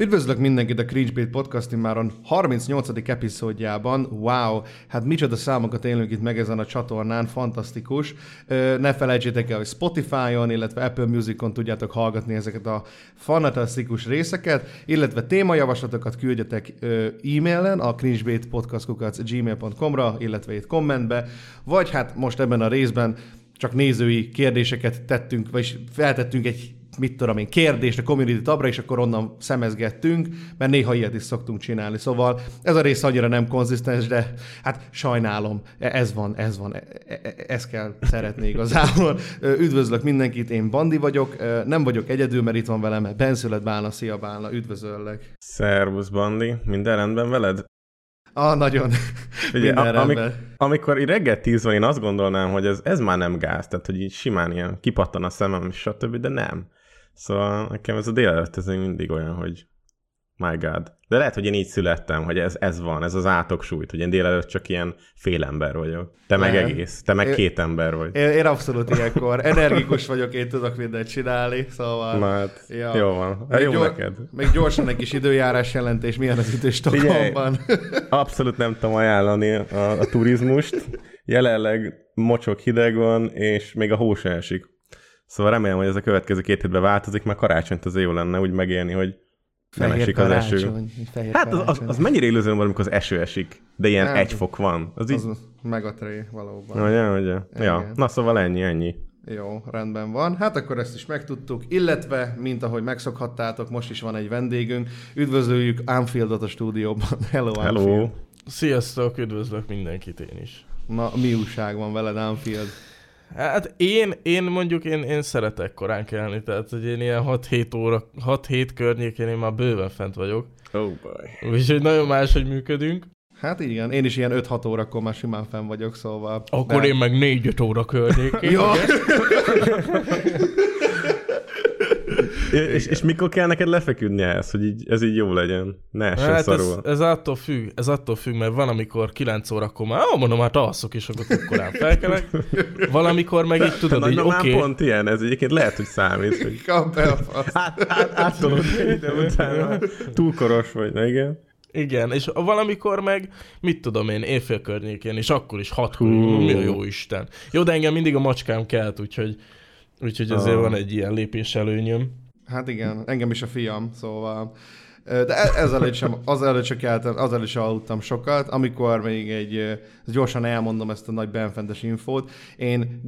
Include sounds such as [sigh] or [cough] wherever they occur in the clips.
Üdvözlök mindenkit a Cringebait Podcast immáron 38. epizódjában. Wow, hát micsoda számokat élünk itt meg ezen a csatornán, fantasztikus. Ne felejtsétek el, hogy Spotify-on, illetve Apple Music-on tudjátok hallgatni ezeket a fantasztikus részeket, illetve témajavaslatokat küldjetek e-mailen a cringebaitpodcast.gmail.com-ra, illetve itt kommentbe, vagy hát most ebben a részben csak nézői kérdéseket tettünk, vagy feltettünk egy mit tudom én, kérdést a community tabra, és akkor onnan szemezgettünk, mert néha ilyet is szoktunk csinálni. Szóval ez a rész annyira nem konzisztens, de hát sajnálom, ez van, ez van, e- e- ezt kell szeretni igazából. Üdvözlök mindenkit, én Bandi vagyok, nem vagyok egyedül, mert itt van velem Benszület Bálna, szia Bálna, üdvözöllek. Szervusz, Bandi. Minden rendben veled? Ah, nagyon. Ugye, a, amik, amikor így reggel tíz van, én azt gondolnám, hogy ez, ez már nem gáz, tehát hogy így simán ilyen kipattan a szemem, stb., de nem. Szóval nekem ez a délelőtt ez mindig olyan, hogy my god. De lehet, hogy én így születtem, hogy ez, ez van, ez az átoksúlyt, hogy én délelőtt csak ilyen fél ember vagyok. Te meg Nem. egész, te meg Én- két ember vagy. Én, én abszolút ilyenkor energikus vagyok, én tudok mindent csinálni, szóval... Na hát, Ja. jó van. Hát Még jó gyor- neked. Még gyorsan egy kis időjárás jelentés, milyen az idő Stockholmban. Abszolút nem tudom ajánlani a, a turizmust. Jelenleg mocsok hideg van, és még a hó se esik. Szóval remélem, hogy ez a következő két hétben változik, mert karácsonyt az jó lenne úgy megélni, hogy nem Fehér esik az eső. karácsony, fehér Hát az, az, karácsony. az mennyire illúzió van, amikor az eső esik, de ilyen Nem. egy fok van. Az így... Az megatré valóban. Ugye, ugye. Ja, na szóval ennyi, ennyi. Jó, rendben van. Hát akkor ezt is megtudtuk, illetve, mint ahogy megszokhattátok, most is van egy vendégünk. Üdvözöljük Anfieldot a stúdióban. [laughs] Hello, Anfield. Hello. Sziasztok, üdvözlök mindenkit én is. Na, mi újság van veled, Anfield? Hát én, én mondjuk, én, én szeretek korán kelni, tehát hogy én ilyen 6-7 óra, 6-7 környékén én már bőven fent vagyok. Oh boy. Úgyhogy nagyon máshogy működünk. Hát igen, én is ilyen 5-6 órakor már simán fenn vagyok, szóval... Akkor De- én meg 4-5 óra környékén. Jó, [laughs] És, és mikor kell neked lefeküdni ehhez, hogy így, ez így jó legyen? Ne essen Hát ez, szarul. ez, attól függ, ez attól függ, mert van, amikor 9 órakor már, ó, mondom, hát alszok, és akkor korán felkelek. Valamikor meg így tudod, így Nagymamám oké, okay, pont ilyen, ez egyébként lehet, hogy számít, hogy kap fasz. át, át, átolod ide utána. Túl koros vagy, na igen. igen, és valamikor meg, mit tudom én, éjfél környékén, és akkor is 6 Hú. mi a jó Isten. Jó, de engem mindig a macskám kelt, úgyhogy, úgyhogy azért Ah. van egy ilyen lépés előnyöm. Hát igen, engem is a fiam, szóval... De e- ezelőtt sem, azelőtt sem keltem, azelőtt sem aludtam sokat, amikor még egy, gyorsan elmondom ezt a nagy benfentes infót, én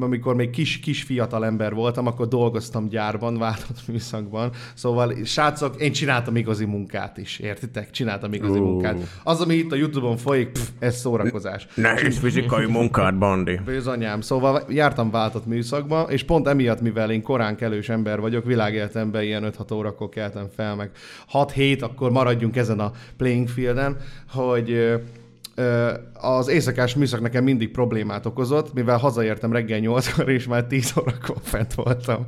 amikor még kis, kis fiatal ember voltam, akkor dolgoztam gyárban, váltott műszakban, szóval srácok, én csináltam igazi munkát is, értitek? Csináltam igazi Ó. munkát. Az, ami itt a Youtube-on folyik, pff, ez szórakozás. Nehéz fizikai munkád, Bandi. Bőzanyám. Szóval jártam váltott műszakba, és pont emiatt, mivel én korán kelős ember vagyok, világéletemben ilyen 5-6 órakor keltem fel, meg 6-7, akkor maradjunk ezen a playing fielden, hogy az éjszakás műszak nekem mindig problémát okozott, mivel hazaértem reggel 8-kor, és már 10 órakor fent voltam.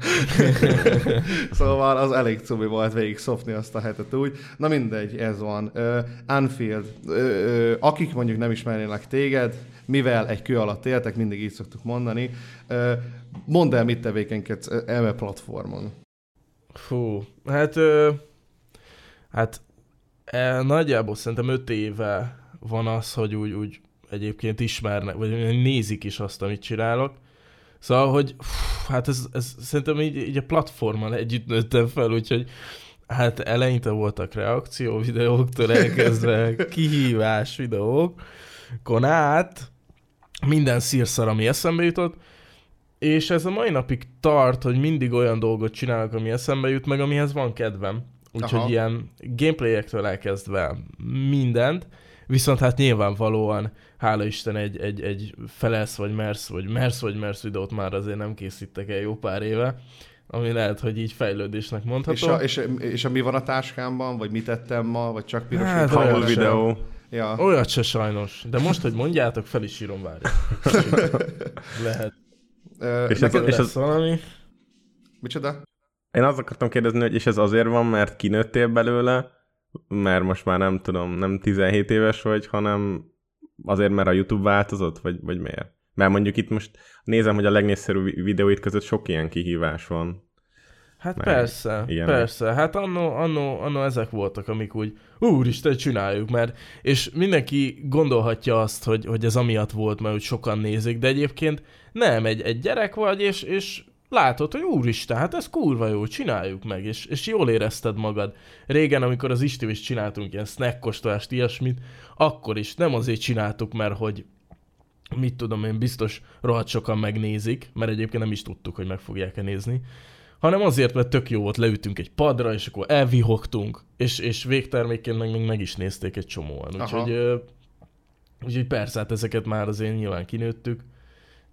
[laughs] szóval az elég cubi volt végig szopni azt a hetet úgy. Na mindegy, ez van. Uh, Anfield, uh, uh, akik mondjuk nem ismernének téged, mivel egy kő alatt éltek, mindig így szoktuk mondani, uh, mondd el, mit tevékenykedsz uh, eme platformon. Fú, hát, ö, hát e, nagyjából szerintem öt éve van az, hogy úgy, úgy egyébként ismernek, vagy nézik is azt, amit csinálok. Szóval, hogy fú, hát ez, ez szerintem így, így a platformon együtt nőttem fel, úgyhogy hát eleinte voltak reakció videóktól elkezdve [laughs] kihívás videók, át minden szírszar, ami eszembe jutott, és ez a mai napig tart, hogy mindig olyan dolgot csinálok, ami eszembe jut, meg amihez van kedvem. Aha. Úgyhogy ilyen gameplayektől elkezdve mindent, Viszont hát nyilvánvalóan, hála Isten, egy, egy, egy felesz vagy mersz, vagy mersz vagy mersz videót már azért nem készítek el jó pár éve, ami lehet, hogy így fejlődésnek mondható. És a, és, és a mi van a táskámban, vagy mit tettem ma, vagy csak piros Hát, videó? olyan Haul sem. videó. Ja. Olyat se sajnos. De most, hogy mondjátok, fel is írom, várj. [laughs] Lehet. Ö, És ez- neked, és az- valami. Micsoda? Én azt akartam kérdezni, hogy és ez azért van, mert kinőttél belőle, mert most már nem tudom, nem 17 éves vagy, hanem azért, mert a YouTube változott, vagy, vagy miért? Mert mondjuk itt most nézem, hogy a legnézszerű videóit között sok ilyen kihívás van. Hát Meg persze, ilyenek. persze. Hát annó, annó, annó ezek voltak, amik úgy, úristen, csináljuk, mert, és mindenki gondolhatja azt, hogy, hogy ez amiatt volt, mert úgy sokan nézik, de egyébként nem, egy, egy gyerek vagy, és, és látod, hogy úristen, hát ez kurva jó, csináljuk meg, és, és jól érezted magad. Régen, amikor az Istiv is csináltunk ilyen snack kóstolást, ilyesmit, akkor is nem azért csináltuk, mert hogy mit tudom én, biztos rohadt sokan megnézik, mert egyébként nem is tudtuk, hogy meg fogják-e nézni, hanem azért, mert tök jó volt, leütünk egy padra, és akkor elvihogtunk, és, és végtermékként meg még meg is nézték egy csomóan. Úgyhogy, ö, úgyhogy persze, hát ezeket már azért nyilván kinőttük,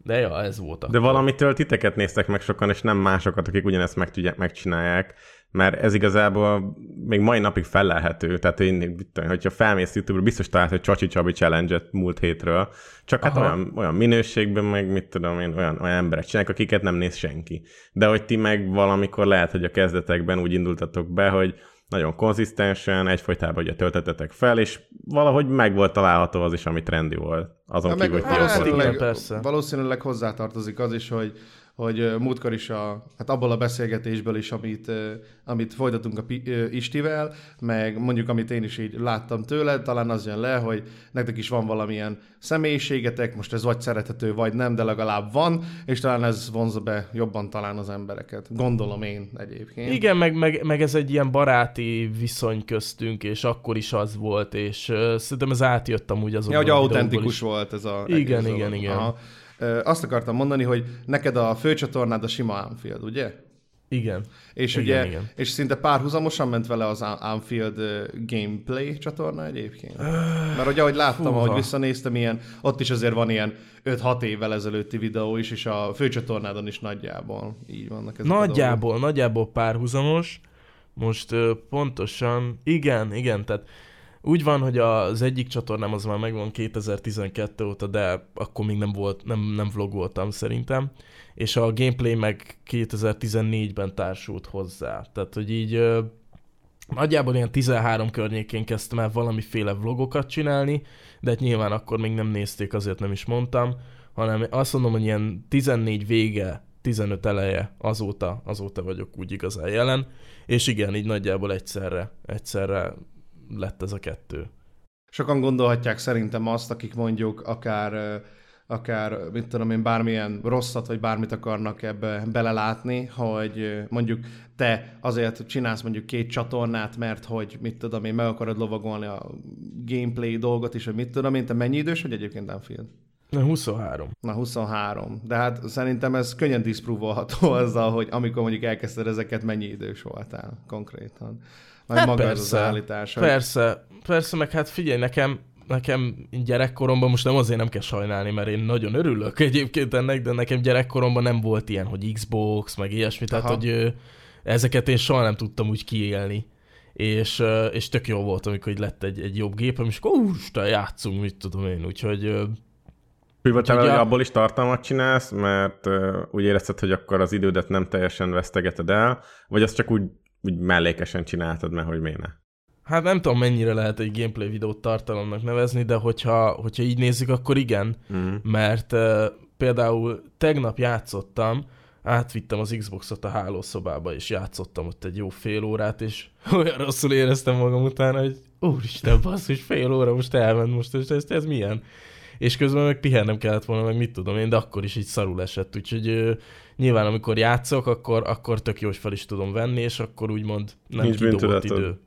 de ja, ez volt De akkor. valamitől titeket néztek meg sokan, és nem másokat, akik ugyanezt meg tudják, megcsinálják, mert ez igazából még mai napig felelhető. Tehát én, tudom, hogyha felmész YouTube-ra, biztos talált, hogy Csacsi Csabi challenge múlt hétről. Csak hát Aha. olyan, olyan minőségben, meg mit tudom én, olyan, olyan emberek csinálják, akiket nem néz senki. De hogy ti meg valamikor lehet, hogy a kezdetekben úgy indultatok be, hogy nagyon konzisztensen, egyfolytában ugye töltetetek fel, és valahogy meg volt található az is, ami trendi volt. Azon Ja, kívül, hogy hát igen, voltatok. valószínűleg, persze. valószínűleg hozzátartozik az is, hogy hogy múltkor is a, hát abból a beszélgetésből is, amit, amit folytatunk a Istivel, meg mondjuk amit én is így láttam tőle, talán az jön le, hogy nektek is van valamilyen személyiségetek, most ez vagy szerethető, vagy nem, de legalább van, és talán ez vonza be jobban talán az embereket. Gondolom én egyébként. Igen, meg, meg, meg ez egy ilyen baráti viszony köztünk, és akkor is az volt, és uh, szerintem ez átjött amúgy azon Ja, hogy autentikus volt ez a Igen, igen, igen. Aha. Azt akartam mondani, hogy neked a főcsatornád a sima Anfield, ugye? Igen. És Igen, ugye, igen. és szinte párhuzamosan ment vele az Anfield gameplay csatorna egyébként. Mert hogy ahogy láttam, fúha. ahogy visszanéztem, ilyen, ott is azért van ilyen 5-6 évvel ezelőtti videó is, és a főcsatornádon is nagyjából így vannak ezek a dolgok. Nagyjából, nagyjából párhuzamos. Most pontosan, igen, igen, tehát úgy van, hogy az egyik csatornám az már megvan 2012 óta, de akkor még nem volt, nem, nem vlog voltam szerintem, és a gameplay meg 2014-ben társult hozzá. Tehát, hogy így ö, nagyjából ilyen 13 környékén kezdtem el valamiféle vlogokat csinálni, de hát nyilván akkor még nem nézték, azért nem is mondtam, hanem azt mondom, hogy ilyen 14 vége, 15 eleje azóta, azóta vagyok úgy igazán jelen, és igen, így nagyjából egyszerre, egyszerre lett ez a kettő. Sokan gondolhatják szerintem azt, akik mondjuk akár, akár, mit tudom én, bármilyen rosszat, vagy bármit akarnak ebbe belelátni, hogy mondjuk te azért csinálsz mondjuk két csatornát, mert hogy, mit tudom én, meg akarod lovagolni a gameplay dolgot is, hogy mit tudom én, te mennyi idős vagy egyébként Danfield? Na, 23. Na, 23. De hát szerintem ez könnyen diszpróvolható [laughs] azzal, hogy amikor mondjuk elkezdted ezeket, mennyi idős voltál konkrétan. Vagy Hát maga ez persze. az állítás. hogy- Persze, persze, meg hát figyelj, nekem, nekem gyerekkoromban most nem azért nem kell sajnálni, mert én nagyon örülök egyébként ennek, de nekem gyerekkoromban nem volt ilyen, hogy Xbox, meg ilyesmi, tehát Aha. hogy ö, ezeket én soha nem tudtam úgy kiélni. És, ö, és tök jó volt, amikor így lett egy, egy jobb gépem, és akkor úristen, játszunk, mit tudom én, úgyhogy a- hogy abból is tartalmat csinálsz, mert uh, úgy érezted, hogy akkor az idődet nem teljesen vesztegeted el, vagy azt csak úgy, úgy mellékesen csináltad, mert hogy miért ne? hát nem tudom mennyire lehet egy gameplay videót tartalomnak nevezni, de hogyha, hogyha így nézzük, akkor igen, Mm. mert uh, például tegnap játszottam, átvittem az Xboxot a hálószobába, és játszottam ott egy jó fél órát, és [laughs] olyan rosszul éreztem magam utána, hogy úristen, basszus, fél óra most elment, most ez, ez, ez milyen? És közben meg pihennem kellett volna, meg mit tudom én, de akkor is így szarul esett, úgyhogy nyilván amikor játszok, akkor, akkor tök jó, hogy fel is tudom venni, és akkor úgymond nem Nincs kidobott idő.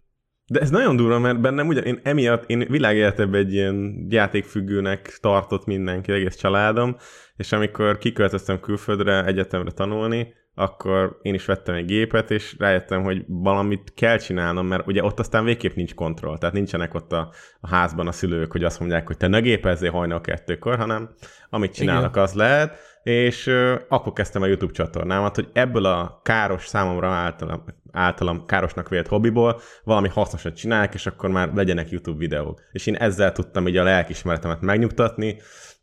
De ez nagyon durva, mert bennem ugyan, én emiatt, én világéletebben egy ilyen játékfüggőnek tartott mindenki, egész családom, és amikor kiköltöztem külföldre egyetemre tanulni, akkor én is vettem egy gépet, és rájöttem, hogy valamit kell csinálnom, mert ugye ott aztán végképp nincs kontroll, tehát nincsenek ott a, a házban a szülők, hogy azt mondják, hogy te ne gépezzél hajnal kettőkor, hanem amit csinálnak, Igen. az lehet, és akkor kezdtem a YouTube csatornámat, hogy ebből a káros számomra általam, általam károsnak vélt hobbiból valami hasznosat csinálják, és akkor már legyenek YouTube videók. És én ezzel tudtam így a lelkismeretemet megnyugtatni,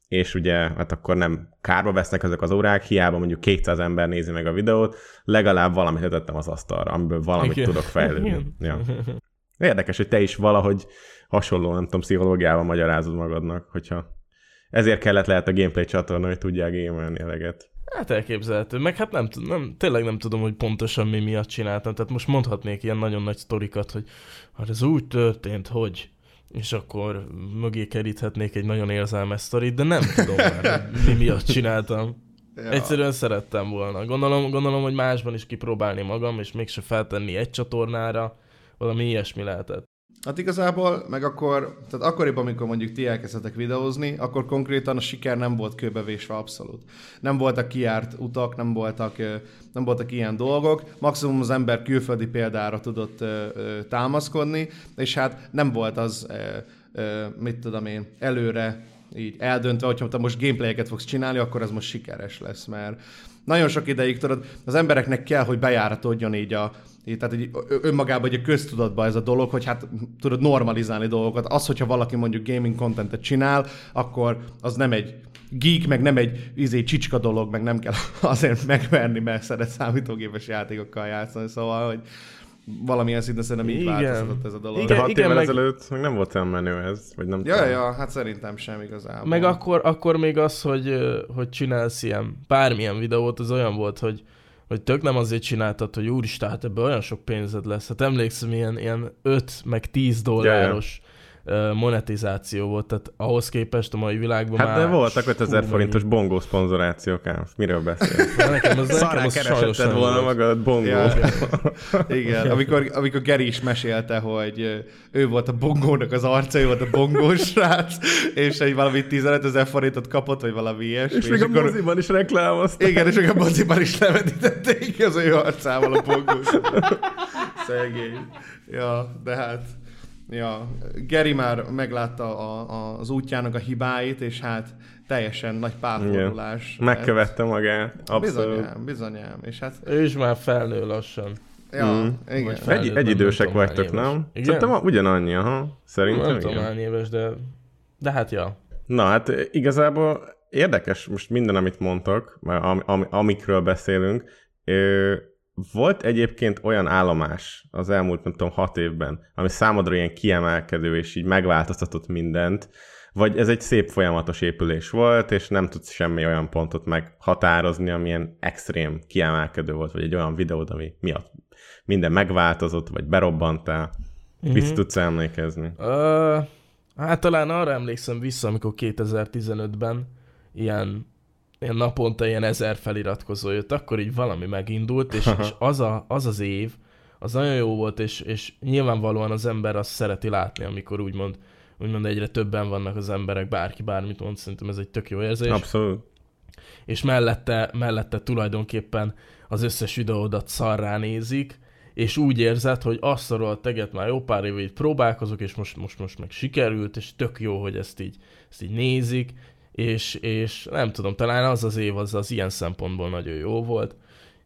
és ugye hát akkor nem kárba vesznek ezek az órák, hiába mondjuk 200 ember nézi meg a videót, legalább valamit letettem az asztalra, amiből valamit Igen. tudok fejlődni. Ja. Érdekes, hogy te is valahogy hasonló, nem tudom, pszichológiával magyarázod magadnak, hogyha ezért kellett lehet a gameplay csatorna, hogy tudják gamelni eleget. Hát elképzelhető, meg hát nem, nem, tényleg nem tudom, hogy pontosan mi miatt csináltam, tehát most mondhatnék ilyen nagyon nagy sztorikat, hogy hát ez úgy történt, hogy és akkor mögé keríthetnék egy nagyon érzelmes sztorit, de nem tudom már, mi miatt csináltam. Ja. Egyszerűen szerettem volna. Gondolom, gondolom, hogy másban is kipróbálni magam, és mégse feltenni egy csatornára, valami ilyesmi lehetett. Hát igazából, meg akkor, tehát akkoriban, amikor mondjuk ti elkezdtetek videózni, akkor konkrétan a siker nem volt kőbevésve abszolút. Nem voltak kiárt utak, nem voltak, nem voltak ilyen dolgok, maximum az ember külföldi példára tudott támaszkodni, és hát nem volt az, mit tudom én, előre így eldöntve, hogyha te most gameplayeket fogsz csinálni, akkor ez most sikeres lesz, mert nagyon sok ideig, tudod, az embereknek kell, hogy bejáratodjon így a, tehát így önmagában egy köztudatban ez a dolog, hogy hát tudod normalizálni dolgokat. Az, hogyha valaki mondjuk gaming contentet csinál, akkor az nem egy geek, meg nem egy izé, csicska dolog, meg nem kell [laughs] azért megverni, mert szeret számítógépes játékokkal játszani, szóval, hogy valamilyen szinten szerintem így változott ez a dolog. Igen, De hat igen, évvel meg... ezelőtt még nem volt olyan menő ez, vagy nem Ja, tudom. ja, hát szerintem sem igazából. Meg akkor, akkor még az, hogy, hogy csinálsz ilyen bármilyen videót, az olyan volt, hogy hogy tök nem azért csináltad, hogy úristen, hát ebből olyan sok pénzed lesz. Hát emlékszem, ilyen, ilyen 5 meg 10 dolláros ja monetizáció volt, tehát ahhoz képest a mai világban hát már... Hát de voltak 5000 forintos bongó szponzorációk ám. Miről beszélsz? [laughs] nekem az, nekem az keresetted volna magad bongó. Ja. [laughs] Igen, amikor, amikor Geri is mesélte, hogy ő volt a bongónak az arca, ő volt a bongós [laughs] srác, és egy valami 15 ezer forintot kapott, vagy valami ilyesmi. És, és még a akkor... moziban is reklámozták. Igen, és még a moziban is levetítették az ő arcával a bongós. Szegény. Ja, de hát Ja, Geri már meglátta a, a, az útjának a hibáit, és hát teljesen nagy párfordulás. Megkövette magát, abszolút. Bizonyám, bizonyám. És hát... Ő is már felnő lassan. Ja, mm. igen. Egy, egy idősek nem vagytok, nem? Igen? Szerintem ugyanannyi, aha. Szerintem Nem tudom hány éves, de... De hát ja. Na hát igazából érdekes most minden, amit mondtak, am, am, amikről beszélünk. Volt egyébként olyan állomás az elmúlt, nem tudom, hat évben, ami számodra ilyen kiemelkedő, és így megváltoztatott mindent, vagy ez egy szép folyamatos épülés volt, és nem tudsz semmi olyan pontot meghatározni, ami ilyen extrém kiemelkedő volt, vagy egy olyan videód, ami miatt minden megváltozott, vagy berobbantál. Mm-hmm. Vissza tudsz emlékezni? Uh, hát talán arra emlékszem vissza, amikor 2015-ben ilyen ilyen naponta ilyen ezer feliratkozó jött, akkor így valami megindult, és, és az, a, az az év, az nagyon jó volt, és, és nyilvánvalóan az ember azt szereti látni, amikor úgymond, úgymond egyre többen vannak az emberek, bárki bármit mond, szerintem ez egy tök jó érzés. Abszolút. És mellette, mellette tulajdonképpen az összes videódat szarrá nézik, és úgy érzed, hogy azt a teget már jó pár éve így próbálkozok, és most, most, most meg sikerült, és tök jó, hogy ezt így, ezt így nézik, és, és nem tudom, talán az az év az, az ilyen szempontból nagyon jó volt.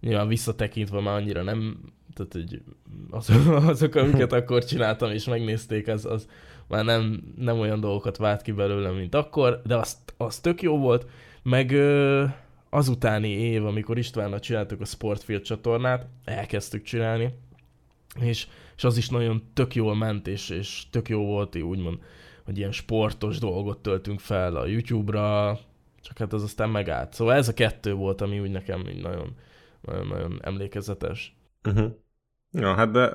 Nyilván visszatekintve már annyira nem, tehát hogy az, [laughs] azok, amiket [laughs] akkor csináltam és megnézték, az, az már nem, nem olyan dolgokat vált ki belőlem, mint akkor, de az, az tök jó volt, meg ö, azutáni év, amikor Istvánnal csináltuk a Sportfield csatornát, elkezdtük csinálni, és, és az is nagyon tök jól ment, és, és tök jó volt, úgymond hogy ilyen sportos dolgot töltünk fel a YouTube-ra, csak hát az aztán megállt. Szóval ez a kettő volt, ami úgy nekem nagyon, nagyon, nagyon emlékezetes. Uh-huh. Ja, hát de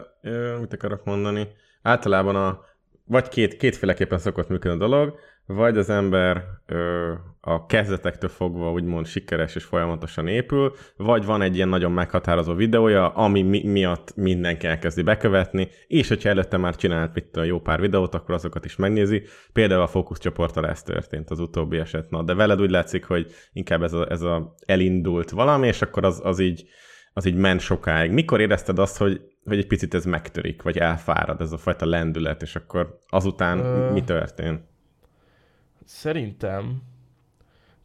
mit akarok mondani? Általában a, vagy két, kétféleképpen szokott működni a dolog, vagy az ember ö, a kezdetektől fogva úgymond sikeres és folyamatosan épül, vagy van egy ilyen nagyon meghatározó videója, ami mi- miatt mindenki elkezdi bekövetni, és hogyha előtte már csinált mit a jó pár videót, akkor azokat is megnézi. Például a fókuszcsoporttal ez történt az utóbbi eset. Na, de veled úgy látszik, hogy inkább ez a, ez a elindult valami, és akkor az, az így az így ment sokáig. Mikor érezted azt, hogy, hogy egy picit ez megtörik, vagy elfárad ez a fajta lendület, és akkor azután Ö... mi történt? Szerintem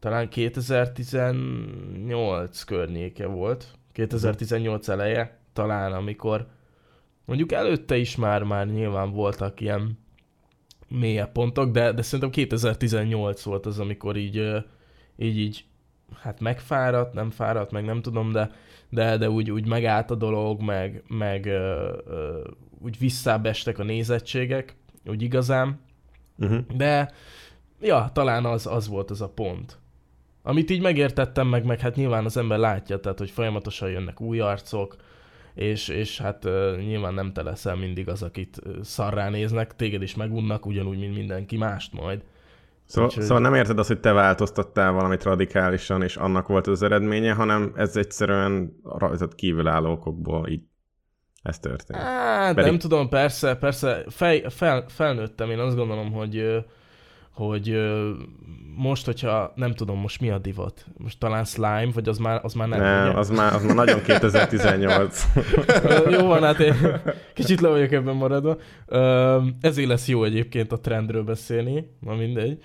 talán 2018 környéke volt, 2018 eleje, talán amikor mondjuk előtte is már, már nyilván voltak ilyen mélyebb pontok, de, de szerintem 2018 volt az, amikor így, így, így hát megfáradt, nem fáradt, meg nem tudom, de, de, de úgy, úgy megállt a dolog, meg, meg ö, ö, úgy visszábestek a nézettségek, úgy igazán, Uh-huh. de ja, talán az, az volt az a pont. Amit így megértettem, meg, meg hát nyilván az ember látja, tehát hogy folyamatosan jönnek új arcok, és, és hát uh, nyilván nem te leszel mindig az, akit szarrá néznek, téged is megunnak, ugyanúgy, mint mindenki mást majd. Szóval, Úgyhogy- szóval nem érted azt, hogy te változtattál valamit radikálisan, és annak volt az eredménye, hanem ez egyszerűen rajzat kívülálló okokból így ez történt. Hát Pedig- nem tudom, persze, persze, fej, fel, felnőttem, én azt gondolom, hogy hogy most, hogyha nem tudom, most mi a divat? Most talán slime, vagy az már, az már nem, Nem, ugye? az már, az már nagyon 2018. Ö, [laughs] Jó van, hát én kicsit le vagyok ebben maradva. Ezért lesz jó egyébként a trendről beszélni, na mindegy.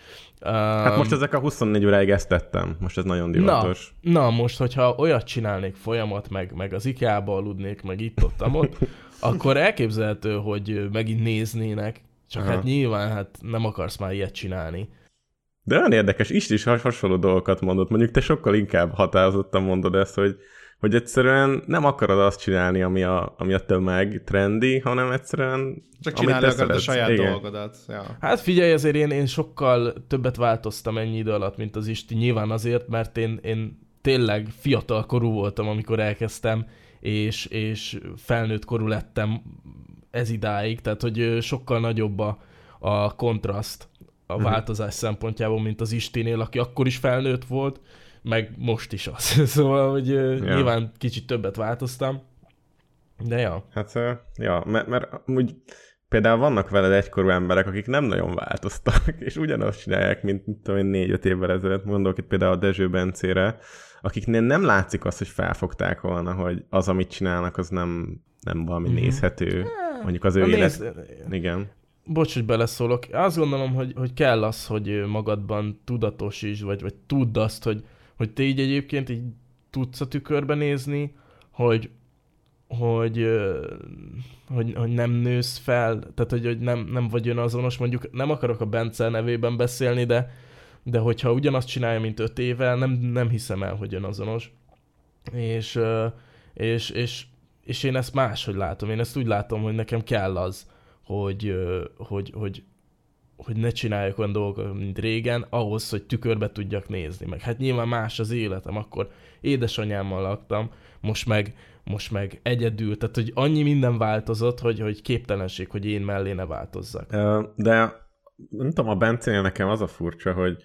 Hát most ezek a 24 óráig ezt tettem. Most ez nagyon na, divatos. na, most, hogyha olyat csinálnék folyamat, meg, meg az IKEA-ba aludnék, meg itt ott, ott [laughs] akkor elképzelhető, hogy megint néznének. Csak Aha. hát nyilván hát nem akarsz már ilyet csinálni. De olyan érdekes, is is has- hasonló dolgokat mondott. Mondjuk te sokkal inkább határozottan mondod ezt, hogy, hogy egyszerűen nem akarod azt csinálni, ami a, ami a tömeg trendi, hanem egyszerűen Csak amit csinálni te akarod a szeretsz. saját Igen. dolgodat. Ja. Hát figyelj, azért én, én sokkal többet változtam ennyi idő alatt, mint az Isti. Nyilván azért, mert én, én tényleg fiatal korú voltam, amikor elkezdtem, és, és felnőtt korú lettem ez idáig, tehát hogy sokkal nagyobb a, a kontraszt a Mhm. változás szempontjából, mint az Istinél, aki akkor is felnőtt volt, meg most is az. [laughs] szóval, hogy Ja. nyilván kicsit többet változtam, de ja. Hát, ja, mert, mert úgy például vannak veled egykorú emberek, akik nem nagyon változtak, és ugyanazt csinálják, mint mit tudom én, négy-öt évvel ezelőtt, mondok itt például a Dezső Bencére, akiknél nem látszik azt, hogy felfogták volna, hogy az, amit csinálnak, az nem, nem valami Mhm. nézhető. Mondjuk az ő élet... nézd, Igen. Bocs, hogy beleszólok. Azt gondolom, hogy, hogy kell az, hogy magadban tudatosíts, vagy, vagy tudd azt, hogy, hogy te így egyébként így tudsz a tükörbe nézni, hogy, hogy, hogy, hogy nem nősz fel, tehát hogy, hogy nem, nem vagy önazonos. Mondjuk nem akarok a Bence nevében beszélni, de, de hogyha ugyanazt csinálja, mint öt éve, nem, nem hiszem el, hogy önazonos. És, és, és, és én ezt máshogy látom. Én ezt úgy látom, hogy nekem kell az, hogy, hogy, hogy, hogy ne csináljak olyan dolgokat, mint régen, ahhoz, hogy tükörbe tudjak nézni. Meg hát nyilván más az életem, akkor édesanyámmal laktam, most meg, most meg egyedül, tehát hogy annyi minden változott, hogy, hogy képtelenség, hogy én mellé ne változzak. De nem tudom, a Bencénél nekem az a furcsa, hogy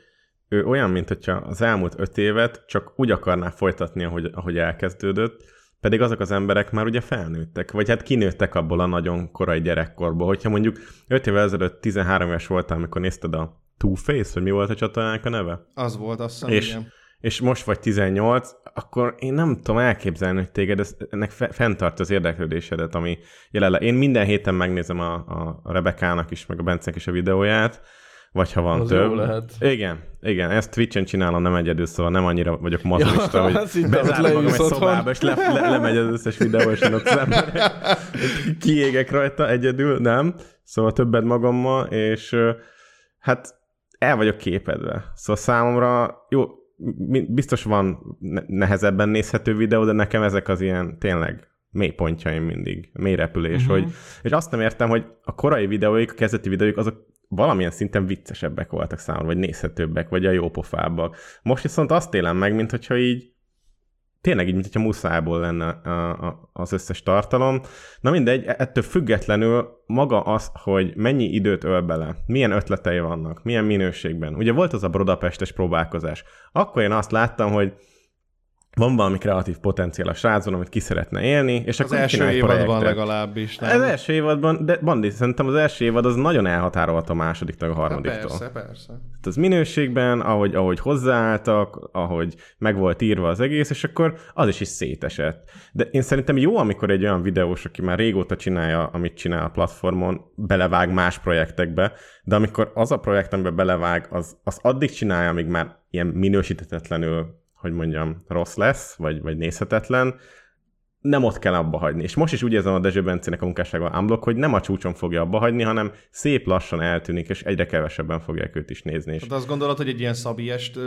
ő olyan, mint hogyha az elmúlt öt évet csak úgy akarná folytatni, ahogy, ahogy elkezdődött, pedig azok az emberek már ugye felnőttek, vagy hát kinőttek abból a nagyon korai gyerekkorból. Hogyha mondjuk 5 évvel ezelőtt 13 éves voltál, amikor nézted a Two-Face, vagy mi volt a csatornának a neve? Az volt, azt hiszem, És- igen. és most vagy 18, akkor én nem tudom elképzelni, hogy téged ez, ennek fe, fenntart az érdeklődésedet, ami jelenleg. Én minden héten megnézem a, a, Rebekának is, meg a Bencnek is a videóját, vagy ha van Az több. jó lehet. Igen, igen, ezt Twitch-en csinálom, nem egyedül, szóval nem annyira vagyok mazolista, Ja, hogy bezárom magam egy szobába, és le, le, lemegy az összes videó, és én ott az emberek. Kiégek rajta egyedül, nem. Szóval többet magammal, és hát el vagyok képedve. Szóval számomra, jó, biztos van ne- nehezebben nézhető videó, de nekem ezek az ilyen tényleg mély pontjaim mindig, mély repülés, Mhm. uh-huh. hogy, és azt nem értem, hogy a korai videóik, a kezdeti videóik, azok valamilyen szinten viccesebbek voltak számomra, vagy nézhetőbbek, vagy a jópofábbak. Most viszont azt élem meg, mint hogyha így tényleg így, mint hogyha muszájból lenne a, a, az összes tartalom. Na mindegy, ettől függetlenül maga az, hogy mennyi időt öl bele, milyen ötletei vannak, milyen minőségben. Ugye volt az a Brodapestes próbálkozás. Akkor én azt láttam, hogy van valami kreatív potenciál a srácban, amit ki szeretne élni, és Az akkor első évadban projektet. legalábbis. Az első évadban, de Bandi, szerintem az első évad az nagyon elhatárolta a másodiktól, a Hát harmadiktól. persze, persze. Tehát az minőségben, ahogy, ahogy hozzáálltak, ahogy meg volt írva az egész, és akkor az is is szétesett. De én szerintem jó, amikor egy olyan videós, aki már régóta csinálja, amit csinál a platformon, belevág más projektekbe, de amikor az a projekt, amiben belevág, az, az addig csinálja, amíg már ilyen minősítetetlenül, hogy mondjam, rossz lesz, vagy, vagy nézhetetlen, nem ott kell abba hagyni. És most is úgy érzem a Dezső Bencének a munkásságban unblock, hogy nem a csúcson fogja abba hagyni, hanem szép lassan eltűnik, és egyre kevesebben fogják őt is nézni. És Hát azt gondolod, hogy egy ilyen szabiest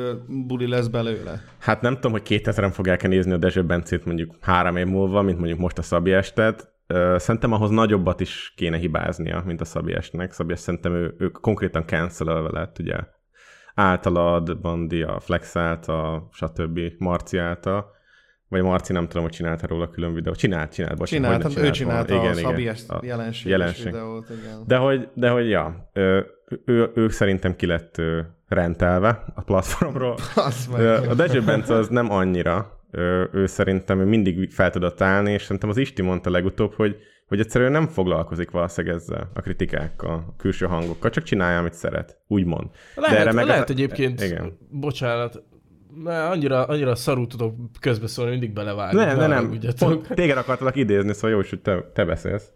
buli lesz belőle? Hát nem tudom, hogy 2000-en fogják-e nézni a Dezső Bencét mondjuk három év múlva, mint mondjuk most a Szabi Estet. Ö, Szerintem ahhoz nagyobbat is kéne hibáznia, mint a Szabi Estnek. Szabi Est szerintem ő, ő konkrétan cancelelve lett, ugye általad, Bandi, a Flex által, stb. Marci által. Vagy Marci nem tudom, hogy csinálta róla külön videót. Csinált, csinált, bocsánat. Csináltam, hogy ne ő csinált csinálta volna. a Igen, Szabi igen. A jelenséges jelenség. videót, igen. De hogy, de hogy ja, ő, ő, ő szerintem ki lett rentelve a platformról. [laughs] A Dezső Bence az nem annyira. Ő szerintem ő mindig fel tudott állni, és szerintem az Isti mondta legutóbb, hogy, hogy egyszerűen nem foglalkozik valószínűleg ezzel, a kritikákkal, a külső hangokkal, csak csinálja, amit szeret, úgymond. Lehet, erre meg lehet az- egyébként, Igen. bocsánat, mert annyira, annyira szarú tudok közbeszólni, mindig belevágni. Ne, ne, nem. haragudjatok. Pont téged akartalak idézni, szóval jó, is, hogy te, te beszélsz.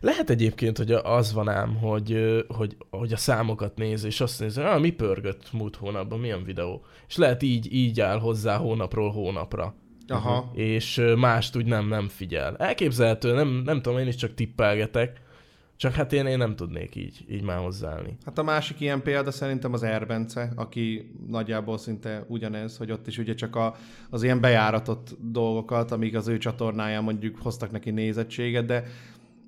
Lehet egyébként, hogy az van ám, hogy, hogy, hogy a számokat néz, és azt nézi, ah, mi pörgött múlt hónapban, milyen videó. És lehet így, így áll hozzá hónapról hónapra. Aha. És mást úgy nem, nem figyel. Elképzelhető, nem, nem tudom, én is csak tippelgetek, csak hát én, én nem tudnék így, így már hozzáállni. Hát a másik ilyen példa szerintem az Erbence, aki nagyjából szinte ugyanez, hogy ott is ugye csak a, az ilyen bejáratott dolgokat, amíg az ő csatornáján mondjuk hoztak neki nézettséget, de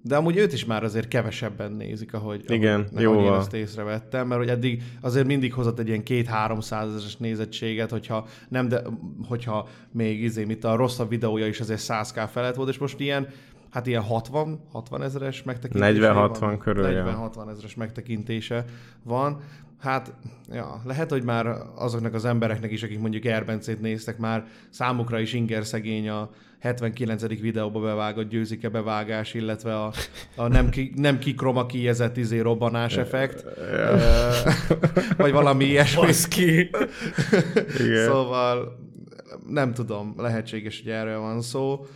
de amúgy őt is már azért kevesebben nézik, ahogy, Igen, ahogy, jóval. ahogy én ezt észrevettem, mert hogy eddig azért mindig hozott egy ilyen két-háromszáz ezeres nézettséget, hogyha nem, de hogyha még izé, mit a rosszabb videója is azért 100k felett volt, és most ilyen hát ilyen 60, 60 ezeres megtekintése 40-60 van. körül, ja. 40-60 ezeres megtekintése van. Hát, ja, lehet, hogy már azoknak az embereknek is, akik mondjuk Erbencét néztek, már számukra is inger szegény a 79. videóba bevágott győzike bevágás, illetve a, a nem, ki, nem kikroma kiezett izé robbanás effekt, vagy valami ilyesmi. ki! Igen. Szóval nem tudom, lehetséges, hogy erről van szó.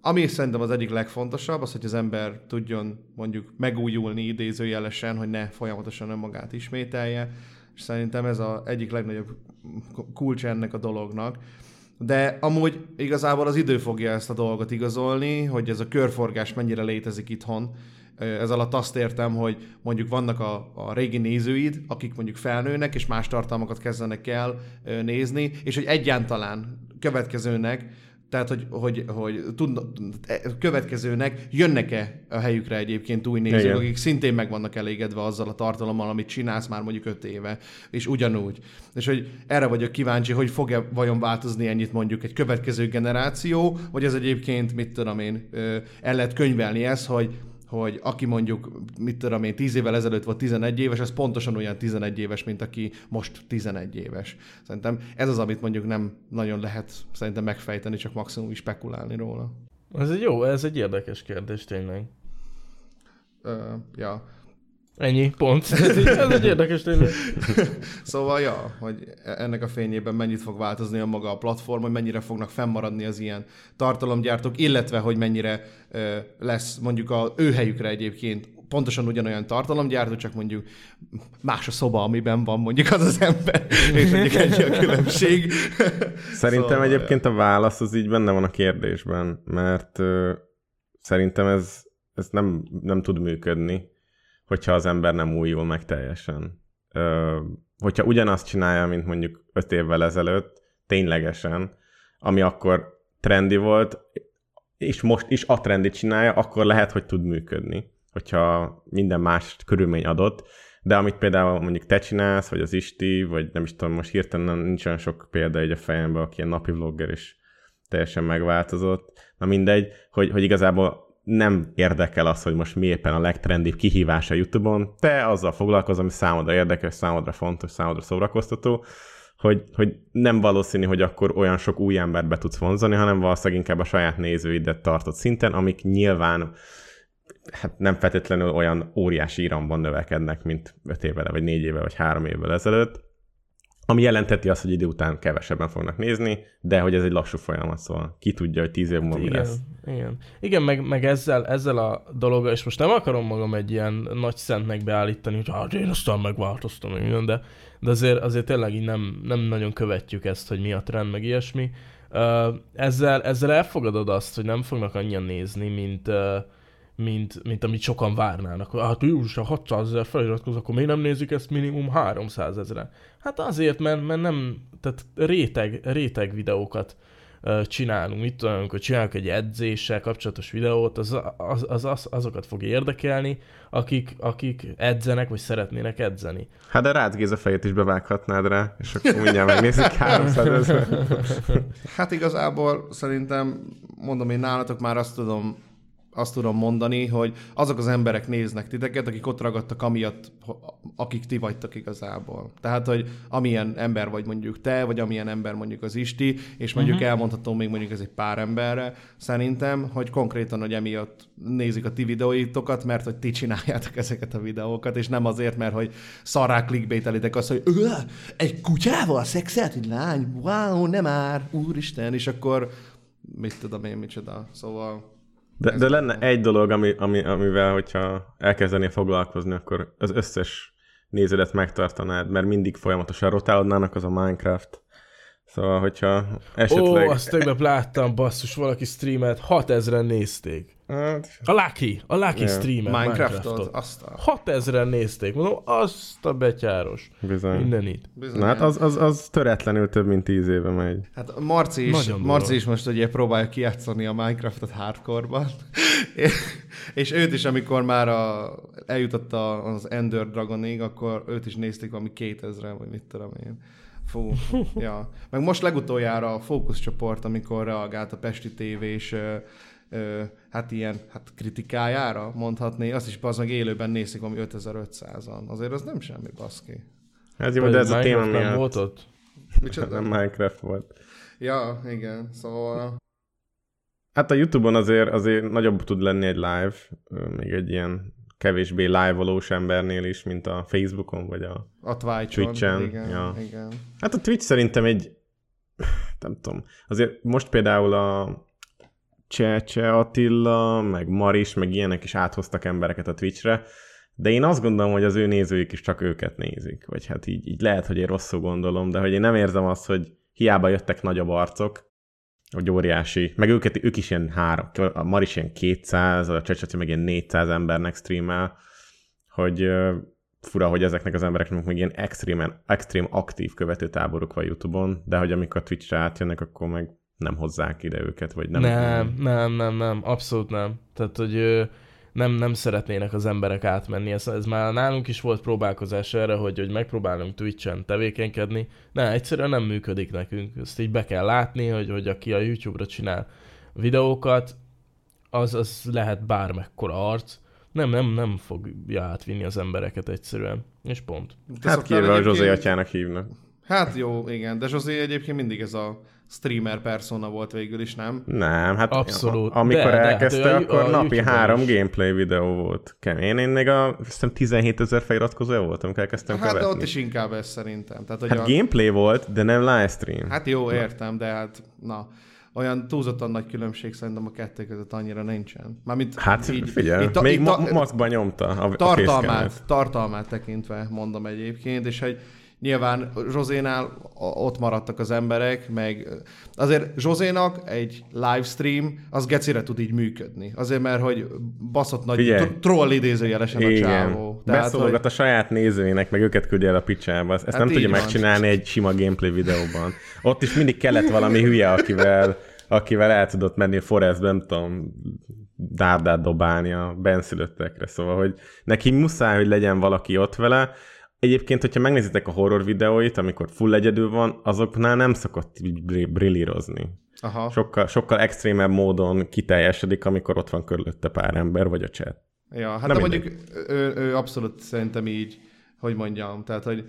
Ami szerintem az egyik legfontosabb, az, hogy az ember tudjon mondjuk megújulni idézőjelesen, hogy ne folyamatosan önmagát ismételje, és szerintem ez az egyik legnagyobb kulcs ennek a dolognak. De amúgy igazából az idő fogja ezt a dolgot igazolni, hogy ez a körforgás mennyire létezik itthon. Ez alatt azt értem, hogy mondjuk vannak a, a régi nézőid, akik mondjuk felnőnek, és más tartalmakat kezdenek el nézni, és hogy egyáltalán következőnek, tehát, hogy, hogy, hogy tudna, következőnek jönnek-e a helyükre egyébként új nézők, Igen. akik szintén meg vannak elégedve azzal a tartalommal, amit csinálsz már mondjuk öt éve, és ugyanúgy. És hogy erre vagyok kíváncsi, hogy fog-e vajon változni ennyit mondjuk egy következő generáció, vagy ez egyébként, mit tudom én, el lehet könyvelni ezt, hogy hogy aki mondjuk, mit tudom én, 10 évvel ezelőtt volt 11 éves, az pontosan olyan 11 éves, mint aki most 11 éves. Szerintem ez az, amit mondjuk nem nagyon lehet szerintem megfejteni, csak maximum is spekulálni róla. Ez egy jó, ez egy érdekes kérdés tényleg. Ö, ja. Ennyi, pont. Ez egy, érdekes tényleg. [laughs] Szóval, ja, hogy ennek a fényében mennyit fog változni a maga a platform, hogy mennyire fognak fennmaradni az ilyen tartalomgyártók, illetve, hogy mennyire ö, lesz mondjuk a ő helyükre egyébként pontosan ugyanolyan tartalomgyártó, csak mondjuk más a szoba, amiben van mondjuk az az ember, és mondjuk egy a különbség. [laughs] Szerintem Szóval, egyébként a válasz az így benne van a kérdésben, mert ö, szerintem ez, ez nem, nem tud működni, hogyha az ember nem újul meg teljesen. Ö, hogyha ugyanazt csinálja, mint mondjuk öt évvel ezelőtt, ténylegesen, ami akkor trendi volt, és most is a trendit csinálja, akkor lehet, hogy tud működni, hogyha minden más körülmény adott, de amit például mondjuk te csinálsz, vagy az Isti, vagy nem is tudom, most hirtelen nincs olyan sok példa egy a fejemben, aki ilyen napi vlogger is teljesen megváltozott. Na mindegy, hogy, hogy igazából nem érdekel az, hogy most mi éppen a legtrendibb kihívás a YouTube-on, te azzal foglalkozol, ami számodra érdekes, számodra fontos, számodra szórakoztató, hogy, hogy nem valószínű, hogy akkor olyan sok új embert be tudsz vonzani, hanem valószínűleg inkább a saját nézőidet tartott szinten, amik nyilván hát nem feltétlenül olyan óriási iramban növekednek, mint 5 évvel, vagy 4 évvel, vagy 3 évvel ezelőtt, ami jelenteti azt, hogy idő után kevesebben fognak nézni, de hogy ez egy lassú folyamat, szóval ki tudja, hogy 10 év múlva mi igen, lesz. igen. Igen, meg, meg ezzel, ezzel a dologgal, és most nem akarom magam egy ilyen nagy szentnek beállítani, hogy hát én aztán megváltoztam, minden, de, de azért, azért tényleg így nem, nem nagyon követjük ezt, hogy mi a trend, meg ilyesmi. Ezzel, ezzel elfogadod azt, hogy nem fognak annyian nézni, mint, mint, mint amit sokan várnának. Hát július, a 600 ezer feliratkozó, akkor miért nem nézik ezt minimum 300 ezeren? Hát azért, mert, mert nem, tehát réteg, réteg videókat ö, csinálunk. Mit tudom, amikor csinálunk egy edzéssel kapcsolatos videót, az, az, az, az azokat fog érdekelni, akik, akik edzenek, vagy szeretnének edzeni. Hát de Rácz Géza fejét is bevághatnád rá, és akkor mindjárt megnézik 300 ezer. [laughs] Hát igazából szerintem, mondom én nálatok már azt tudom azt tudom mondani, hogy azok az emberek néznek titeket, akik ott ragadtak amiatt, akik ti vagytok igazából. Tehát, hogy amilyen ember vagy mondjuk te, vagy amilyen ember mondjuk az Isti, és mondjuk uh-huh. elmondhatom még mondjuk ez egy pár emberre, szerintem, hogy konkrétan, hogy emiatt nézik a ti videóitokat, mert hogy ti csináljátok ezeket a videókat, és nem azért, mert hogy szarrá clickbaitelitek azt, hogy egy kutyával szexelt egy lány, wow, nem már, úristen, és akkor mit tudom én, micsoda. Szóval de, de lenne egy dolog, ami, ami, amivel, hogyha elkezdenél foglalkozni, akkor az összes néződet megtartanád, mert mindig folyamatosan rotálodnának, az a Minecraft. Szóval, hogyha esetleg... Ó, azt tegnap láttam, basszus, valaki streamet, 6000-en nézték. Hát, A Lucky, a Lucky Yeah. streamer Minecraftot, Minecraftot. azt a... 6000-en nézték, mondom, azt a betyáros. bizony. Mindenit. Bizony. Na hát az, az, az töretlenül több mint tíz éve megy. Hát Marci is, Nagyon. Marci is most ugye próbálja kijátszani a Minecraftot hardcore-ban. [laughs] és őt is, amikor már a, eljutott az Ender Dragonig, akkor őt is nézték valami 2000 vagy mit tudom én. Fú, [laughs] ja. Meg most legutoljára a fókuszcsoport, amikor reagált a Pesti TV és ö, hát ilyen hát kritikájára mondhatni, azt is az meg élőben nézik valami 5500-an. Azért az nem semmi, baszki. Hát jó, de ez a téma miatt volt ott? Micsoda? [laughs] nem Minecraft volt. Ja, igen, szóval... Hát a Youtube-on azért, azért nagyobb tud lenni egy live, még egy ilyen kevésbé live-olós embernél is, mint a Facebookon, vagy a... A. Twitch-en, igen, ja. igen. Hát a Twitch szerintem egy... [laughs] Nem tudom. Azért most például a Csecse Attila, meg Maris, meg ilyenek is áthoztak embereket a Twitchre, de én azt gondolom, hogy az ő nézőik is csak őket nézik. Vagy hát így, így lehet, hogy én rosszul gondolom, de hogy én nem érzem azt, hogy hiába jöttek nagyobb arcok, hogy óriási, meg őket, ők is ilyen három, a Maris ilyen 200, a Csecse meg ilyen 400 embernek streamel, hogy fura, hogy ezeknek az embereknek még ilyen extrémen, extrém aktív követőtáboruk van YouTube-on, de hogy amikor Twitch-re átjönnek, akkor meg nem hozzák ide őket, vagy nem. Nem, nem, nem, nem, abszolút nem. Tehát, hogy nem, nem szeretnének az emberek átmenni. Ez, ez már nálunk is volt próbálkozás erre, hogy, hogy megpróbálunk Twitch-en tevékenykedni. Ne, egyszerűen nem működik nekünk. Ezt így be kell látni, hogy, hogy aki a YouTube-ra csinál videókat, az, az lehet bármekkora arc. Nem, nem, nem fogja átvinni az embereket egyszerűen. És pont. Te Hát kivéve a egyébként- Zsozé atyának hívnak. Hát jó, igen, de Zsozé egyébként mindig ez a streamer persona volt végül is, nem? Nem, hát Abszolút. a- amikor De, de, hát elkezdte, a- akkor a napi YouTube-on három is. gameplay videó volt. Kemény. Én még a, hiszem 17 ezer feliratkozója volt, amikor elkezdtem Hát de követni. ott is inkább ez szerintem. Tehát, hogy Hát a... gameplay volt, de nem livestream. hát jó, értem, de hát na, olyan túlzottan nagy különbség szerintem a kettő között annyira nincsen. Mármint Hát így, figyelj, így még így ma- maszkban nyomta a, a tartalmát, tartalmát tekintve mondom egyébként, és hogy nyilván Zsozénál ott maradtak az emberek, meg azért Zsozénak egy livestream, az gecire tud így működni. Azért, mert hogy baszott nagy Figyelj. tr- troll idézőjelesen a Igen. csávó. Beszólogat a saját nézőinek, meg őket küldi el a picsába. Ezt Hát nem tudja van. megcsinálni egy sima gameplay videóban. Ott is mindig kellett valami hülye, akivel, akivel el tudott menni a Forestbe, nem tudom, dárdát dobálni a benszülöttekre. Szóval, hogy neki muszáj, hogy legyen valaki ott vele. Egyébként, hogyha megnézitek a horror videóit, amikor full egyedül van, azoknál nem szokott brillírozni. Aha. Sokkal, sokkal extrémebb módon kiteljesedik, amikor ott van körülötte pár ember, vagy a chat. Ja, hát Na de mindegy. mondjuk ő, ő abszolút szerintem így, hogy mondjam, tehát, hogy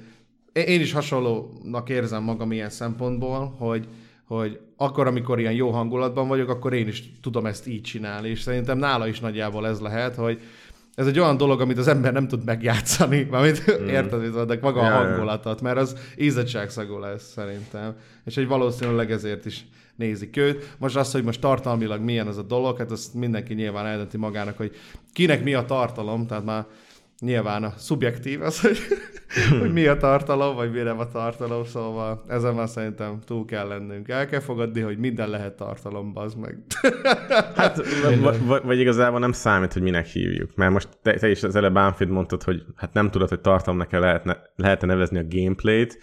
én is hasonlónak érzem magam ilyen szempontból, hogy, hogy akkor, amikor ilyen jó hangulatban vagyok, akkor én is tudom ezt így csinálni, és szerintem nála is nagyjából ez lehet, hogy ez egy olyan dolog, amit az ember nem tud megjátszani, [laughs] mármint mm. érted, de maga Ja, a hangulatot, mert az ízegységszagú lesz szerintem. És hogy valószínűleg ezért is nézik őt. Most az, hogy most tartalmilag milyen ez a dolog, hát azt mindenki nyilván eldönti magának, hogy kinek mi a tartalom, tehát már nyilván a szubjektív az, hogy, hogy mi a tartalom, vagy mi nem a tartalom, szóval ezen már szerintem túl kell lennünk. El kell fogadni, hogy minden lehet tartalom, bazd meg. [laughs] Hát, v- v- vagy igazából nem számít, hogy minek hívjuk. Mert most te, te is az előbb Ánfid mondtad, hogy hát nem tudod, hogy tartalomnak lehetne, lehetne nevezni a gameplayt.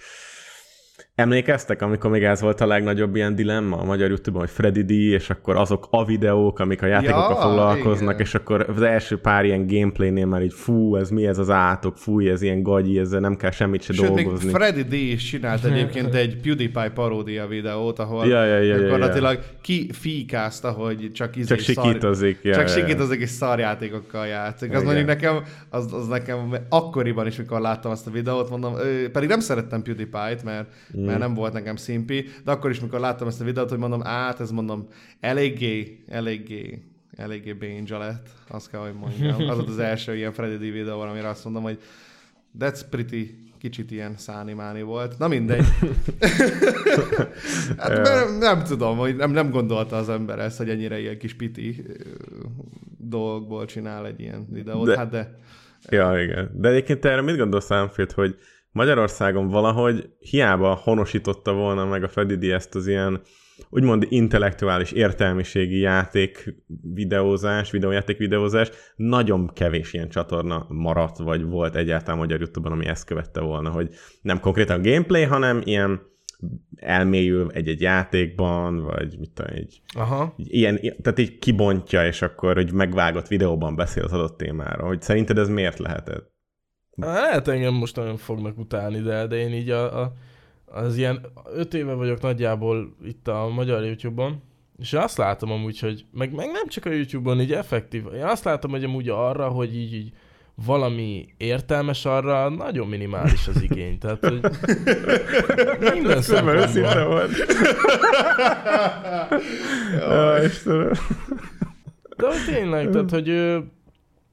Emlékeztek, amikor még ez volt a legnagyobb ilyen dilemma a magyar YouTube-on, hogy Freddy D, és akkor azok a videók, amik a játékokkal Ja, foglalkoznak, igen. és akkor az első pár ilyen gameplaynél már így fú, ez mi ez az átok, fú, ez ilyen gagyi, ezzel nem kell semmit se Sőt, még dolgozni. Freddy D is csinált egyébként egy PewDiePie paródia videót, ahol Ja, ja, ja, ja, ja. gyakorlatilag kifíkázta, hogy csak, izé Csak sikítozik, ja, csak ja, ja. sikítozik és szarjátékokkal játszik. Az Igen. mondjuk nekem, az, az nekem akkoriban is, mikor láttam azt a videót, mondom, pedig nem szerettem PewDiePie-t, mert, mm. Mert nem volt nekem szimpi, de akkor is, mikor láttam ezt a videót, hogy mondom, át, ez mondom, eléggé, eléggé eléggé bénja lett, azt kell, hogy mondjam. Az volt az első ilyen Freddy D videó, amire azt mondom, hogy that's pretty kicsit ilyen szánimáni volt. Na mindegy. [laughs] hát, mert nem tudom, hogy nem, nem gondolta az ember ezt, hogy ennyire ilyen kis piti ö, dolgokból csinál egy ilyen videót. De-. Hát de Ja, igen. De egyébként te erre mit gondolsz, Ánfield, hogy Magyarországon valahogy hiába honosította volna meg a D ezt az ilyen úgymond intellektuális értelmiségi játék videózás, videójáték videózás, nagyon kevés ilyen csatorna maradt, vagy volt egyáltalán magyar YouTube-on, ami ezt követte volna, hogy nem konkrétan gameplay, hanem ilyen elmélyül egy-egy játékban, vagy mit tudom, egy, Aha. ilyen, tehát így kibontja, és akkor hogy megvágott videóban beszél az adott témára. Hogy szerinted ez miért lehetett? Lehet engem most nagyon fognak utálni, de, de én így a, a, az ilyen öt éve vagyok nagyjából itt a magyar YouTube-on, és azt látom amúgy, hogy meg, meg nem csak a YouTube-on, így effektív. Én azt látom, hogy amúgy arra, hogy így, így valami értelmes arra nagyon minimális az igény. Tehát, hogy minden szempontból. volt. [laughs] Ja, Istenem. De hogy tényleg, tehát, hogy,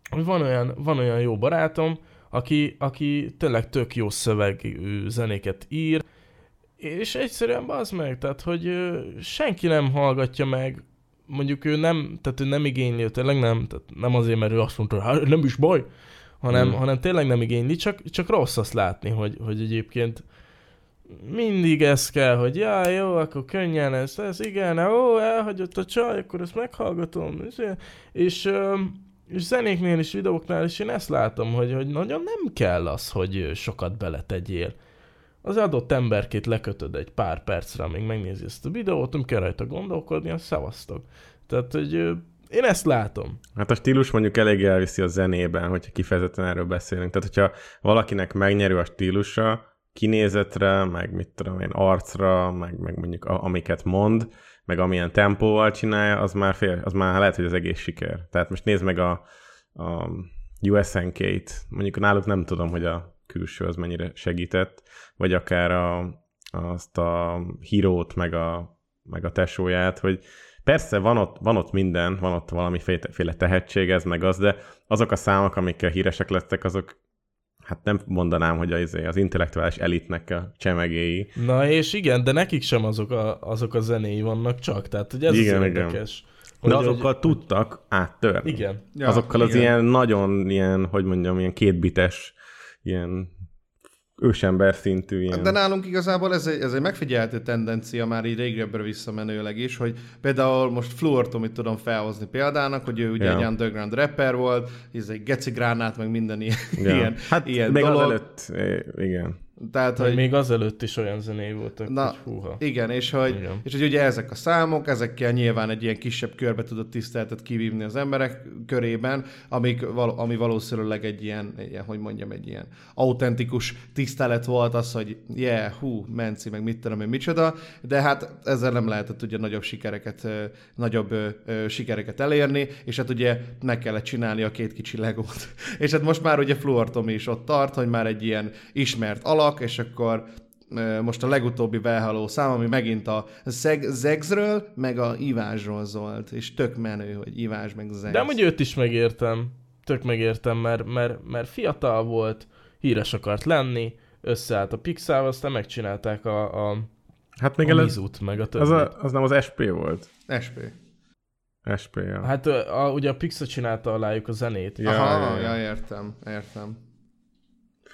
hogy van, olyan, van olyan jó barátom, aki, aki tényleg tök jó szövegű zenéket ír, és egyszerűen az meg, tehát, hogy senki nem hallgatja meg, mondjuk ő nem, tehát ő nem igényli, ő tényleg nem, tehát nem azért, mert ő azt mondta, hogy hát nem is baj, hanem, Hmm. hanem tényleg nem igényli, csak, csak rossz azt látni, hogy, hogy egyébként mindig ez kell, hogy ja, jó, akkor könnyen ez, ez igen, ó, elhagyott a csaj, akkor ezt meghallgatom, és, és, és zenéknél is, videóknál is én ezt látom, hogy, hogy nagyon nem kell az, hogy sokat beletegyél. Az adott emberkét lekötöd egy pár percre, amíg megnézi ezt a videót, nem kell rajta gondolkodni, azt szavaztok. Tehát, hogy én ezt látom. Hát a stílus mondjuk elég elviszi a zenében, hogyha kifejezetten erről beszélünk. Tehát, hogyha valakinek megnyerő a stílusa, kinézetre, meg mit tudom én, arcra, meg, meg mondjuk a, amiket mond, meg amilyen tempóval csinálja, az már, fél, az már lehet, hogy az egész siker. Tehát most nézd meg a, a USNK-t, mondjuk náluk nem tudom, hogy a külső az mennyire segített, vagy akár a, azt a hírót, meg a, meg a tesóját, hogy persze van ott, van ott minden, van ott valamiféle tehetség, ez meg az, de azok a számok, amikkel híresek lettek, azok hát nem mondanám, hogy az, az intellektuális elitnek a csemegéi. Na és igen, de nekik sem azok a, azok a zenéi vannak csak, tehát hogy ez Igen, az igen. érdekes. De Hogy- azokkal hogy- tudtak áttörni. Igen. Ja, azokkal az igen. ilyen nagyon, ilyen, hogy mondjam, ilyen kétbites, ilyen ősember szintű ilyen... De nálunk igazából ez egy, ez egy megfigyelhető tendencia már így régebbre visszamenőleg is, hogy például most Fluortomit tudom felhozni példának, hogy ő ugye Ja. egy underground rapper volt, ez egy geci gránát, meg minden ilyen, Ja. ilyen, hát ilyen még dolog. azelőtt, eh, igen. Tehát, Hogy hogy még azelőtt is olyan zenéi voltak, Na, hogy húha. Igen, és hogy, Igen. és hogy ugye ezek a számok, ezekkel nyilván egy ilyen kisebb körbe tudott tiszteletet kivívni az emberek körében, amik, ami valószínűleg egy ilyen, egy ilyen, hogy mondjam, egy ilyen autentikus tisztelet volt az, hogy yeah, hú, menci, meg mit tudom én, micsoda, de hát ezzel nem lehetett ugye nagyobb sikereket, nagyobb sikereket elérni, és hát ugye meg kellett csinálni a két kicsi legót. [laughs] és hát most már ugye Fluor Tomi is ott tart, hogy már egy ilyen ismert alak, és akkor most a legutóbbi Valhalla szám, ami megint a Zeg, Zegzről, meg a Ivásról szólt, és tök menő, hogy Ivás meg Zegz. De amúgy őt is megértem. Tök megértem, mert, mert, mert fiatal volt, híres akart lenni, összeállt a Pixel, aztán megcsinálták a, a, Hát még a Mizut, meg a többit. az, a, az nem az SP volt. SP. SP, ja. Hát ö, a, ugye a Pixel csinálta alájuk a zenét. Ja, Aha, ja, ja, ja. értem, értem.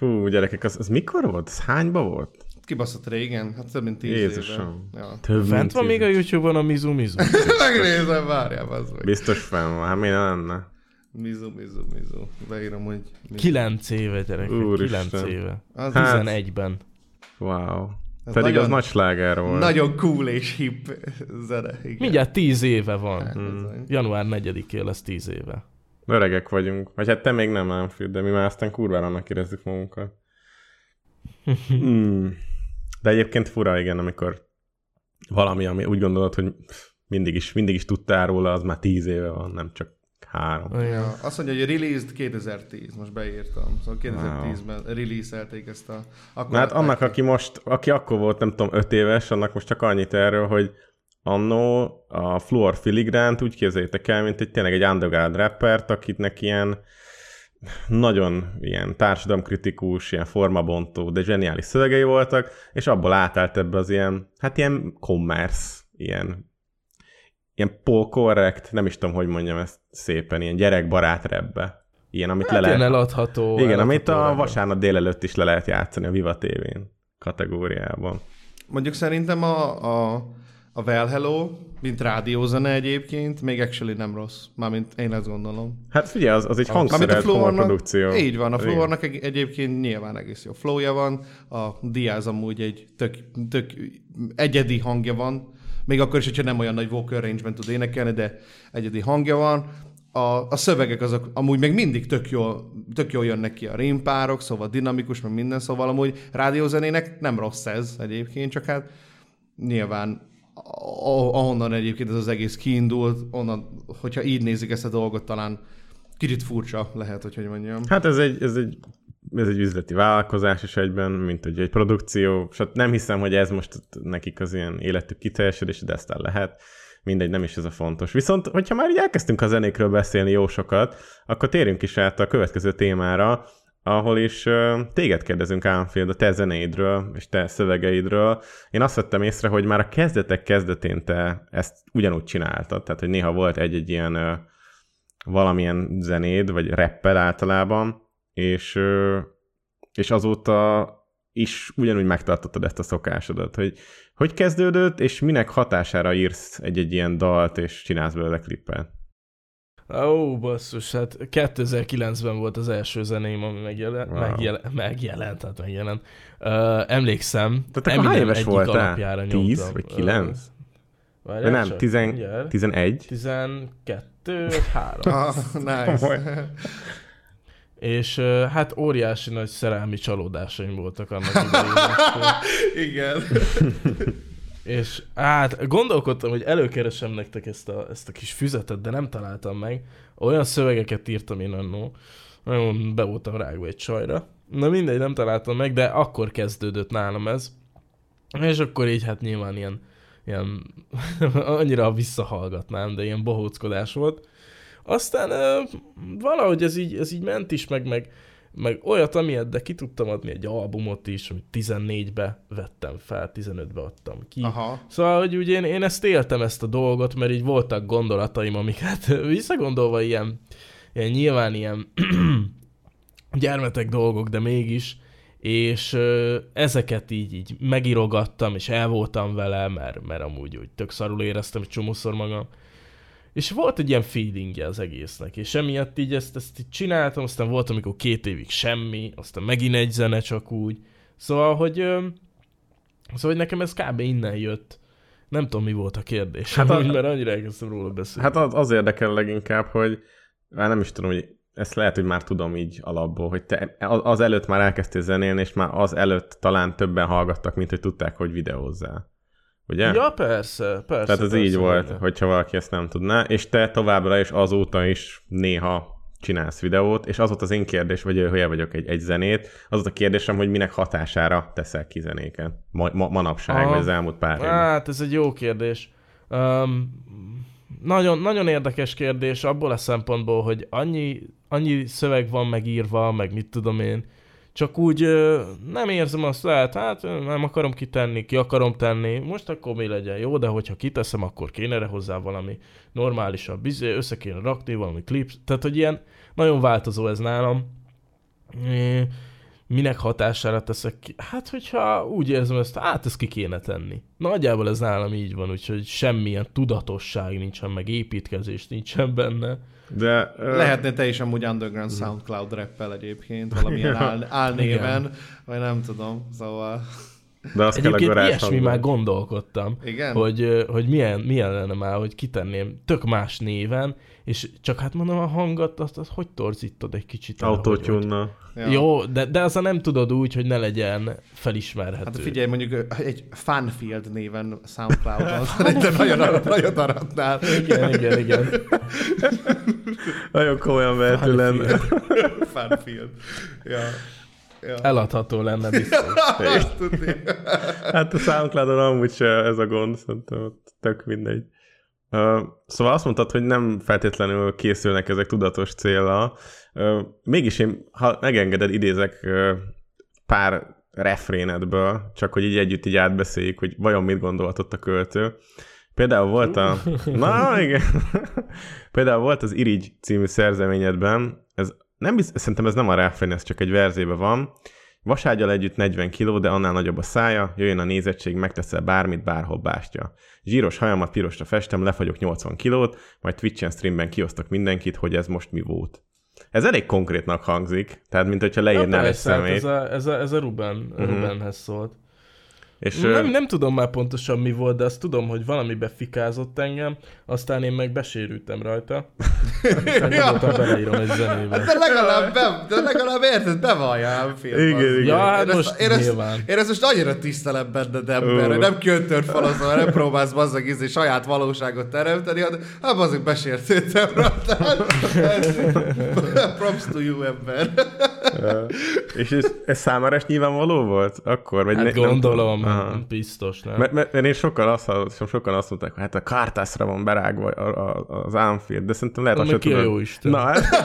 Fú, gyerekek, az, az mikor volt? Az hányba volt? Kibaszott régen, hát több mint tíz Jézusom. éve. Ja. Több Fent mint van tíz. még a YouTube-on a Mizu Mizu. [laughs] Megnézem, várjál, az meg. Biztos fenn van, hát ne lenne? Mizu, mizu, mizu. Beírom, hogy... mizu. Kilenc éve, gyerekek, Úristen. kilenc éve. Az Hát, 11-ben. Wow. Ez Pedig nagyon- az nagy sláger volt. Nagyon cool és hip zene. Igen. Mindjárt 10 éve van. Hát, Hmm. Január 4-én lesz 10 éve. Öregek vagyunk. Vagy hát te még nem, Ánfrid, de mi már aztán kurvára annak érezzük magunkat. [laughs] hmm. De egyébként fura, igen, amikor valami, ami úgy gondolod, hogy mindig is, mindig is tudtál róla, az már tíz éve van, nem csak három. Ja, azt mondja, hogy released 2010, most beírtam. Szóval 2010-ben release-elték ezt a... Akkor Na hát annak, ki. aki most, aki akkor volt, nem tudom, öt éves, annak most csak annyit erről, hogy annó a Fluor Filigránt úgy képzeljétek el, mint egy tényleg egy underground rappert, akitnek ilyen nagyon ilyen társadalomkritikus, ilyen formabontó, de zseniális szövegei voltak, és abból átállt ebbe az ilyen, hát ilyen commerce, ilyen ilyen Paul correct, nem is tudom, hogy mondjam ezt szépen, ilyen gyerekbarát repbe. Ilyen, amit Hát le ilyen lehet... eladható. Igen, amit eladható a regény. vasárnap délelőtt is le lehet játszani a Viva TV-n kategóriában. Mondjuk szerintem a, a, a Well Hello, mint rádiózene egyébként, még actually nem rossz. Mármint én ezt gondolom. Hát figyelj, az, az egy hangszerelt produkció. Így van, a egy, egyébként nyilván egész jó flowja van, a Diaz amúgy egy tök, tök egyedi hangja van, még akkor is, hogyha nem olyan nagy vocal range-ben tud énekelni, de egyedi hangja van. A, a szövegek azok amúgy még mindig tök jól, tök jól jönnek ki a rímpárok, szóval dinamikus, meg minden, szóval amúgy rádiózenének nem rossz ez egyébként, csak hát nyilván ahonnan egyébként ez az egész kiindult, onnan, hogyha így nézik ezt a dolgot, talán kicsit furcsa lehet, hogy hogy mondjam. Hát ez egy, ez egy ez egy üzleti vállalkozás is egyben, mint hogy egy produkció, és nem hiszem, hogy ez most nekik az ilyen életük kiteljesedés, de aztán lehet. Mindegy, nem is ez a fontos. Viszont, hogyha már így elkezdtünk a zenékről beszélni jó sokat, akkor térjünk is át a következő témára, ahol is téged kérdezünk, Ánfield, a te zenéidről és te szövegeidről. Én azt vettem észre, hogy már a kezdetek kezdetén te ezt ugyanúgy csináltad, tehát hogy néha volt egy-egy ilyen valamilyen zenéd, vagy rappel általában, és, és azóta is ugyanúgy megtartottad ezt a szokásodat, hogy hogy kezdődött, és minek hatására írsz egy-egy ilyen dalt, és csinálsz belőle klippet? Ó, basszus, hát 2009-ben volt az első zeném, ami megjelent, Wow. wow. megjelent, tehát megjelent. Uh, emlékszem. Tehát akkor hány éves voltál? alapjára 10 nyomtam. vagy 9? Ö, Vagy várjál nem, csak, 10, mindjárt. 11? 12 vagy [laughs] 3. Ah, nice. És uh, hát óriási nagy szerelmi csalódásaim voltak annak idején. [laughs] Igen. [laughs] És hát gondolkodtam, hogy előkeresem nektek ezt a, ezt a kis füzetet, de nem találtam meg. Olyan szövegeket írtam én annó, nagyon be voltam rágva egy csajra. Na mindegy, nem találtam meg, de akkor kezdődött nálam ez. És akkor így hát nyilván ilyen, ilyen [laughs] annyira visszahallgatnám, de ilyen bohóckodás volt. Aztán ö, valahogy ez így, ez így ment is, meg, meg, meg olyat, amilyet, de ki tudtam adni egy albumot is, amit 14-be vettem fel, 15-be adtam ki. Aha. Szóval, hogy ugye én, én ezt éltem, ezt a dolgot, mert így voltak gondolataim, amiket [laughs] visszagondolva ilyen, ilyen nyilván ilyen [clears throat] gyermetek dolgok, de mégis, és ö, ezeket így, így megírogattam, és el voltam vele, mert, mert amúgy úgy tök szarul éreztem egy csomószor magam. És volt egy ilyen feelingje az egésznek, és emiatt így ezt, ezt így csináltam, aztán volt, amikor két évig semmi, aztán megint egy zene csak úgy. Szóval, hogy, szóval, hogy nekem ez kb. innen jött. Nem tudom, mi volt a kérdés, Hát hát a- mert annyira elkezdtem róla beszélni. Hát az, az érdekel leginkább, hogy már nem is tudom, hogy ezt lehet, hogy már tudom így alapból, hogy te az az előtt már elkezdtél zenélni, és már az előtt talán többen hallgattak, mint hogy tudták, hogy videózzál. Ugye? Ja, persze, persze. Tehát ez persze, így volt, igen. hogyha valaki ezt nem tudná, és te továbbra is azóta is néha csinálsz videót, és az volt az én kérdés, vagy hülye vagyok egy, egy zenét, az volt a kérdésem, hogy minek hatására teszel ki zenéket ma, ma, manapság, Aha. vagy az elmúlt pár évben. Hát ez egy jó kérdés. Um, nagyon, nagyon érdekes kérdés abból a szempontból, hogy annyi, annyi szöveg van megírva, meg mit tudom én, csak úgy nem érzem azt, lehet, hát nem akarom kitenni, ki akarom tenni, most akkor mi legyen jó, de hogyha kiteszem, akkor kéne erre hozzá valami normálisabb, izé, össze kéne rakni, valami klip, tehát hogy ilyen nagyon változó ez nálam. Minek hatására teszek ki? Hát, hogyha úgy érzem ezt, hát ezt ki kéne tenni. Nagyjából ez nálam így van, úgyhogy semmilyen tudatosság nincsen, meg építkezés nincsen benne. De Lehetne te is amúgy underground Soundcloud rappel egyébként, valamilyen áll, álnéven, vagy nem tudom, szóval... de az kell a Egyébként garázs ilyesmi hangban. már gondolkodtam, Igen? hogy, hogy milyen, milyen lenne már, hogy kitenném tök más néven, és csak hát mondom, a hangot, azt, azt hogy torzítod egy kicsit? Autotune-nal. Ja. Jó, de, de az nem tudod úgy, hogy ne legyen felismerhető. Hát figyelj, mondjuk egy Funfield néven Soundcloudon, [laughs] de nagyon, nagyon aratnál. Igen, igen, igen. [laughs] Nagyon komolyan vehető lenne. [laughs] Funfield. Ja. Ja. Eladható lenne biztos. Hát a SoundCloud-on amúgy se ez a gond, szerintem ott tök mindegy. Szóval azt mondtad, hogy nem feltétlenül készülnek ezek tudatos célra. Mégis én, ha megengeded, idézek pár refrénedből, csak hogy így együtt így átbeszéljük, hogy vajon mit gondolt ott a költő. Például volt a... Na, igen. [laughs] Például volt az Irigy című szerzeményedben, ez nem biz... szerintem ez nem a refrén, ez csak egy verzébe van. Vaságyal együtt 40 kiló, de annál nagyobb a szája, jöjjön a nézettség, megteszel bármit, bárhol bástya. Zsíros hajamat pirosra festem, lefagyok 80 kilót, majd Twitch-en streamben kiosztok mindenkit, hogy ez most mi volt. Ez elég konkrétnak hangzik, tehát mint hogyha leírnál egy hát szemét. ez, a, ez, a, ez a Ruben, uh-huh. Rubenhez szólt. És Nem, nem tudom már pontosan mi volt, de azt tudom, hogy valami befikázott engem, aztán én meg besérültem rajta. Aztán [laughs] beleírom egy zenébe. De legalább, be, de legalább érted, bevalljál film. Igen, igen. Ja, hát Én most ezt, én, ezt, nyilván. én ezt most annyira tisztelem benned ember, nem köntört falazol, nem próbálsz bazzag izé saját valóságot teremteni, hanem hát bazzag besértődtem rajta. Props to you ember. és ez, ez számára is nyilvánvaló volt akkor? Vagy Hát ne- nem gondolom, tudom. Aha. biztos, nem? Mert, mert, mert én sokkal azt hallottam, sokan azt mondták, hogy hát a Kártászra van berágva az Anfield, de szerintem lehet, ki a tudod. jó Isten? Na, hát. [laughs]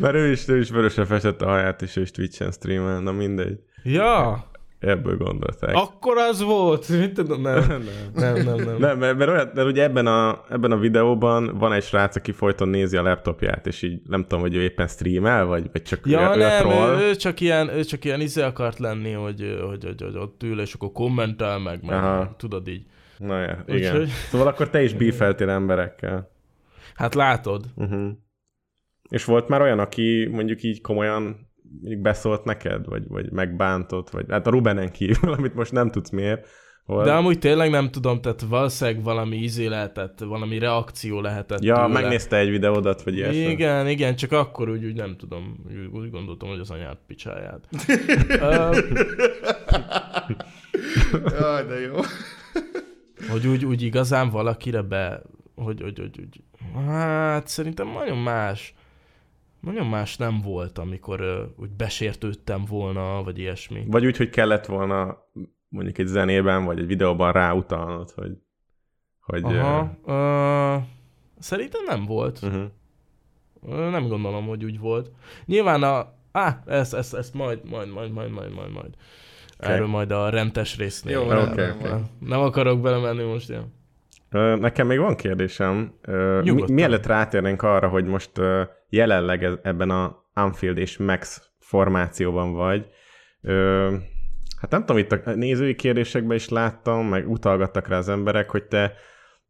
mert ő is, ő is vörösre festette a haját, és ő is Twitch-en streamel, na mindegy. Ja, Ebből gondolták. akkor az volt. Mit tudom, nem. nem. Nem, nem, nem. Nem, mert, mert, olyan, mert ugye ebben a, ebben a videóban van egy srác, aki folyton nézi a laptopját, és így nem tudom, hogy ő éppen streamel, vagy, vagy csak Ja, ő, nem, troll. ő, ő, csak ilyen, ő csak ilyen izé akart lenni, hogy, hogy, hogy, hogy ott ül, és akkor kommentel meg, meg, Aha. tudod így. Na ja, igen. Úgyhogy- Szóval akkor te is bífeltél emberekkel. Hát látod, Uh-huh. És volt már olyan, aki mondjuk így komolyan mondjuk beszólt neked, vagy, vagy megbántott, vagy hát a Rubenen kívül, [laughs] amit most nem tudsz miért. Volt. De amúgy tényleg nem tudom, tehát valószínűleg valami izé lehetett, valami reakció lehetett ja, tőle. megnézte egy videódat, vagy ilyesmi. Igen, igen, csak akkor úgy, úgy nem tudom, úgy, úgy gondoltam, hogy az anyát picsáját. [laughs] Jaj, de jó. hogy úgy, úgy igazán valakire be, hogy, hogy, hogy, hogy, hát szerintem nagyon más, nagyon más nem volt, amikor ö, úgy besértődtem volna, vagy ilyesmi. Vagy úgy, hogy kellett volna mondjuk egy zenében, vagy egy videóban ráutalnod, hogy... hogy Aha, ö, szerintem nem volt. Uh, uh-huh. Ö, Nem gondolom, hogy úgy volt. Nyilván a... Á, ezt, ezt, ezt majd, majd, majd, majd, majd, majd, majd. Oké. Erről majd a rentes résznél. Jó, Nem- rendben oké. van. Nem akarok belemenni most ilyen. Nekem még van kérdésem. Nyugodtan. mielőtt rátérnénk arra, hogy most jelenleg ebben a Anfield és Max formációban vagy, hát nem tudom, itt a nézői kérdésekben is láttam, meg utalgattak rá az emberek, hogy te,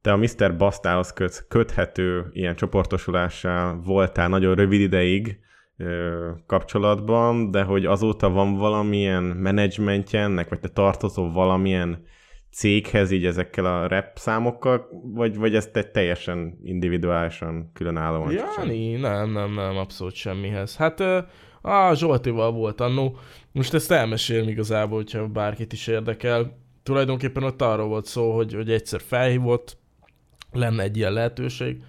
te a Mr. Bastához köt, köthető ilyen csoportosulással voltál nagyon rövid ideig kapcsolatban, de hogy azóta van valamilyen menedzsmentje ennek, vagy te tartozol valamilyen céghez így ezekkel a rap számokkal, vagy, vagy ezt te teljesen individuálisan különállóan Jani, nem, nem, nem, abszolút semmihez. Hát a Zsoltival volt annó. Most ezt elmesélem igazából, hogyha bárkit is érdekel. Tulajdonképpen ott arról volt szó, hogy, hogy egyszer felhívott, lenne egy ilyen lehetőség,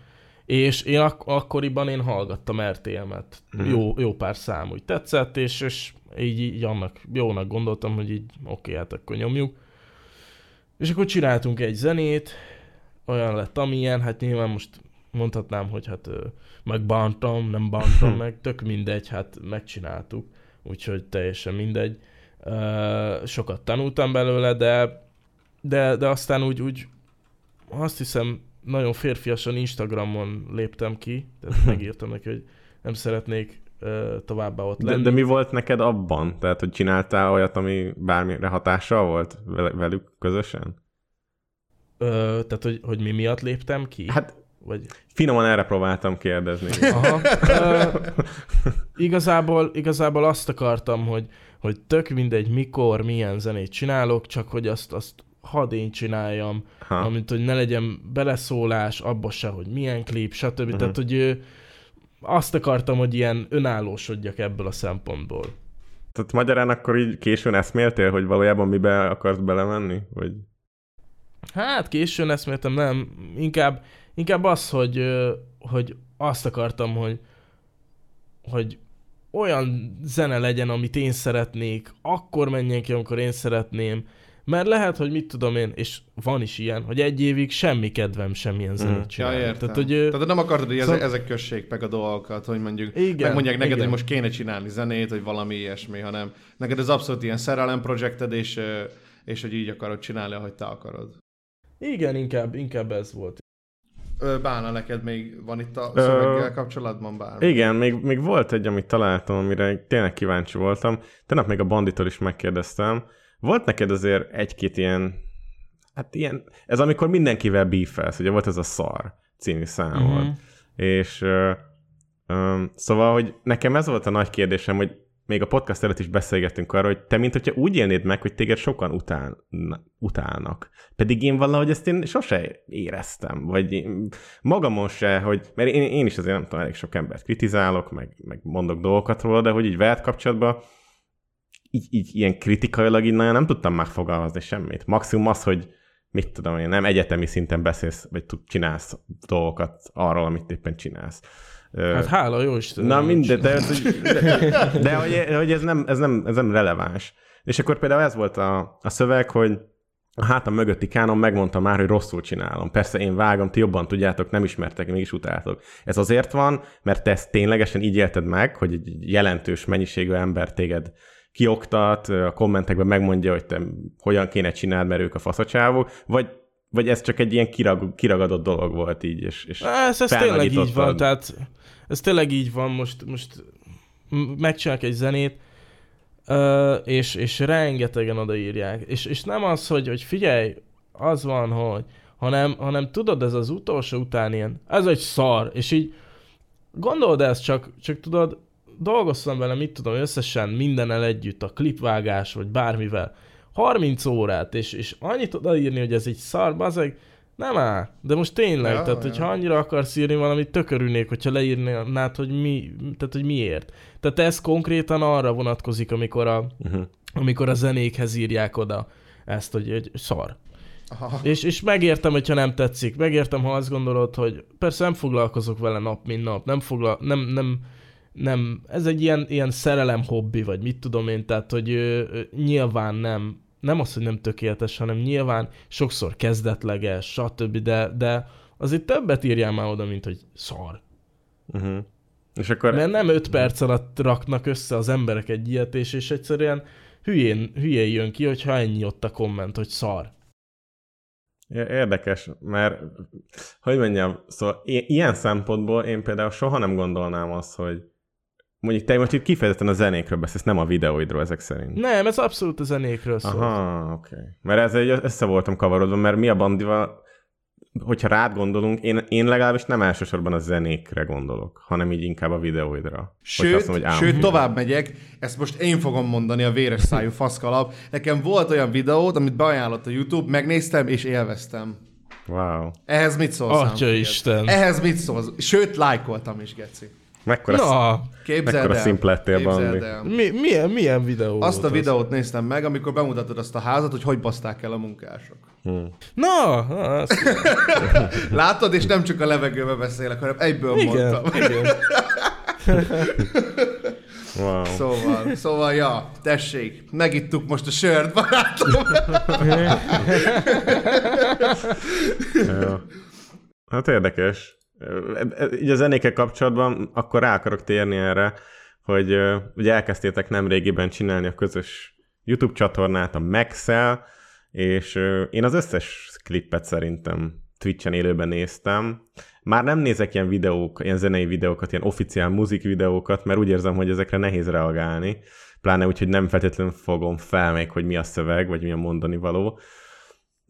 És én ak- akkoriban én hallgattam RTM-et. Mhm. Jó, jó pár szám úgy tetszett, és, és így, így annak jónak gondoltam, hogy így oké, hát akkor nyomjuk. És akkor csináltunk egy zenét, olyan lett amilyen, hát nyilván most mondhatnám, hogy hát megbántam, nem bántam [laughs] meg, tök mindegy, hát megcsináltuk, úgyhogy teljesen mindegy. Sokat tanultam belőle, de, de, de aztán úgy, úgy azt hiszem, nagyon férfiasan Instagramon léptem ki, tehát [laughs] megírtam neki, hogy nem szeretnék továbbá ott De, lenni. de mi volt neked abban? Tehát, hogy csináltál olyat, ami bármire hatással volt velük közösen? Ö, tehát, hogy, hogy mi miatt léptem ki? Hát Vagy... finoman erre próbáltam kérdezni. Aha. [laughs] Ö, igazából, igazából azt akartam, hogy, hogy tök mindegy, mikor, milyen zenét csinálok, csak hogy azt, azt hadd én csináljam, Ha. amit hogy ne legyen beleszólás, abba se, hogy milyen klip, stb. Mhm. Tehát, hogy azt akartam, hogy ilyen önállósodjak ebből a szempontból. Tehát magyarán akkor így későn eszméltél, hogy valójában mibe akarsz belemenni? Vagy... Hát későn eszméltem, nem. Inkább, inkább az, hogy, hogy azt akartam, hogy, hogy olyan zene legyen, amit én szeretnék, akkor menjen ki, amikor én szeretném, mert lehet, hogy mit tudom én, és van is ilyen, hogy egy évig semmi kedvem semmilyen zenét Mhm. Ja, csinálni. értem. Tehát, hogy, Tehát nem akartad, hogy Szóval- ezek, kössék meg a dolgokat, hogy mondjuk Igen, megmondják neked, igen. hogy most kéne csinálni zenét, vagy valami ilyesmi, hanem neked ez abszolút ilyen szerelem projekted, és, és hogy így akarod csinálni, ahogy te akarod. igen, inkább, inkább ez volt. Bána, neked még van itt a szöveggel kapcsolatban bármi? Igen, még, még volt egy, amit találtam, amire tényleg kíváncsi voltam. Tegnap még a banditól is megkérdeztem. Volt neked azért egy-két ilyen, hát ilyen, ez amikor mindenkivel beefelsz, ugye volt ez a szar című számod. Mhm. És ö, ö, szóval, hogy nekem ez volt a nagy kérdésem, hogy még a podcast előtt is beszélgettünk arról, hogy te, mint hogyha úgy élnéd meg, hogy téged sokan utál, utálnak. Pedig én valahogy ezt én sose éreztem, vagy magamon se, hogy, mert én, én is azért nem tudom, elég sok embert kritizálok, meg, meg mondok dolgokat róla, de hogy így veled kapcsolatban így, így ilyen kritikailag így nagyon nem tudtam megfogalmazni semmit. Maximum az, hogy mit tudom én, nem egyetemi szinten beszélsz, vagy tud, csinálsz dolgokat arról, amit éppen csinálsz. Hát hála jó Isten. Na mindegy, de, de, de hogy, hogy ez, nem, ez, nem, ez nem releváns. És akkor például ez volt a, a szöveg, hogy a hátam mögötti kánon megmondta már, hogy rosszul csinálom. Persze én vágom, ti jobban tudjátok, nem ismertek, mégis utáltok. Ez azért van, mert te ezt ténylegesen így élted meg, hogy egy jelentős mennyiségű ember téged kioktat, a kommentekben megmondja, hogy te hogyan kéne csináld, mert ők a faszacsávok, vagy, vagy ez csak egy ilyen kirag, kiragadott dolog volt így, és, és Ez, ez tényleg így van, tehát ez tényleg így van, most, most megcsinálok egy zenét, és, és rengetegen odaírják, és, és nem az, hogy, hogy figyelj, az van, hogy, hanem, hanem tudod, ez az utolsó után ilyen, ez egy szar, és így gondold ezt csak, csak tudod, dolgoztam vele, mit tudom, összesen mindennel együtt, a klipvágás, vagy bármivel, 30 órát, és, és annyit odaírni, hogy ez egy szar, bazeg, nem áll. De most tényleg, Ja, tehát ja. hogyha annyira akarsz írni valamit, tök örülnék, hogyha leírnád, hogy mi, tehát hogy miért. Tehát ez konkrétan arra vonatkozik, amikor a, uh-huh. amikor a zenékhez írják oda ezt, hogy, hogy szar. Aha. És, és megértem, hogyha nem tetszik. Megértem, ha azt gondolod, hogy persze nem foglalkozok vele nap, mint nap. Nem foglal, nem, nem, nem, ez egy ilyen, ilyen szerelem hobbi, vagy mit tudom én, tehát, hogy ö, ö, nyilván nem, nem az, hogy nem tökéletes, hanem nyilván sokszor kezdetleges, stb., de, de azért többet írjál már oda, mint hogy szar. Uh-huh. És akkor... Mert nem öt perc alatt raknak össze az emberek egy ilyet, és, és egyszerűen hülyén, hülyén jön ki, hogyha ennyi ott a komment, hogy szar. Érdekes, mert hogy mondjam, szóval ilyen szempontból én például soha nem gondolnám azt, hogy mondjuk te most itt kifejezetten a zenékről beszélsz, nem a videóidról ezek szerint. Nem, ez abszolút a zenékről szól. Aha, oké. Okay. Mert ezzel így össze voltam kavarodva, mert mi a bandival, hogyha rád gondolunk, én, én legalábbis nem elsősorban a zenékre gondolok, hanem így inkább a videóidra. Sőt, azt mondom, hogy sőt, tovább megyek, ezt most én fogom mondani a véres szájú faszkalap. Nekem volt olyan videót, amit beajánlott a YouTube, megnéztem és élveztem. Wow. Ehhez mit szólsz? Atya? Isten. Ehhez mit szólsz? Sőt, lájkoltam is, Geci. Mekkora, Na, Képzeld mekkora el. szimp lettél, el. mi, milyen, milyen videó Azt a volt az? videót néztem meg, amikor bemutatod azt a házat, hogy hogy baszták el a munkások. Na, az, [laughs] Látod, és nem csak a levegőbe beszélek, hanem egyből igen, mondtam. igen. [laughs] Wow. Szóval, szóval, ja, tessék, megittuk most a sört, barátom. [laughs] Jó. Hát érdekes. Így a zenékkel kapcsolatban akkor rá akarok térni erre, hogy ugye elkezdtétek nem régiben csinálni a közös YouTube csatornát, a max és én az összes klippet szerintem Twitch-en élőben néztem. Már nem nézek ilyen videók, ilyen zenei videókat, ilyen oficiál muzik videókat, mert úgy érzem, hogy ezekre nehéz reagálni. Pláne úgy, hogy nem feltétlenül fogom fel még, hogy mi a szöveg, vagy mi a mondani való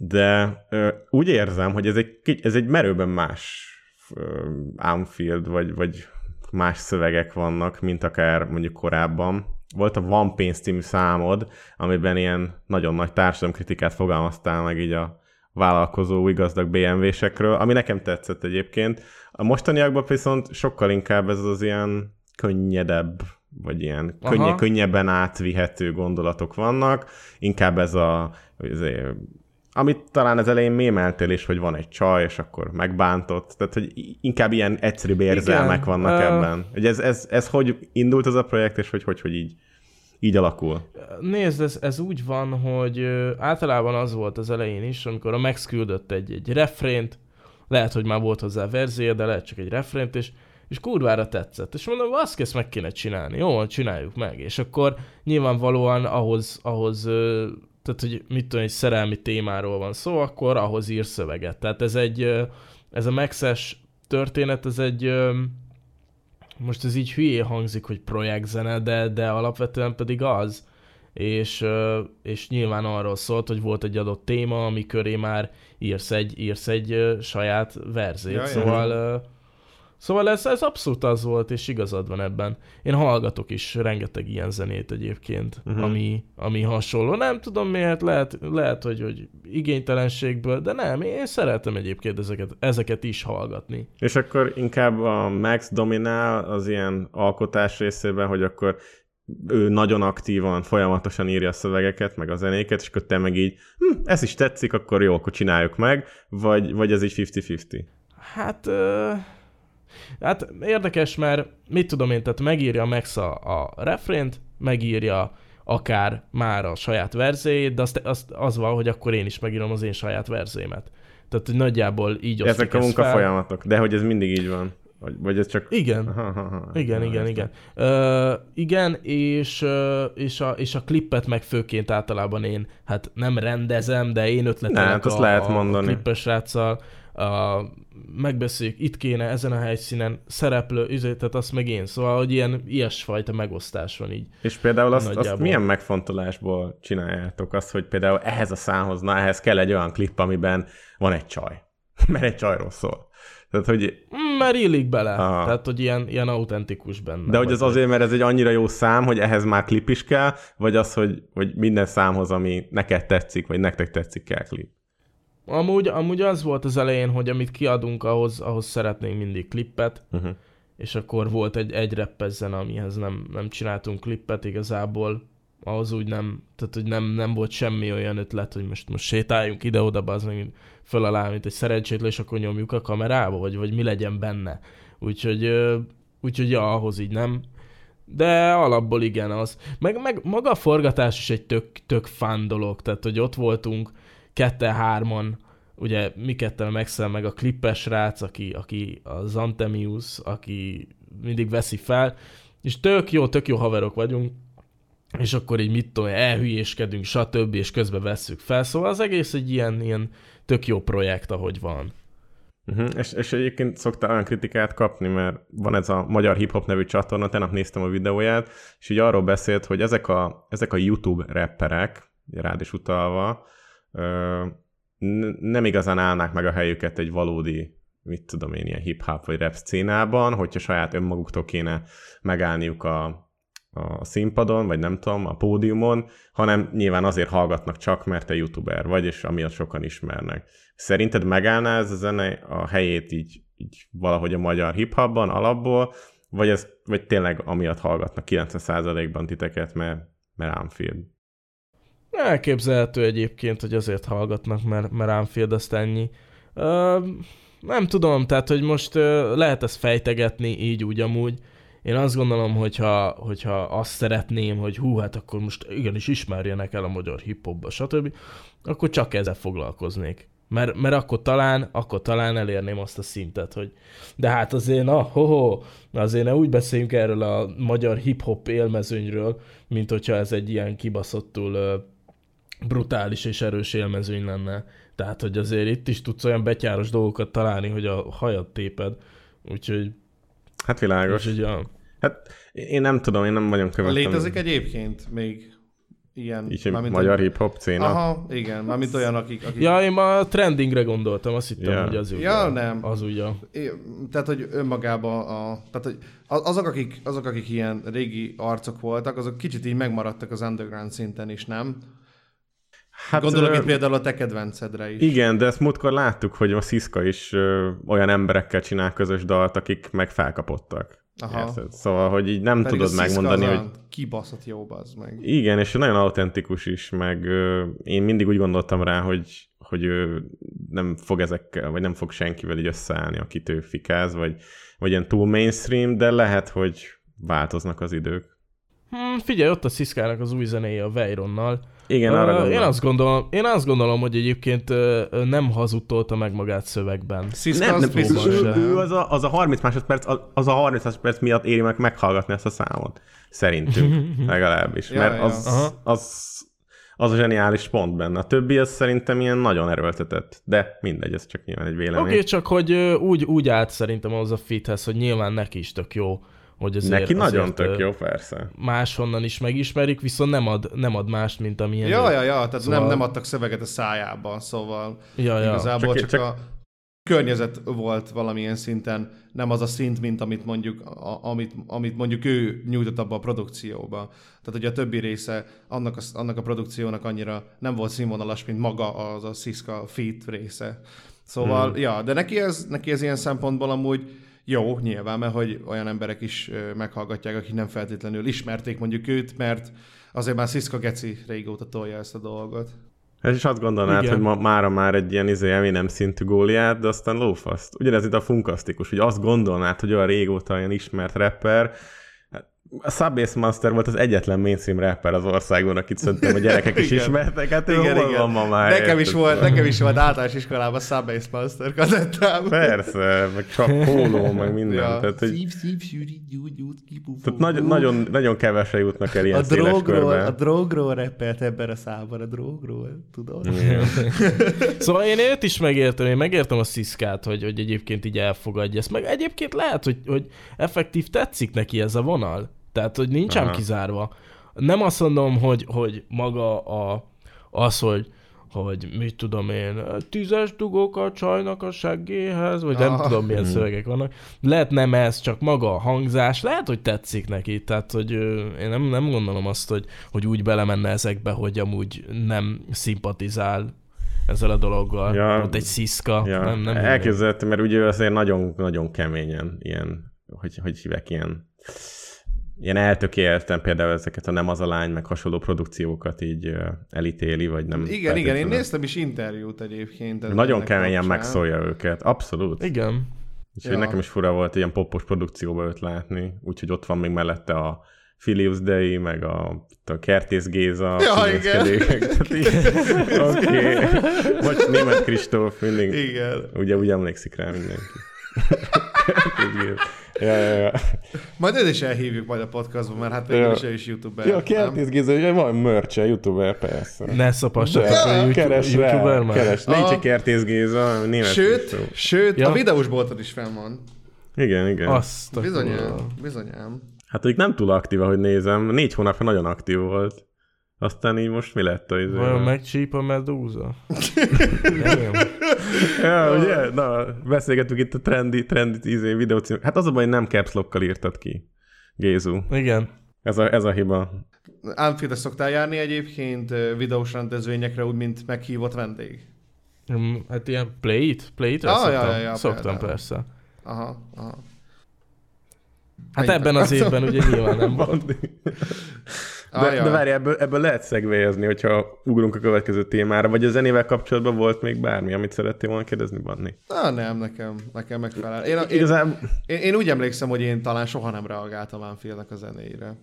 de ö, úgy érzem, hogy ez egy, ez egy merőben más Anfield, vagy, vagy más szövegek vannak, mint akár mondjuk korábban. Volt a One Pénz című számod, amiben ilyen nagyon nagy társadalomkritikát fogalmaztál meg így a vállalkozó, új gazdag BMW-sekről, ami nekem tetszett egyébként. A mostaniakban viszont sokkal inkább ez az ilyen könnyedebb, vagy ilyen Aha. könnye, könnyebben átvihető gondolatok vannak, inkább ez a, amit talán az elején mémeltél is, hogy van egy csaj, és akkor megbántott, tehát hogy inkább ilyen egyszerűbb érzelmek Igen, vannak ö- ebben. Hogy ez, ez, ez hogy indult ez a projekt, és hogy hogy, hogy így, így alakul. Nézd, ez, ez úgy van, hogy általában az volt az elején is, amikor a Max küldött egy, egy refrént, lehet, hogy már volt hozzá verzió, de lehet csak egy refrént, és, és kurvára tetszett. És mondom, azt ezt meg kéne csinálni. Jó, csináljuk meg. És akkor nyilvánvalóan ahhoz, ahhoz tehát, hogy mit tudom, egy szerelmi témáról van szó, akkor ahhoz ír szöveget. Tehát ez egy, ez a Maxes történet, ez egy, most ez így hülyé hangzik, hogy projektzene, de, de alapvetően pedig az, és, és nyilván arról szólt, hogy volt egy adott téma, ami köré már írsz egy, írsz egy saját verzét, Ja, ja. szóval, ö, szóval ez, ez abszolút az volt, és igazad van ebben. Én hallgatok is rengeteg ilyen zenét egyébként, uh-huh. ami, ami hasonló. Nem tudom miért, lehet, lehet hogy, hogy igénytelenségből, de nem, én szeretem egyébként ezeket, ezeket is hallgatni. És akkor inkább a Max dominál az ilyen alkotás részében, hogy akkor ő nagyon aktívan, folyamatosan írja a szövegeket, meg a zenéket, és akkor te meg így, hm, ez is tetszik, akkor jó, akkor csináljuk meg, vagy, vagy ez így 50-50? Hát, ö, hát érdekes, mert mit tudom én, tehát megírja Max a, a refrént, megírja akár már a saját verzéjét, de azt, azt, az van, hogy akkor én is megírom az én saját verzémet. Tehát, hogy nagyjából így osztjuk Ezek a folyamatok, de hogy ez mindig így van? Vagy, vagy ez csak... Igen. Aha, aha, aha. Igen, igen, igen. Ö, igen, és, és, a, és a klippet meg főként általában én, hát nem rendezem, de én ötletelek Ne, hát a, lehet mondani. a klippes ráccal, a, megbeszéljük, itt kéne, ezen a helyszínen szereplő, izé, tehát azt meg én. Szóval, hogy ilyen ilyesfajta megosztás van így. És például azt, azt milyen megfontolásból csináljátok? Azt, hogy például ehhez a számhoz, na ehhez kell egy olyan klip, amiben van egy csaj. [laughs] Mert egy csajról szól. Tehát, hogy, Mm, Mert illik bele. Aha. Tehát, hogy ilyen, ilyen autentikus benne. de hogy az azért, mert ez egy annyira jó szám, hogy ehhez már klip is kell, vagy az, hogy, hogy minden számhoz, ami neked tetszik, vagy nektek tetszik, kell klip. Amúgy, amúgy az volt az elején, hogy amit kiadunk, ahhoz, ahhoz szeretnénk mindig klippet, Uh-huh. és akkor volt egy, egy rappes zene, amihez nem, nem csináltunk klippet igazából, ahhoz úgy nem, tehát hogy nem, nem volt semmi olyan ötlet, hogy most, most sétáljunk ide-oda, az meg föl alá, mint egy szerencsétlen, és akkor nyomjuk a kamerába, vagy, vagy mi legyen benne. Úgyhogy, úgyhogy ja, ahhoz így nem. De alapból igen az. Meg, meg maga a forgatás is egy tök, tök fán dolog, tehát hogy ott voltunk kette-hárman, ugye mi ketten megszel meg a klippes rác, aki, aki a Zantemius, aki mindig veszi fel, és tök jó, tök jó haverok vagyunk, és akkor így mit tudom, elhülyéskedünk, stb., és közben vesszük fel, szóval az egész egy ilyen, ilyen tök jó projekt, ahogy van. Uh-huh. És, és egyébként szoktál olyan kritikát kapni, mert van ez a Magyar Hip Hop nevű csatorna, tegnap néztem a videóját, és így arról beszélt, hogy ezek a, ezek a YouTube rapperek, rád is utalva, nem igazán állnák meg a helyüket egy valódi, mit tudom én, ilyen hip-hop vagy rap szcénában, hogyha saját önmaguktól kéne megállniuk a, a színpadon, vagy nem tudom, a pódiumon, hanem nyilván azért hallgatnak csak, mert te youtuber vagy, és amiatt sokan ismernek. Szerinted megállná ez a zene a helyét így, így valahogy a magyar hip-hopban alapból, Vagy, ez, vagy tényleg amiatt hallgatnak 90%-ban titeket, mert, mert Anfield. Elképzelhető egyébként, hogy azért hallgatnak, mert, mert Anfield azt ennyi. Ö, nem tudom, tehát, hogy most ö, lehet ezt fejtegetni így úgy amúgy. Én azt gondolom, hogyha, hogyha azt szeretném, hogy hú, hát akkor most igenis ismerjenek el a magyar hip-hopba, stb., akkor csak ezzel foglalkoznék. Mert, mert akkor talán, akkor talán elérném azt a szintet, hogy de hát azért, na, ho-ho, azért ne úgy beszéljünk erről a magyar hip-hop élmezőnyről, mint hogyha ez egy ilyen kibaszottul brutális és erős élmezőny lenne. Tehát, hogy azért itt is tudsz olyan betyáros dolgokat találni, hogy a hajat téped. Úgyhogy, Hát világos. úgyhogy ja. Hát én nem tudom, én nem nagyon követem. Létezik egyébként még ilyen... Így, mármint, magyar hogy- hip-hop céna. Aha, igen, mármint olyan, akik... akik ja, én a trendingre gondoltam, azt hittem, Ja. hogy az ugye. Ja, nem. Az ugye. É, Tehát, hogy önmagában a... Tehát, hogy az- azok akik, azok, akik ilyen régi arcok voltak, azok kicsit így megmaradtak az underground szinten is, nem? Hát, Gondolok ö, itt például a te kedvencedre is. Igen, de ezt múltkor láttuk, hogy a Sziszka is ö, olyan emberekkel csinál közös dalt, akik meg felkapottak. Aha. Érted? Szóval, hogy így nem Pedig tudod megmondani, hogy Kibaszott jó, az meg. igen, és nagyon autentikus is, meg ö, én mindig úgy gondoltam rá, hogy, hogy ő nem fog ezekkel, vagy nem fog senkivel így összeállni, akit ő fikáz, vagy, vagy ilyen túl mainstream, de lehet, hogy változnak az idők. Hm, figyelj, ott a Sziszkának az új zenéje a Veyronnal. Igen, arra én, gondolom. azt gondolom, én azt gondolom, hogy egyébként ö, nem hazudtolta meg magát szövegben. Sziszka Nem, az nem, biztos, ő, ő az, a, az a 30 másodperc, az- az a 30 másodperc miatt éri meg meghallgatni ezt a számot. Szerintünk, [laughs] legalábbis. Ja, Mert ja. az, Aha. az, az a zseniális pont benne. A többi az szerintem ilyen nagyon erőltetett. De mindegy, ez csak nyilván egy Oké, vélemény. okay, csak hogy úgy, úgy állt szerintem ahhoz a fithez, hogy nyilván neki is tök jó, hogy azért, Neki nagyon azért, tök jó, persze. Máshonnan is megismerik, viszont nem ad, nem ad mást, mint amilyen. Ja, ja, ja, tehát Szóval- nem, nem adtak szöveget a szájába, szóval ja, ja. igazából Csak- csak, csak- a környezet volt valamilyen szinten, nem az a szint, mint amit mondjuk, a, amit, amit mondjuk ő nyújtott abba a produkcióba. Tehát ugye a többi része annak a, annak a produkciónak annyira nem volt színvonalas, mint maga az a Siska Feet része. Szóval, hmm. ja, de neki ez, neki ez ilyen szempontból amúgy jó, nyilván, mert hogy olyan emberek is meghallgatják, akik nem feltétlenül ismerték mondjuk őt, mert azért már Siska Geci régóta tolja ezt a dolgot. Ez is azt gondolnád, Igen. hogy ma, mára már egy ilyen izé, Eminem szintű góliát, de aztán lófaszt. Ugyanez itt a funkasztikus, hogy azt gondolnád, hogy olyan régóta ilyen ismert rapper, a Subbase Master volt az egyetlen mainstream rapper az országban, akit szerintem a gyerekek is [laughs] ismertek. Hát Igen, hol igen. van ma már? Nekem is, volt, nekem is volt általános iskolában Subbase Master kazettám. Persze, meg csak póló, meg minden. Ja. Tehát, hogy, Szív, szív, sűri, gyúgy, gyújt, kipufú. tehát nagyon, nagyon, nagyon kevesen jutnak el ilyen a széles drogról, körben. a drogról reppelt ebben a számban, a drogról, tudod? Igen. [laughs] Szóval én őt is megértem, én megértem a sziszkát, hogy, hogy egyébként így elfogadja ezt. Meg egyébként lehet, hogy, hogy effektív tetszik neki ez a vonal. Tehát, hogy nincsen Aha. kizárva. Nem azt mondom, hogy, hogy maga a, az, hogy hogy mit tudom én, tízes dugók a csajnak a seggéhez, vagy nem Ah. tudom milyen Mhm. szövegek vannak. Lehet nem ez, csak maga a hangzás, lehet, hogy tetszik neki, tehát hogy én nem, nem gondolom azt, hogy, hogy úgy belemenne ezekbe, hogy amúgy nem szimpatizál ezzel a dologgal, Ja. ott egy sziszka, Ja, nem, nem elképzelhető, mert ugye azért nagyon-nagyon keményen ilyen, hogy, hogy hívják, ilyen ilyen eltökélten például ezeket a Nem az a lány, meg hasonló produkciókat így elítéli, vagy nem. Igen, igen, én néztem is interjút egyébként. Nagyon keményen megszólja őket, abszolút. Igen. Úgyhogy Ja. nekem is fura volt ilyen popos produkcióba őt látni, úgyhogy ott van még mellette a Philips Day, meg a, a Kertész Géza, Ja, így- [laughs] [laughs] Oké. Vagy német Kristóf, mindig. Igen. Ugye úgy emlékszik rá mindenki. Ja, ja, ja. Majd őt is elhívjuk majd a podcastba, mert hát végül Ja. is ő is youtuber. Ja? Kertész Géza, ugye van merch youtuber, persze. Ne szapassatok De, a YouTube, keres YouTuber rá, már. keres. Nincs egy Kertész Géza, német Sőt, sőt, Ja. a videós bolton is fenn van. Igen, igen. Azt a Bizonyám, bizonyám. Hát hogy nem túl aktív, ahogy nézem. Négy hónapja nagyon aktív volt. Aztán így most mi lett a izé? Vajon megcsíp a medúza? Nem. [laughs] Ja, ugye? Na, beszélgetünk itt a trendi, trendi izé, videócím. Hát az a baj, nem caps lockkal írtad ki. Gézu. Igen. Ez a, ez a hiba. Anfield szoktál járni egyébként videós rendezvényekre, úgy, mint meghívott vendég? Mm, Hát ilyen play it? Play it Ah, ja, szoktam, ja, ja, szoktam például. persze. Aha, aha. Hát Mennyit ebben az [laughs] évben ugye nyilván nem volt. [laughs] Ah, De, ja. de várj, ebből, ebből lehet szegvelyezni, hogyha ugrunk a következő témára, vagy a zenével kapcsolatban volt még bármi, amit szerettél volna kérdezni, Banni? Na, nem, nekem, nekem megfelel. Én, én, Igazából én, én, úgy emlékszem, hogy én talán soha nem reagáltam Anfieldnek a zenéire.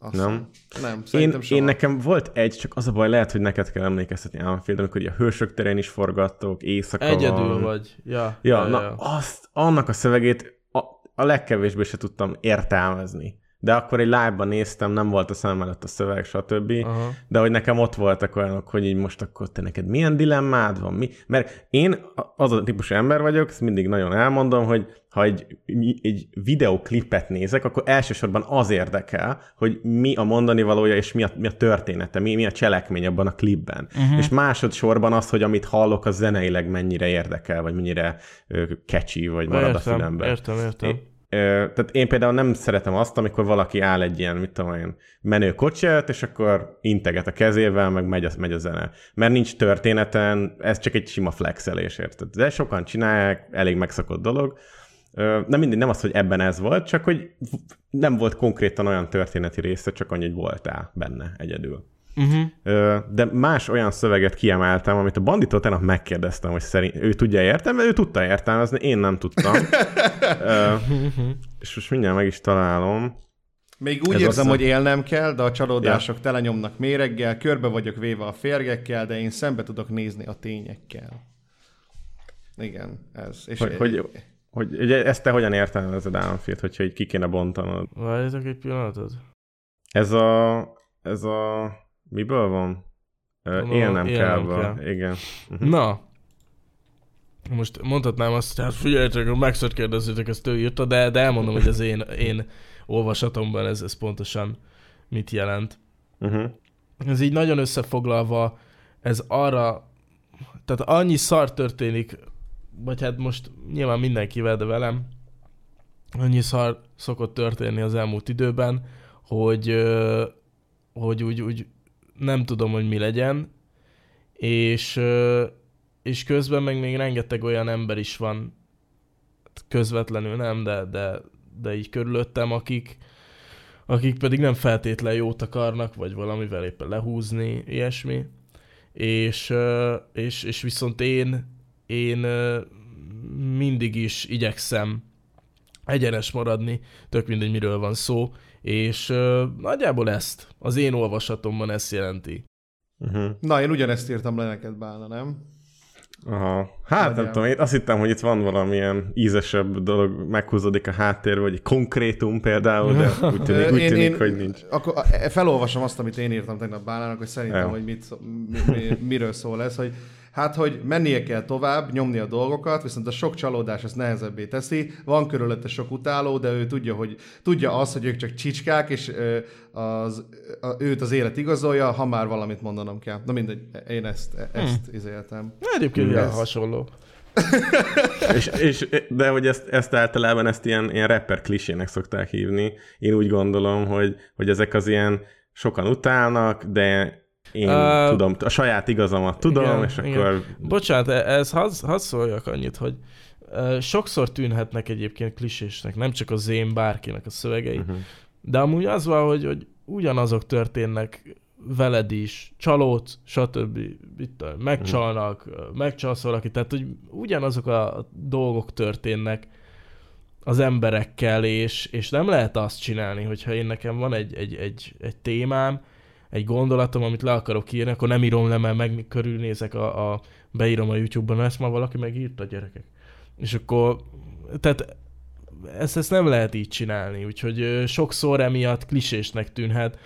Azt Nem? Nem, én, szerintem soha. én nekem volt egy, csak az a baj, lehet, hogy neked kell emlékeztetni Anfield, amikor ugye a hősök terén is forgattok, éjszaka Egyedül van. vagy. Ja, Ja, na azt, annak a szövegét a, a legkevésbé se tudtam értelmezni. De akkor egy live-ban néztem, nem volt a szem előtt a szöveg, stb. Aha. De hogy nekem ott voltak olyanok, hogy így most akkor te neked milyen dilemmád van, mi? Mert én az a típusú ember vagyok, ezt mindig nagyon elmondom, hogy ha egy, egy videoklipet nézek, akkor elsősorban az érdekel, hogy mi a mondani valója, és mi a, mi a története, mi, mi a cselekmény abban a klipben. Uh-huh. És másodszorban az, hogy amit hallok, az zeneileg mennyire érdekel, vagy mennyire ö, catchy, vagy marad a Értem, fülemben. értem, értem. Tehát én például nem szeretem azt, amikor valaki áll egy ilyen, mit tudom én, menő kocsi és akkor integet a kezével, meg megy a, megy a zene. Mert nincs történeten, ez csak egy sima flexelés, érted? De sokan csinálják, elég megszokott dolog. Nem mindig, nem az, hogy ebben ez volt, csak hogy nem volt konkrétan olyan történeti része, csak annyi, hogy voltál benne egyedül. Uh-huh. De más olyan szöveget kiemeltem, amit a banditól tegnap megkérdeztem, hogy szerint ő tudja értelmezni, ő tudta értelmezni, én nem tudtam. Ö, és most mindjárt meg is találom. Még úgy Ez érzem, azt- hogy élnem kell, de a csalódások ja. telenyomnak méreggel, körbe vagyok véve a férgekkel, de én szembe tudok nézni a tényekkel. Igen, ez. És Hogy, hogy, hogy ugye ezt te hogyan értelmezed, Államfield, hogyha így ki kéne bontanod? Várjatok egy pillanatot. Ez a... Ez a... Miből van? Gondolom, Élnem élnem kell. kell. Igen. [laughs] Na, most mondhatnám azt, hogy hát figyeljetek, Maxot kérdezzétek, ezt ő írta, de, de elmondom, hogy az én, [laughs] én olvasatomban ez, ez pontosan mit jelent. Uh-huh. Ez így nagyon összefoglalva, ez arra, tehát annyi szar történik, vagy hát most nyilván mindenkivel, de velem, annyi szar szokott történni az elmúlt időben, hogy, hogy úgy, úgy nem tudom, hogy mi legyen, és, és közben meg még rengeteg olyan ember is van, közvetlenül nem, de, de, de így körülöttem, akik, akik pedig nem feltétlen jót akarnak, vagy valamivel éppen lehúzni, ilyesmi. És, és, és viszont én, én mindig is igyekszem egyenes maradni, tök mindegy miről van szó, és ö, nagyjából ezt, az én olvasatomban ezt jelenti. Uh-huh. Na, én ugyanezt írtam le neked, Bálna, nem? Aha. Hát nem Nagyjából. tudom, én azt hittem, hogy itt van valamilyen ízesebb dolog, meghúzódik a háttérbe, vagy egy konkrétum például, de [laughs] úgy tűnik, úgy tűnik hogy nincs. Akkor a- felolvasom azt, amit én írtam tegnap Bálának, hogy szerintem, Jó. hogy mit, mi, mi, miről szól ez, hogy hát, hogy mennie kell tovább, nyomni a dolgokat, viszont a sok csalódás ezt nehezebbé teszi. Van körülötte sok utáló, de ő tudja, hogy tudja azt, hogy ők csak csicskák, és ö, az, a, őt az élet igazolja, ha már valamit mondanom kell. Na mindegy, én ezt, ezt hmm. izéltem. Egyébként Ez- ilyen hasonló. és, és, de hogy ezt, ezt általában ezt ilyen, ilyen rapper klisének szokták hívni. Én úgy gondolom, hogy, hogy ezek az ilyen sokan utálnak, de én uh, tudom, a saját igazamat tudom, igen, és igen. akkor... Bocsánat, e- ez hadd had szóljak annyit, hogy uh, sokszor tűnhetnek egyébként klisésnek, nem csak az én bárkinek a szövegei, Uh-huh. de amúgy az van, hogy, hogy ugyanazok történnek veled is, csalódsz, stb. Mit tudom, megcsalnak, uh megcsalsz valakit, tehát hogy ugyanazok a dolgok történnek az emberekkel, és, és nem lehet azt csinálni, hogyha én nekem van egy, egy, egy, egy témám, egy gondolatom, amit le akarok írni, akkor nem írom le, mert meg körülnézek, a, a, beírom a YouTube-ban, ezt már valaki megírta, gyerekek. És akkor, tehát ezt, ezt nem lehet így csinálni, úgyhogy sokszor emiatt klisésnek tűnhet,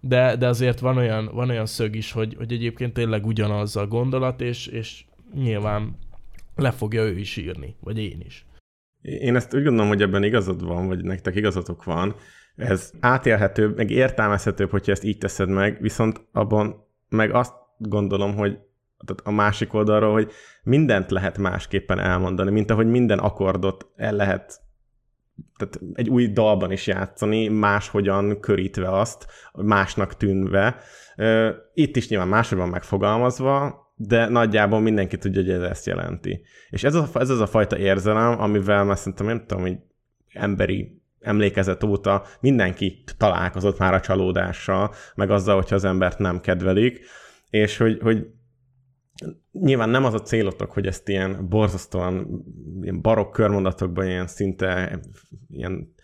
de, de azért van olyan, van olyan szög is, hogy, hogy egyébként tényleg ugyanaz a gondolat, és, és nyilván le fogja ő is írni, vagy én is. Én ezt úgy gondolom, hogy ebben igazad van, vagy nektek igazatok van. Ez átélhetőbb, meg értelmezhetőbb, hogyha ezt így teszed meg, viszont abban meg azt gondolom, hogy tehát a másik oldalról, hogy mindent lehet másképpen elmondani, mint ahogy minden akkordot el lehet tehát egy új dalban is játszani, máshogyan körítve azt, másnak tűnve. Itt is nyilván máshogy van megfogalmazva, de nagyjából mindenki tudja, hogy ez ezt jelenti. És ez az ez az a fajta érzelem, amivel már szerintem nem tudom, hogy emberi emlékezet óta mindenki találkozott már a csalódással, meg azzal, hogyha az embert nem kedvelik, és hogy, hogy nyilván nem az a célotok, hogy ezt ilyen borzasztóan ilyen barokk körmondatokban ilyen szinte ilyen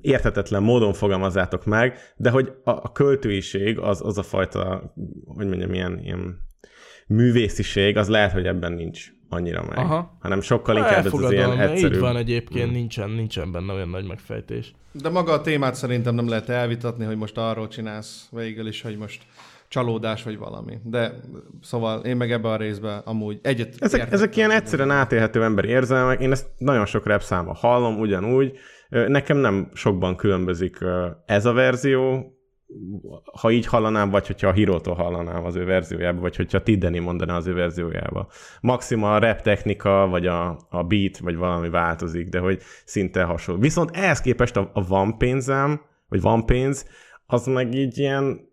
értetetlen módon fogalmazzátok meg, de hogy a, a költőiség, az, az a fajta, hogy mondjam, ilyen, ilyen művésziség, az lehet, hogy ebben nincs annyira meg, Aha. hanem sokkal inkább ez az ilyen egyszerű. így van egyébként, nincsen, nincsen benne olyan nagy megfejtés. De maga a témát szerintem nem lehet elvitatni, hogy most arról csinálsz végül is, hogy most csalódás vagy valami. De szóval én meg ebben a részben amúgy egyet Ezek, ezek ilyen egyszerűen átélhető emberi érzelmek, én ezt nagyon sok rap számba hallom, ugyanúgy. Nekem nem sokban különbözik ez a verzió, ha így hallanám, vagy hogyha a Hírótól hallanám az ő verziójába, vagy hogyha Tiddeni mondaná az ő verziójába. Maxima a rap technika, vagy a, a beat, vagy valami változik, de hogy szinte hasonló. Viszont ehhez képest a, a van pénzem, vagy van pénz, az meg így ilyen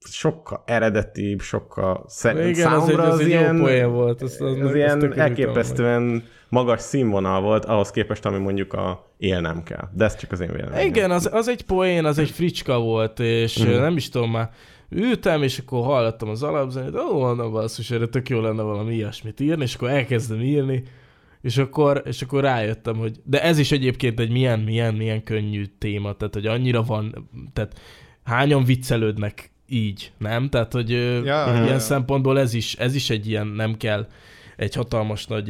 sokkal eredetibb, sokkal szer- Igen, az egy, számomra az az, egy ilyen, jó poén volt. Az, az, az az ilyen elképesztően magas színvonal volt ahhoz képest, ami mondjuk a élnem kell. De ez csak az én véleményem. Igen, az, az egy poén, az egy fricska volt, és mm. nem is tudom már, ültem, és akkor hallottam az alapzenét, ó, na basszus, erre tök jó lenne valami ilyesmit írni, és akkor elkezdem írni, és akkor, és akkor rájöttem, hogy de ez is egyébként egy milyen, milyen, milyen könnyű téma, tehát hogy annyira van, tehát hányan viccelődnek így, nem? Tehát, hogy ja, ilyen ja, szempontból ez is, ez is egy ilyen, nem kell egy hatalmas nagy,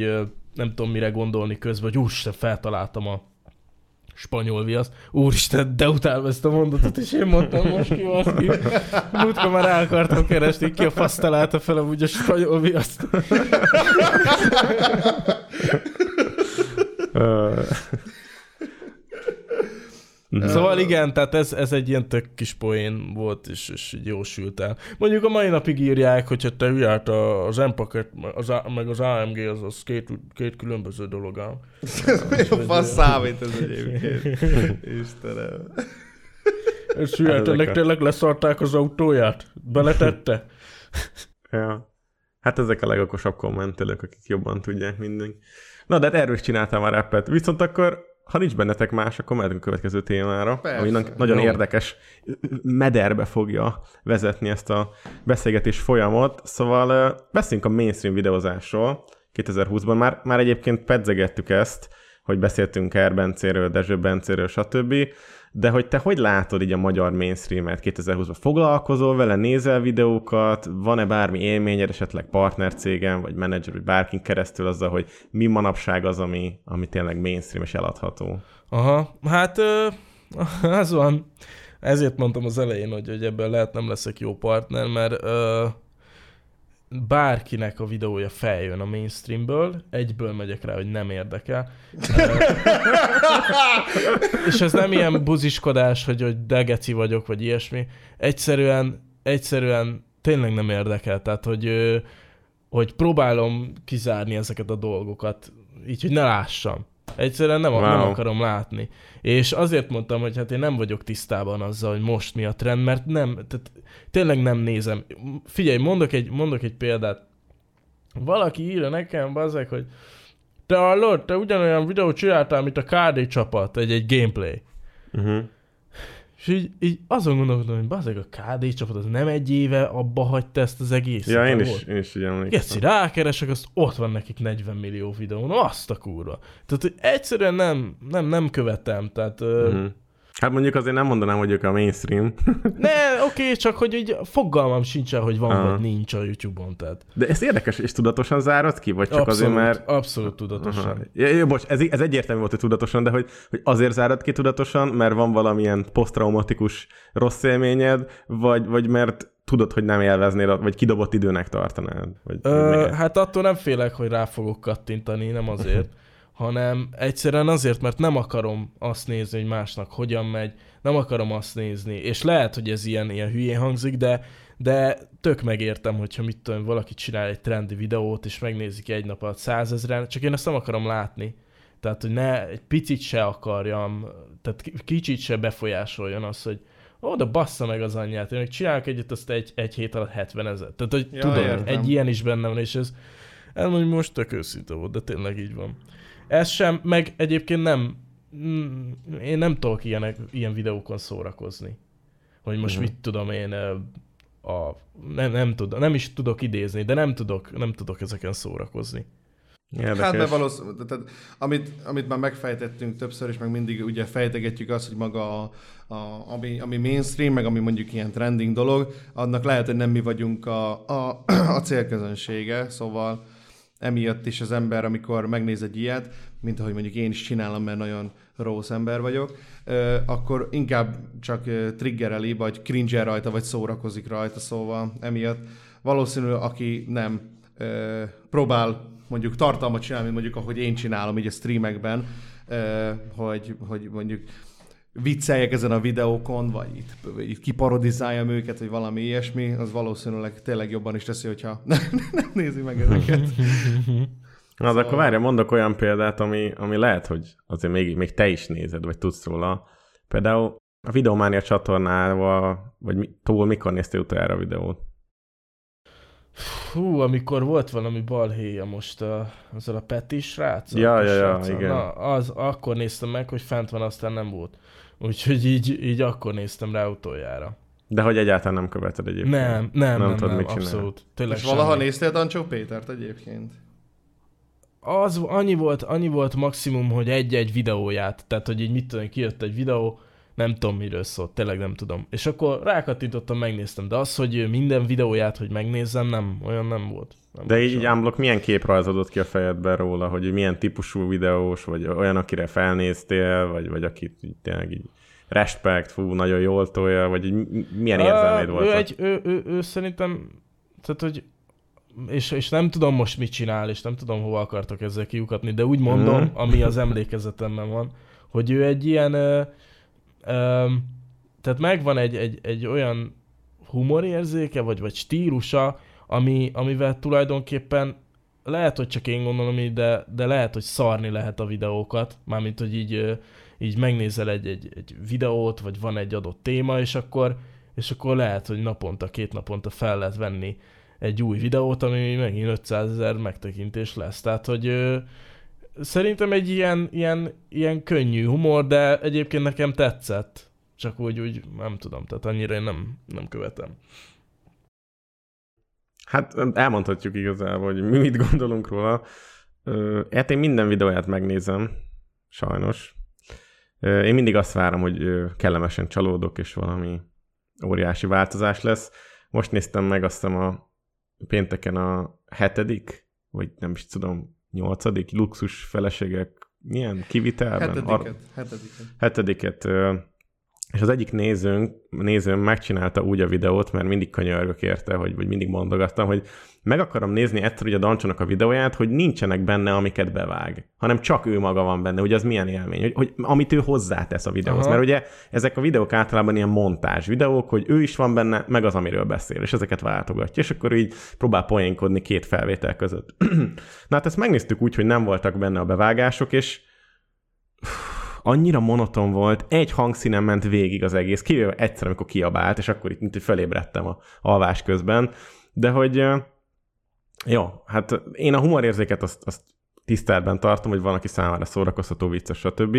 nem tudom mire gondolni közben, hogy úristen, feltaláltam a spanyol viaszt. Úristen, de utálom ezt a mondatot, és én mondtam most ki, az ki. Múltkor már el akartam keresni, ki a fasz találta fel amúgy a spanyol viaszt. Ö, Szóval igen, tehát ez, ez egy ilyen tök kis poén volt, és, és így jósült el. Mondjuk a mai napig írják, hogy te hülyát az M-paket, az, meg az AMG, az, az két, két különböző dolog ám. Mi a fasz számít ez egyébként? [laughs] Istenem. Ez hülyát, ennek tényleg leszarták az autóját? Beletette? [laughs] ja. Hát ezek a legokosabb kommentelők, akik jobban tudják mindenki. Na, de hát erről is csináltam már rappet. Viszont akkor, ha nincs bennetek más, akkor mehetünk a következő témára, Persze. ami na- nagyon Jó. érdekes mederbe fogja vezetni ezt a beszélgetés folyamot. Szóval beszéljünk a mainstream videózásról 2020-ban. Már, már egyébként pedzegettük ezt, hogy beszéltünk Erbencéről, Dezső Bencéről, stb. De hogy te hogy látod így a magyar mainstreamet 2020-ban? Foglalkozol vele, nézel videókat, van-e bármi élményed, esetleg partnercégem, vagy menedzser, vagy bárkin keresztül azzal, hogy mi manapság az, ami, ami tényleg mainstream és eladható? Aha, hát ö, [laughs] az van. Ezért mondtam az elején, hogy, hogy ebben lehet nem leszek jó partner, mert ö, bárkinek a videója feljön a mainstreamből, egyből megyek rá, hogy nem érdekel. [laughs] És ez nem ilyen buziskodás, hogy, hogy de geci vagyok, vagy ilyesmi. Egyszerűen, egyszerűen tényleg nem érdekel. Tehát, hogy, hogy próbálom kizárni ezeket a dolgokat, így, hogy ne lássam. Egyszerűen nem, wow. nem akarom látni. És azért mondtam, hogy hát én nem vagyok tisztában azzal, hogy most mi a trend, mert nem, tehát tényleg nem nézem. Figyelj, mondok egy, mondok egy példát. Valaki írja nekem, bazeg, hogy te hallod, te ugyanolyan videót csináltál, mint a KD csapat, egy, egy gameplay. Uh-huh. És így, így azon gondolkodom, hogy bazeg a KD csapat, az nem egy éve abba hagyta ezt az egészet. Ja, én is, én is így emlékszem. Geci, rákeresek, azt ott van nekik 40 millió videó, no azt a kurva. Tehát, hogy egyszerűen nem, nem, nem követem, tehát... Uh-huh. Uh-huh. Hát mondjuk azért nem mondanám, hogy ők a mainstream, [laughs] Ne, oké, csak hogy így fogalmam sincsen, hogy van Aha. vagy nincs a YouTube-on, tehát... de ez érdekes, és tudatosan zárod ki? Vagy csak abszolút, azért, mert... abszolút tudatosan. Ja, jó, bocs, ez, ez egyértelmű volt, hogy tudatosan, de hogy, hogy azért zárad ki tudatosan, mert van valamilyen posztraumatikus rossz élményed, vagy, vagy mert tudod, hogy nem élveznél, vagy kidobott időnek tartanád? Vagy, Ö, hát attól nem félek, hogy rá fogok kattintani, nem azért, [laughs] hanem egyszerűen azért, mert nem akarom azt nézni, hogy másnak hogyan megy, nem akarom azt nézni, és lehet, hogy ez ilyen, ilyen hülyén hangzik, de, de tök megértem, hogyha mit tudom, valaki csinál egy trendi videót, és megnézik egy nap alatt százezren, csak én ezt nem akarom látni. Tehát, hogy ne egy picit se akarjam, tehát ki- kicsit se befolyásoljon az, hogy ó, de bassza meg az anyját, én még csinálok egyet, azt egy, egy hét alatt 70 ezer. Tehát, hogy Ja, tudod, értem. egy ilyen is benne van, és ez, ez most tök őszinte volt, de tényleg így van. Ez sem, meg egyébként nem, mm, én nem tudok ilyenek, ilyen videókon szórakozni. Hogy most Mhm. mit tudom én, a, nem, nem, tud, nem is tudok idézni, de nem tudok, nem tudok ezeken szórakozni. Érdekes. Hát mert valószínűleg, tehát, amit, amit már megfejtettünk többször, és meg mindig ugye fejtegetjük azt, hogy maga a, a, ami, ami mainstream, meg ami mondjuk ilyen trending dolog, annak lehet, hogy nem mi vagyunk a, a, a célközönsége, szóval emiatt is az ember, amikor megnéz egy ilyet, mint ahogy mondjuk én is csinálom, mert nagyon rossz ember vagyok, akkor inkább csak triggereli, vagy cringe rajta, vagy szórakozik rajta, szóval emiatt. Valószínű, aki nem próbál mondjuk tartalmat csinálni, mondjuk ahogy én csinálom így a streamekben, hogy, hogy mondjuk vicceljek ezen a videókon, vagy itt, itt kiparodizáljam őket, vagy valami ilyesmi, az valószínűleg tényleg jobban is teszi, hogyha [laughs] nem nézi meg ezeket. [laughs] Na, de akkor Szóval- várja, mondok olyan példát, ami, ami lehet, hogy azért még, még te is nézed, vagy tudsz róla. Például a Videománia csatornával, vagy mi, túl mikor néztél utoljára a videót? Hú, amikor volt valami balhéja most a, azzal a Peti srác. Ja, ja, ja, igen. Na, az, akkor néztem meg, hogy fent van, aztán nem volt. Úgyhogy így, így akkor néztem rá utoljára. De hogy egyáltalán nem követed egyébként. Nem, nem, nem, nem, tudod, nem mit abszolút. Tényleg És valaha semmi. néztél Dancsó Pétert egyébként? Az annyi volt, annyi volt maximum, hogy egy-egy videóját, tehát hogy így mit tudom, kijött egy videó, nem tudom miről szólt, tényleg nem tudom. És akkor rákattintottam, megnéztem, de az, hogy minden videóját, hogy megnézzem, nem, olyan nem volt. Nem De volt így, így unblock milyen kép rajzolódott ki a fejedben róla, hogy milyen típusú videós, vagy olyan, akire felnéztél, vagy, vagy akit így tényleg így respect, fú, nagyon jól tolja, vagy így milyen érzelmeid Ö, voltak? Ő, egy, ő, ő, ő, szerintem, tehát hogy és, és nem tudom most mit csinál, és nem tudom hova akartok ezzel kiukatni, de úgy mondom, Mhm. ami az emlékezetemben van, hogy ő egy ilyen, ö, tehát megvan egy, egy, egy olyan humorérzéke, vagy, vagy stílusa, ami, amivel tulajdonképpen lehet, hogy csak én gondolom így, de, de lehet, hogy szarni lehet a videókat, mármint, hogy így, így megnézel egy, egy, egy videót, vagy van egy adott téma, és akkor, és akkor lehet, hogy naponta, két naponta fel lehet venni egy új videót, ami megint 500 ezer megtekintés lesz. Tehát, hogy szerintem egy ilyen, ilyen, ilyen könnyű humor, de egyébként nekem tetszett. Csak úgy, úgy nem tudom, tehát annyira én nem, nem követem. Hát elmondhatjuk igazából, hogy mi mit gondolunk róla. Hát én minden videóját megnézem, sajnos. Én mindig azt várom, hogy kellemesen csalódok, és valami óriási változás lesz. Most néztem meg azt hiszem a pénteken a hetedik, vagy nem is tudom, nyolcadik luxus feleségek milyen kivitelben? Hetediket. Hetediket. hetediket, ö, és az egyik nézőnk, nézőm megcsinálta úgy a videót, mert mindig könyörgök érte, hogy, vagy mindig mondogattam, hogy meg akarom nézni egyszer ugye a Dancsónak a videóját, hogy nincsenek benne, amiket bevág, hanem csak ő maga van benne, hogy az milyen élmény, hogy, hogy amit ő hozzátesz a videóhoz. Aha. Mert ugye ezek a videók általában ilyen montázs videók, hogy ő is van benne, meg az, amiről beszél, és ezeket váltogatja, és akkor így próbál poénkodni két felvétel között. [clears throat] Na hát ezt megnéztük úgy, hogy nem voltak benne a bevágások, és annyira monoton volt, egy hangszínen ment végig az egész, kivéve egyszer, amikor kiabált, és akkor itt mint hogy fölébredtem a alvás közben, de hogy jó, hát én a humorérzéket azt, azt tiszteletben tartom, hogy van, aki számára szórakoztató, vicces, stb.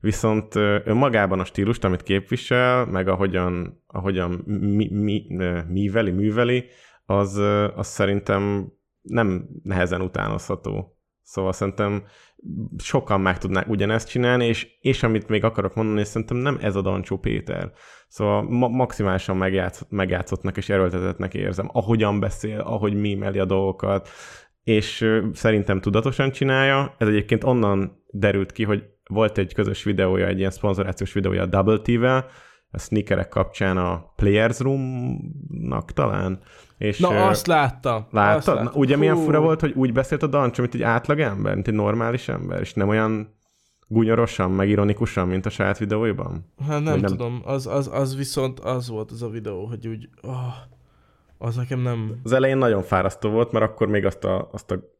Viszont önmagában a stílust, amit képvisel, meg ahogyan, ahogyan mi, mi, műveli, műveli, az, az szerintem nem nehezen utánozható. Szóval szerintem sokan meg tudnák ugyanezt csinálni, és, és amit még akarok mondani, szerintem nem ez a Dancsó Péter. Szóval ma- maximálisan megjátsz, megjátszottnak és erőltetetnek érzem, ahogyan beszél, ahogy mímeli a dolgokat, és szerintem tudatosan csinálja. Ez egyébként onnan derült ki, hogy volt egy közös videója, egy ilyen szponzorációs videója a Double T-vel, a sneakerek kapcsán a Players Room-nak talán. És, Na, ö, azt láttam. Azt Láttad? láttam. Na, ugye milyen Hú. fura volt, hogy úgy beszélt a Dancsó, mint egy átlag ember, mint egy normális ember, és nem olyan gunyorosan, meg ironikusan, mint a saját videóiban? Hát nem, nem- tudom, az, az, az viszont az volt az a videó, hogy úgy, oh, az nekem nem... Az elején nagyon fárasztó volt, mert akkor még azt a, azt a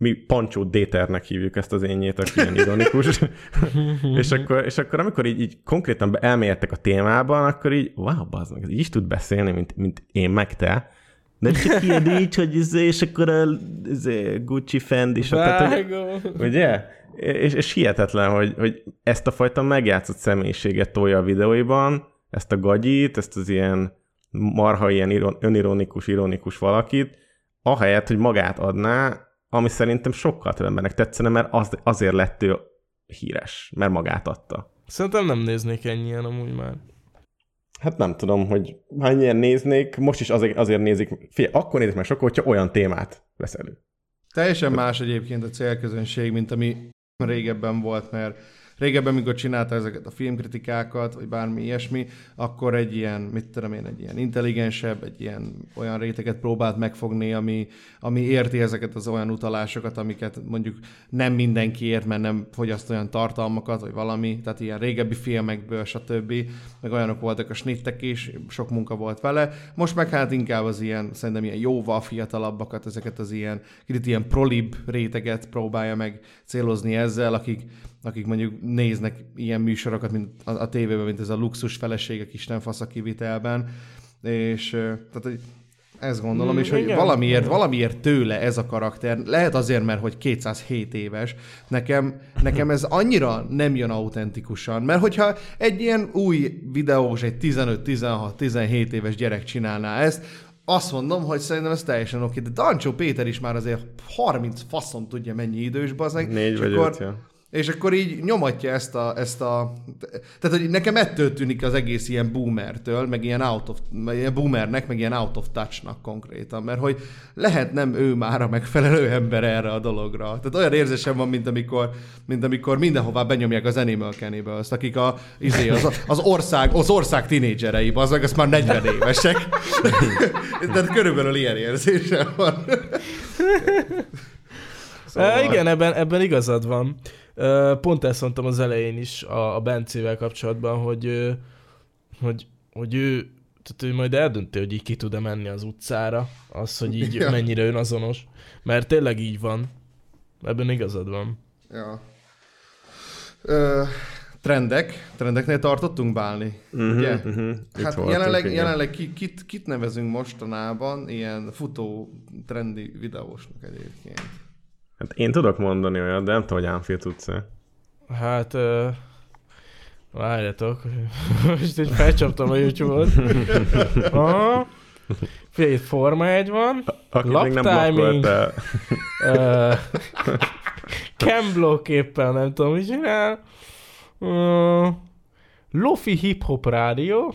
mi Pancsó Déternek hívjuk ezt az énjét, aki ilyen ironikus. [laughs] és, akkor, és akkor amikor így, így konkrétan elmélyedtek a témában, akkor így, wow, bazd meg, ez így is tud beszélni, mint, mint én meg te. De csak ilyen nincs, hogy izé, és akkor a izé, Gucci Fendi, Vágom. ugye? És, és hihetetlen, hogy, hogy ezt a fajta megjátszott személyiséget tolja a videóiban, ezt a gagyit, ezt az ilyen marha ilyen iron, önironikus, ironikus valakit, ahelyett, hogy magát adná, ami szerintem sokkal több embernek tetszene, mert az, azért lett ő híres, mert magát adta. Szerintem nem néznék ennyien amúgy már. Hát nem tudom, hogy hányan néznék, most is azért, azért nézik, figyelj, akkor nézik meg sokkal, hogyha olyan témát vesz elő. Teljesen más egyébként a célközönség, mint ami régebben volt, mert régebben, mikor csinálta ezeket a filmkritikákat, vagy bármi ilyesmi, akkor egy ilyen, mit tudom én, egy ilyen intelligensebb, egy ilyen olyan réteget próbált megfogni, ami, ami érti ezeket az olyan utalásokat, amiket mondjuk nem mindenki ért, mert nem fogyaszt olyan tartalmakat, vagy valami, tehát ilyen régebbi filmekből, stb. Meg olyanok voltak a snittek is, sok munka volt vele. Most meg hát inkább az ilyen, szerintem ilyen jóval fiatalabbakat, ezeket az ilyen, kicsit ilyen prolib réteget próbálja meg célozni ezzel, akik, akik mondjuk néznek ilyen műsorokat, mint a, a tévében, mint ez a luxus feleségek Isten fasz a kivitelben, és tehát, hogy ezt gondolom, Mm, és hogy igen. valamiért, valamiért tőle ez a karakter, lehet azért, mert hogy 207 éves, nekem, nekem ez annyira nem jön autentikusan, mert hogyha egy ilyen új videós, egy 15-16-17 éves gyerek csinálná ezt, azt mondom, hogy szerintem ez teljesen oké, de Dancsó Péter is már azért 30 faszom tudja mennyi idős, bazeg. Négy és vagy akkor, öt, ja. És akkor így nyomatja ezt a, ezt a... Tehát, hogy nekem ettől tűnik az egész ilyen boomertől, meg ilyen out of, ilyen boomernek, meg ilyen out of touchnak konkrétan, mert hogy lehet nem ő már a megfelelő ember erre a dologra. Tehát olyan érzésem van, mint amikor, mint amikor mindenhová benyomják az Animal Cannibals, akik a, izé, az, az, ország, az ország tinédzserei, az meg azt már 40 évesek. [laughs] Tehát körülbelül ilyen érzésem van. [laughs] Szóval... Igen, ebben, ebben igazad van. Pont ezt mondtam az elején is a, a Bencével kapcsolatban, hogy, hogy, hogy ő, tehát ő majd eldönti, hogy így ki tud-e menni az utcára, az, hogy így Ja. mennyire önazonos. Mert tényleg így van. Ebben igazad van. Ja. Ö, trendek. Trendeknél tartottunk bálni. Uh-huh, Ugye? uh-huh. Hát voltunk, jelenleg, igen. jelenleg ki, kit, kit nevezünk mostanában ilyen futó trendi videósnak egyébként? Hát én tudok mondani olyat, de nem tudom, hogy Ánfél tudsz-e. Hát, ö, várjatok, [laughs] most így felcsaptam a YouTube-ot. Aha. Figyelj, itt Forma 1 van, Aki Lap még nem timing. uh, Camblock éppen nem tudom, mit csinál. Uh, Lofi Hip Hop Rádió.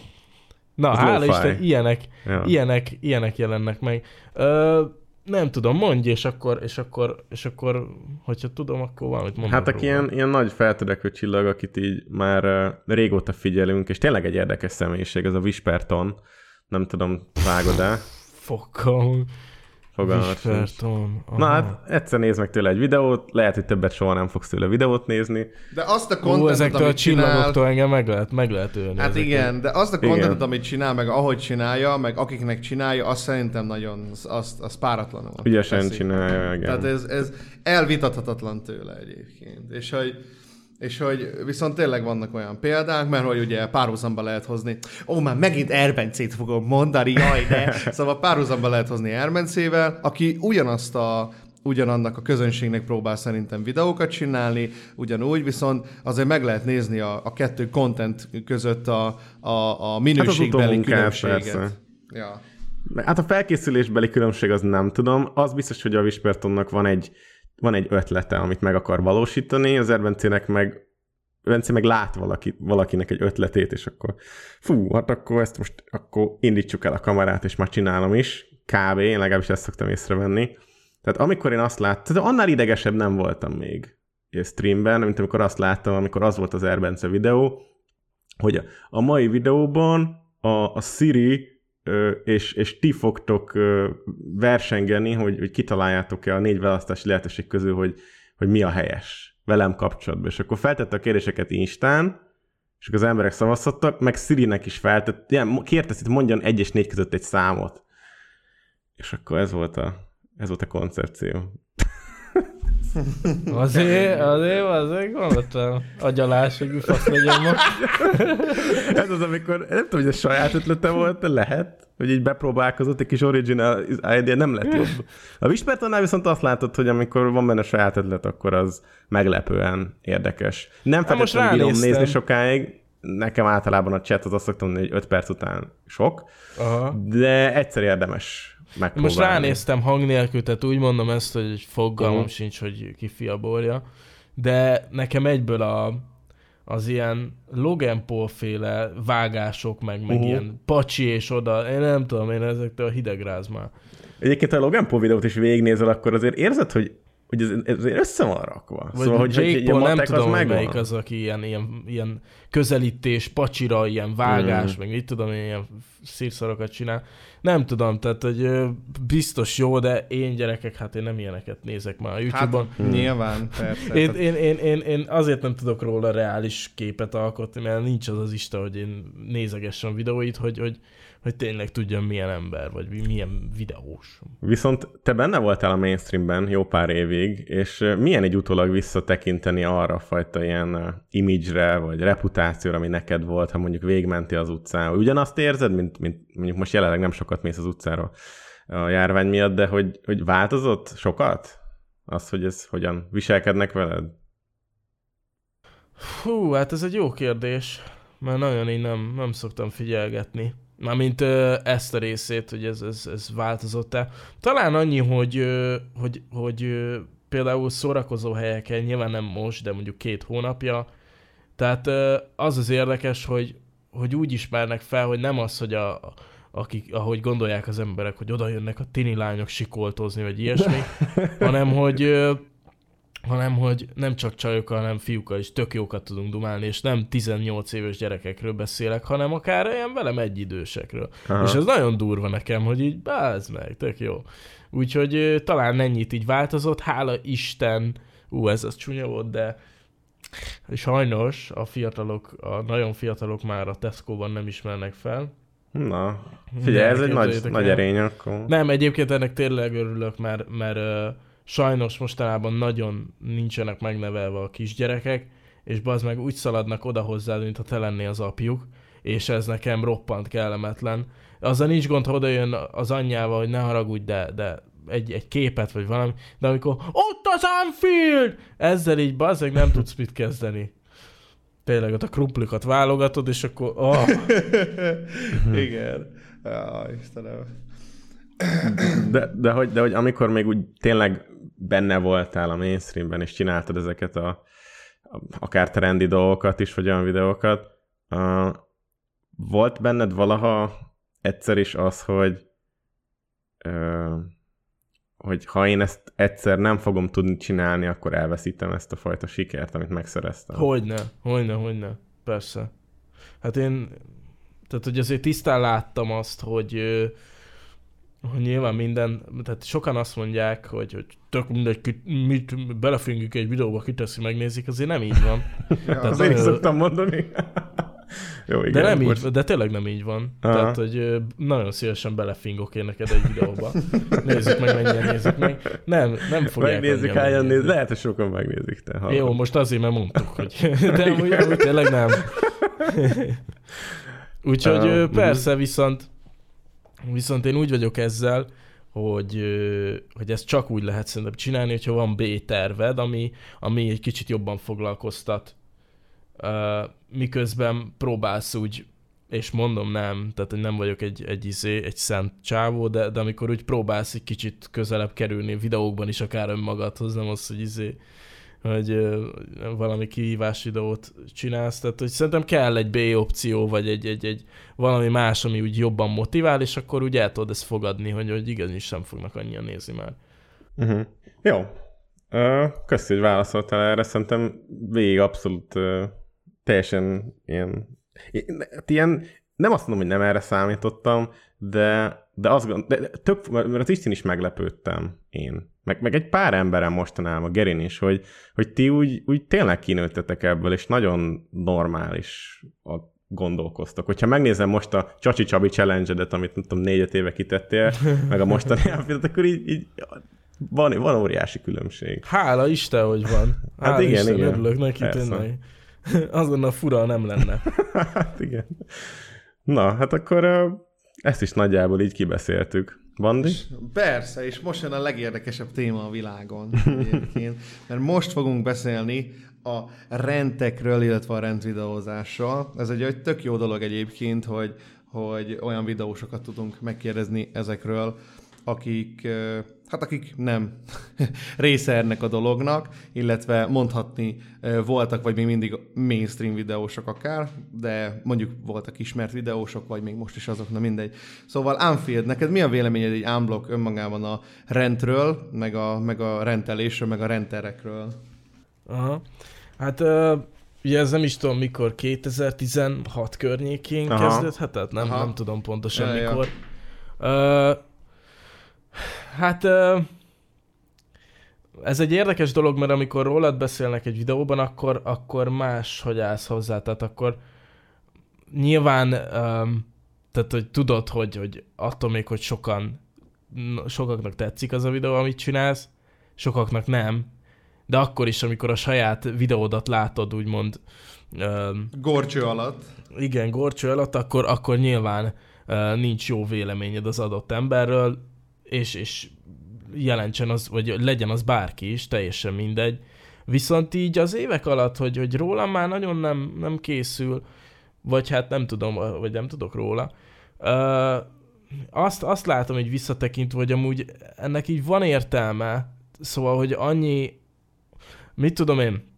Na, Ez hála. Isten, ilyenek, Ja. ilyenek, ilyenek jelennek meg. Uh, nem tudom, mondj, és akkor, és akkor, és akkor, hogyha tudom, akkor valamit mondok Hát aki róla. ilyen, ilyen nagy feltörekvő csillag, akit így már uh, régóta figyelünk, és tényleg egy érdekes személyiség, ez a Whisperton. Nem tudom, vágod-e? Fokom. Whisperton. Na hát egyszer nézd meg tőle egy videót, lehet, hogy többet soha nem fogsz tőle videót nézni. De azt a Ú, contentot, ezektől a amit csinál... csillagoktól engem meg lehet, meg lehet ölni. Hát ezektől. igen, de azt a Igen. contentot, amit csinál, meg ahogy csinálja, meg akiknek csinálja, azt szerintem nagyon, az, az, az páratlanul. Ügyesen teszi. csinálja, igen. Tehát ez, ez elvitathatatlan tőle egyébként. És hogy, és hogy viszont tényleg vannak olyan példák, mert hogy ugye párhuzamba lehet hozni, ó, már megint Erbencét fogom mondani, jaj, de. Szóval párhuzamba lehet hozni Erbencével, aki ugyanazt a ugyanannak a közönségnek próbál szerintem videókat csinálni, ugyanúgy, viszont azért meg lehet nézni a, a kettő content között a, a, a minőségbeli utómunkát, különbséget. persze. Ja. Hát a felkészülésbeli különbség az nem tudom. Az biztos, hogy a Whispertonnak van egy, van egy ötlete, amit meg akar valósítani, az Erbencének meg Bence meg lát valaki, valakinek egy ötletét, és akkor fú, hát akkor ezt most akkor indítsuk el a kamerát, és már csinálom is. Kb. Én legalábbis ezt szoktam észrevenni. Tehát amikor én azt láttam, annál idegesebb nem voltam még streamben, mint amikor azt láttam, amikor az volt az Erbence videó, hogy a- mai videóban a, a Siri és, és ti fogtok versengeni, hogy, hogy kitaláljátok-e a négy választási lehetőség közül, hogy, hogy mi a helyes velem kapcsolatban. És akkor feltette a kérdéseket Instán, és akkor az emberek szavazhattak, meg Siri-nek is feltett, ilyen, kérte, hogy mondjon egy és négy között egy számot. És akkor ez volt a, ez volt a koncepció. Azért, azért, azért gondoltam. Agyalás, hogy fasz legyen ma. Ez az, amikor, nem tudom, hogy a saját ötlete volt, lehet, hogy így bepróbálkozott, egy kis original idea nem lett jobb. A Whispertonnál viszont azt látod, hogy amikor van benne saját ötlet, akkor az meglepően érdekes. Nem Hát most feltétlenül bírom nézni sokáig, nekem általában a chat az azt szoktam mondani, hogy 5 perc után sok, Aha. de egyszer érdemes. Most ránéztem hang nélkül, tehát úgy mondom ezt, hogy fogalmam Mhm. sincs, hogy ki fia borja. De nekem egyből a, az ilyen Logan Paul féle vágások, meg, meg Mhm. ilyen pacsi és oda, én nem tudom, én ezektől hidegráz már. Egyébként, ha a Logan Paul videót is végignézel, akkor azért érzed, hogy, hogy ez, ez azért össze van rakva. Vagy szóval, hogy, Jake hogy, Paul, nem tudom, az megvan. melyik az, aki ilyen, ilyen, ilyen közelítés, pacsira, ilyen vágás, Mm. meg mit tudom, ilyen szírszarokat csinál. Nem tudom, tehát, hogy biztos jó, de én gyerekek, hát én nem ilyeneket nézek már a YouTube-on. Hát nyilván, persze. Én, én, én, én, én azért nem tudok róla reális képet alkotni, mert nincs az az Isten, hogy én nézegessem a videóit, hogy, hogy, hogy tényleg tudjam milyen ember, vagy mi- milyen videós. Viszont te benne voltál a mainstreamben jó pár évig, és milyen egy utólag visszatekinteni arra a fajta ilyen image-re, vagy reputációra, ami neked volt, ha mondjuk végmenti az utcán. Ugyanazt érzed, mint, mint mondjuk most jelenleg nem sokat mész az utcára a járvány miatt, de hogy, hogy változott sokat? Az, hogy ez hogyan viselkednek veled? Hú, hát ez egy jó kérdés, mert nagyon én nem, nem szoktam figyelgetni. Mármint ö, ezt a részét, hogy ez, ez, ez változott-e. Talán annyi, hogy, ö, hogy, hogy ö, például szórakozó helyeken, nyilván nem most, de mondjuk két hónapja, tehát ö, az az érdekes, hogy, hogy úgy ismernek fel, hogy nem az, hogy a, akik, ahogy gondolják az emberek, hogy oda jönnek a tini lányok sikoltozni, vagy ilyesmi, [laughs] hanem hogy hanem hogy nem csak csajokkal, hanem fiúkkal is tök jókat tudunk dumálni, és nem 18 éves gyerekekről beszélek, hanem akár ilyen velem egyidősekről. Aha. És ez nagyon durva nekem, hogy így bázd meg, tök jó. Úgyhogy talán ennyit így változott, hála Isten, ú, ez az csúnya volt, de sajnos a fiatalok, a nagyon fiatalok már a Tesco-ban nem ismernek fel. Na, figyelj, ez egy nagy, nagy erény akkor. Nem, egyébként ennek tényleg örülök, mert, mert sajnos mostanában nagyon nincsenek megnevelve a kisgyerekek, és az meg úgy szaladnak oda hozzád, mint ha te lennél az apjuk, és ez nekem roppant kellemetlen. Azzal nincs gond, ha oda jön az anyjával, hogy ne haragudj, de, de egy, egy képet, vagy valami, de amikor ott az Anfield! Ezzel így bazzeg nem tudsz mit kezdeni. Tényleg ott a krumplikat válogatod, és akkor oh, [laughs] Igen. Ja, Istenem. De, de, hogy, de hogy amikor még úgy tényleg benne voltál a mainstreamben, és csináltad ezeket a, a akár trendi dolgokat is, vagy olyan videókat, uh, volt benned valaha egyszer is az, hogy uh, hogy ha én ezt egyszer nem fogom tudni csinálni, akkor elveszítem ezt a fajta sikert, amit megszereztem. Hogyne, hogyne, hogyne, persze. Hát én, tehát hogy azért tisztán láttam azt, hogy, nyilván minden, tehát sokan azt mondják, hogy, hogy tök mindegy, ki, mit belefingik egy videóba, kiteszi, megnézik, azért nem így van. [laughs] Tehát Azért nagyon- szoktam mondani. [laughs] Jó, igen. De nem így, de tényleg nem így van. Aha. Tehát, hogy nagyon szívesen belefingok én neked egy videóba. Nézzük meg, mennyien nézik meg. Nem, nem fogják Megnézik, hányan néz, lehet, hogy sokan megnézik. Te, hallod. Jó, most azért, mert mondtuk, hogy... [laughs] De amúgy, amúgy tényleg nem. Úgyhogy Ah, persze, viszont viszont én úgy vagyok ezzel, hogy, hogy ezt csak úgy lehet szerintem csinálni, hogyha van B-terved, ami, ami egy kicsit jobban foglalkoztat. Miközben próbálsz úgy, és mondom nem, tehát nem vagyok egy, egy, izé, egy szent csávó, de, de amikor úgy próbálsz egy kicsit közelebb kerülni videókban is akár önmagadhoz, nem az, hogy izé, hogy valami kihívás videót csinálsz, tehát hogy szerintem kell egy B opció, vagy egy, egy, egy valami más, ami úgy jobban motivál, és akkor úgy el tudod ezt fogadni, hogy, hogy igenis nem fognak annyian nézni már. Uh-huh. Jó. Köszi, hogy válaszoltál erre. Szerintem végig abszolút teljesen ilyen, hát ilyen, nem azt mondom, hogy nem erre számítottam, de, de azt gond, de tök, mert az Isten is meglepődtem én. Meg, meg egy pár emberem mostanában, a Gerin is, hogy, hogy ti úgy, úgy tényleg kinőttetek ebből, és nagyon normális a gondolkoztak. Hogyha megnézem most a Csacsi Csabi challenge amit nem tudom, négy éve kitettél, [laughs] meg a mostani outfitet, akkor így, így Van, van óriási különbség. Hála Isten, hogy van. Hála Hát igen, Isten, igen. örülök neki Persze. tényleg. [laughs] Az lenne fura, nem lenne. [laughs] Hát igen. Na, hát akkor ezt is nagyjából így kibeszéltük. Bandi? Persze, és most jön a legérdekesebb téma a világon egyébként, mert most fogunk beszélni a rentekről, illetve a rendvideózásról. Ez egy, egy tök jó dolog egyébként, hogy, hogy olyan videósokat tudunk megkérdezni ezekről, akik, hát akik nem [laughs] része ennek a dolognak, illetve mondhatni voltak, vagy még mindig mainstream videósok akár, de mondjuk voltak ismert videósok, vagy még most is azok, na mindegy. Szóval Anfield, neked mi a véleményed egy unblock önmagában a rendről, meg a, meg a rendelésről, meg a renterekről? Aha. Hát uh, ugye ez nem is tudom mikor, 2016 környékén Aha. Kezdődhetett? Nem, Aha. nem tudom pontosan Ja, ja. mikor. Uh, hát ez egy érdekes dolog, mert amikor rólad beszélnek egy videóban, akkor, akkor más, hogy állsz hozzá. Tehát akkor nyilván, tehát hogy tudod, hogy, hogy attól még, hogy sokan, sokaknak tetszik az a videó, amit csinálsz, sokaknak nem, de akkor is, amikor a saját videódat látod, úgymond, um, Gorcső alatt. igen, gorcső alatt, akkor, akkor nyilván uh, nincs jó véleményed az adott emberről, és, és jelentsen az, vagy legyen az bárki is, teljesen mindegy. Viszont így az évek alatt, hogy, hogy rólam már nagyon nem, nem készül, vagy hát nem tudom, vagy nem tudok róla, uh, azt, azt látom, hogy visszatekintve, hogy amúgy ennek így van értelme, szóval, hogy annyi, mit tudom én,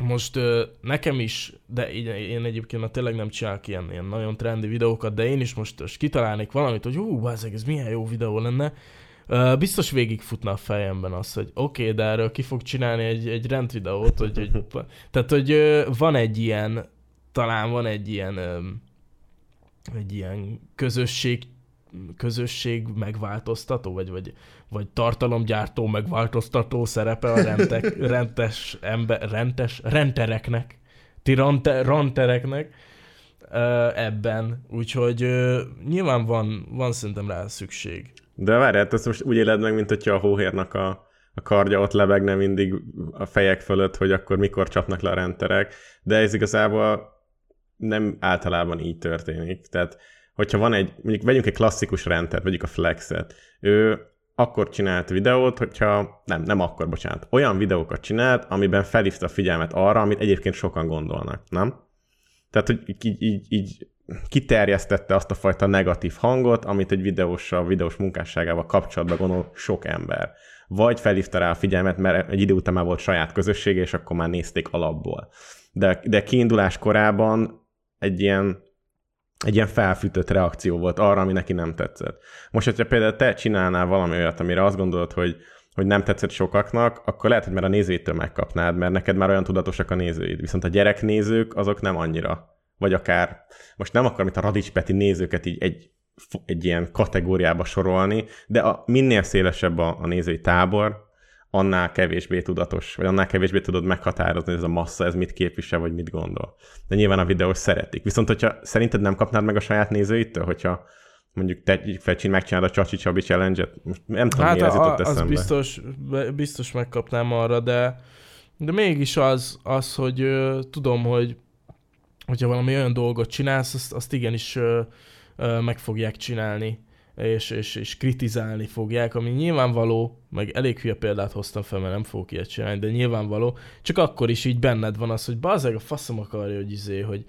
most ö, nekem is, de így, én egyébként már tényleg nem csinálok ilyen, ilyen nagyon trendi videókat, de én is most, most kitalálnék valamit, hogy hú, bazzeg, ez milyen jó videó lenne. Ö, biztos végigfutna a fejemben az, hogy oké, okay, de erről ki fog csinálni egy, egy rend videót, hogy, hogy, [laughs] tehát, hogy ö, van egy ilyen, talán van egy ilyen, ö, egy ilyen közösség, közösség megváltoztató, vagy, vagy, vagy tartalomgyártó megváltoztató szerepe a rentek, [laughs] rentes, ember, rentes, rentereknek, ti rante, rantereknek ebben. Úgyhogy nyilván van, van szerintem rá szükség. De várj, hát ezt most úgy éled meg, mint hogyha a hóhérnak a, a kardja ott lebegne mindig a fejek fölött, hogy akkor mikor csapnak le a renterek, de ez igazából nem általában így történik. Tehát, hogyha van egy, mondjuk vegyünk egy klasszikus rendet, vegyük a Flexet, ő akkor csinált videót, hogyha, nem, nem akkor, bocsánat, olyan videókat csinált, amiben felhívta a figyelmet arra, amit egyébként sokan gondolnak, nem? Tehát, hogy így, így, így kiterjesztette azt a fajta negatív hangot, amit egy videóssal, videós munkásságával kapcsolatban gondol sok ember. Vagy felhívta rá a figyelmet, mert egy idő után már volt saját közössége, és akkor már nézték alapból. De, de kiindulás korában egy ilyen, egy ilyen felfűtött reakció volt arra, ami neki nem tetszett. Most, hogyha például te csinálnál valami olyat, amire azt gondolod, hogy, hogy nem tetszett sokaknak, akkor lehet, hogy már a nézőitől megkapnád, mert neked már olyan tudatosak a nézőid. Viszont a gyereknézők azok nem annyira. Vagy akár, most nem akarom itt a Radics Peti nézőket így egy, egy ilyen kategóriába sorolni, de a, minél szélesebb a, a nézői tábor, annál kevésbé tudatos, vagy annál kevésbé tudod meghatározni, hogy ez a massza, ez mit képvisel, vagy mit gondol. De nyilván a videós szeretik. Viszont, hogyha szerinted nem kapnád meg a saját nézőitől, hogyha mondjuk te Fecsin megcsinálod a Csacsi Csabi challenge-et, most nem tudom, Hát miért ez jutott az eszembe. biztos, be- biztos megkapnám arra, de, de mégis az, az hogy ö, tudom, hogy hogyha valami olyan dolgot csinálsz, azt, azt igenis ö, ö, meg fogják csinálni, és, és, és kritizálni fogják, ami nyilvánvaló, meg elég hülye példát hoztam fel, mert nem fogok ilyet csinálni, de nyilvánvaló, csak akkor is így benned van az, hogy bazeg a faszom akarja, hogy izé, hogy,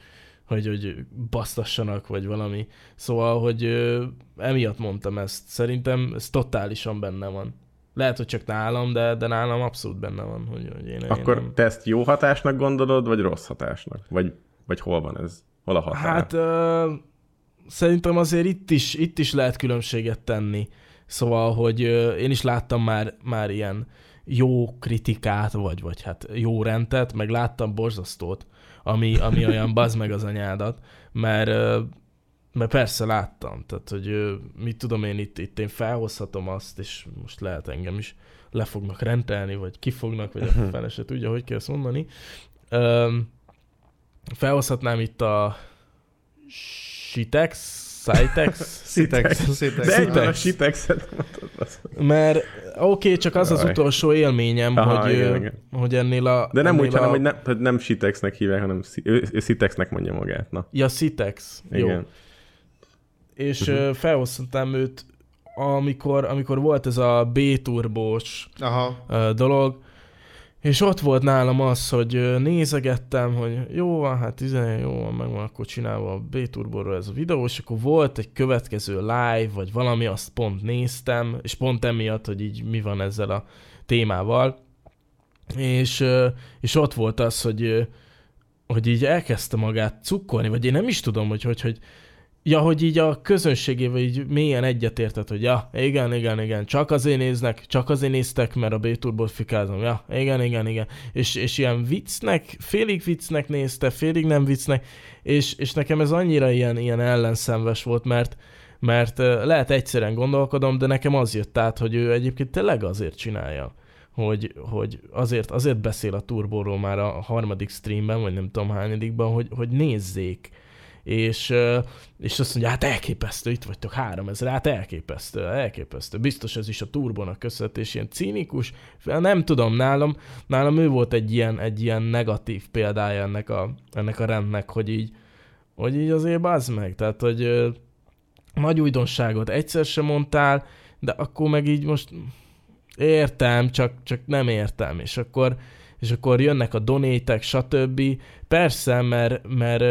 hogy, hogy basztassanak, vagy valami. Szóval, hogy ö, emiatt mondtam ezt. Szerintem ez totálisan benne van. Lehet, hogy csak nálam, de, de nálam abszolút benne van, hogy, hogy én, Akkor én nem... te ezt jó hatásnak gondolod, vagy rossz hatásnak? Vagy, vagy hol van ez? Hol a határ? Hát ö, szerintem azért itt is, itt is lehet különbséget tenni. Szóval, hogy én is láttam már, már ilyen jó kritikát, vagy, vagy hát jó rendet, meg láttam borzasztót, ami, ami olyan [laughs] bazd meg az anyádat, mert, mert persze láttam, tehát, hogy mit tudom én itt, itt én felhozhatom azt, és most lehet engem is le fognak rentelni, vagy kifognak, vagy a [laughs] fele se tudja, hogy kell ezt mondani. Felhozhatnám itt a Shitex [laughs] Sitex? Sitex, Sitex. De egyben a Sitex. Sitexet. Mert oké, okay, csak az az utolsó élményem, Aha, hogy, igen, igen, hogy ennél a... De nem ennél úgy, a... hanem, hogy nem, hogy nem Sitexnek hívják, hanem ő, ő Sitexnek mondja magát. Na, Ja, Sitex. Jó. És uh-huh. felhoztam őt, amikor, amikor volt ez a B-turbós dolog, és ott volt nálam az, hogy nézegettem, hogy jó van, hát 11 jó van, meg van akkor csinálva a B-turborról ez a videó, és akkor volt egy következő live, vagy valami, azt pont néztem, és pont emiatt, hogy így mi van ezzel a témával, és, és ott volt az, hogy, hogy így elkezdte magát cukkolni, vagy én nem is tudom, hogy hogy, hogy Ja, hogy így a közönségével így mélyen egyetértett, hogy ja, igen, igen, igen, csak azért néznek, csak azért néztek, mert a B-turbot fikázom, ja, igen, igen, igen. És, és ilyen viccnek, félig viccnek nézte, félig nem viccnek, és, és nekem ez annyira ilyen, ilyen ellenszenves volt, mert, mert lehet egyszerűen gondolkodom, de nekem az jött át, hogy ő egyébként tényleg azért csinálja, hogy, hogy azért, azért beszél a turbóról már a harmadik streamben, vagy nem tudom hányadikban, hogy, hogy nézzék. És, és azt mondja, hát elképesztő, itt vagytok 3000, hát elképesztő, elképesztő. Biztos ez is a turbónak köszönhető, és ilyen cínikus. Nem tudom, nálam, nálam ő volt egy ilyen, egy ilyen negatív példája ennek a, ennek a rendnek, hogy így, hogy így azért bazd meg. Tehát, hogy ö, nagy újdonságot egyszer sem mondtál, de akkor meg így most értem, csak, csak nem értem. És akkor, és akkor jönnek a donétek, stb. Persze, mert, mert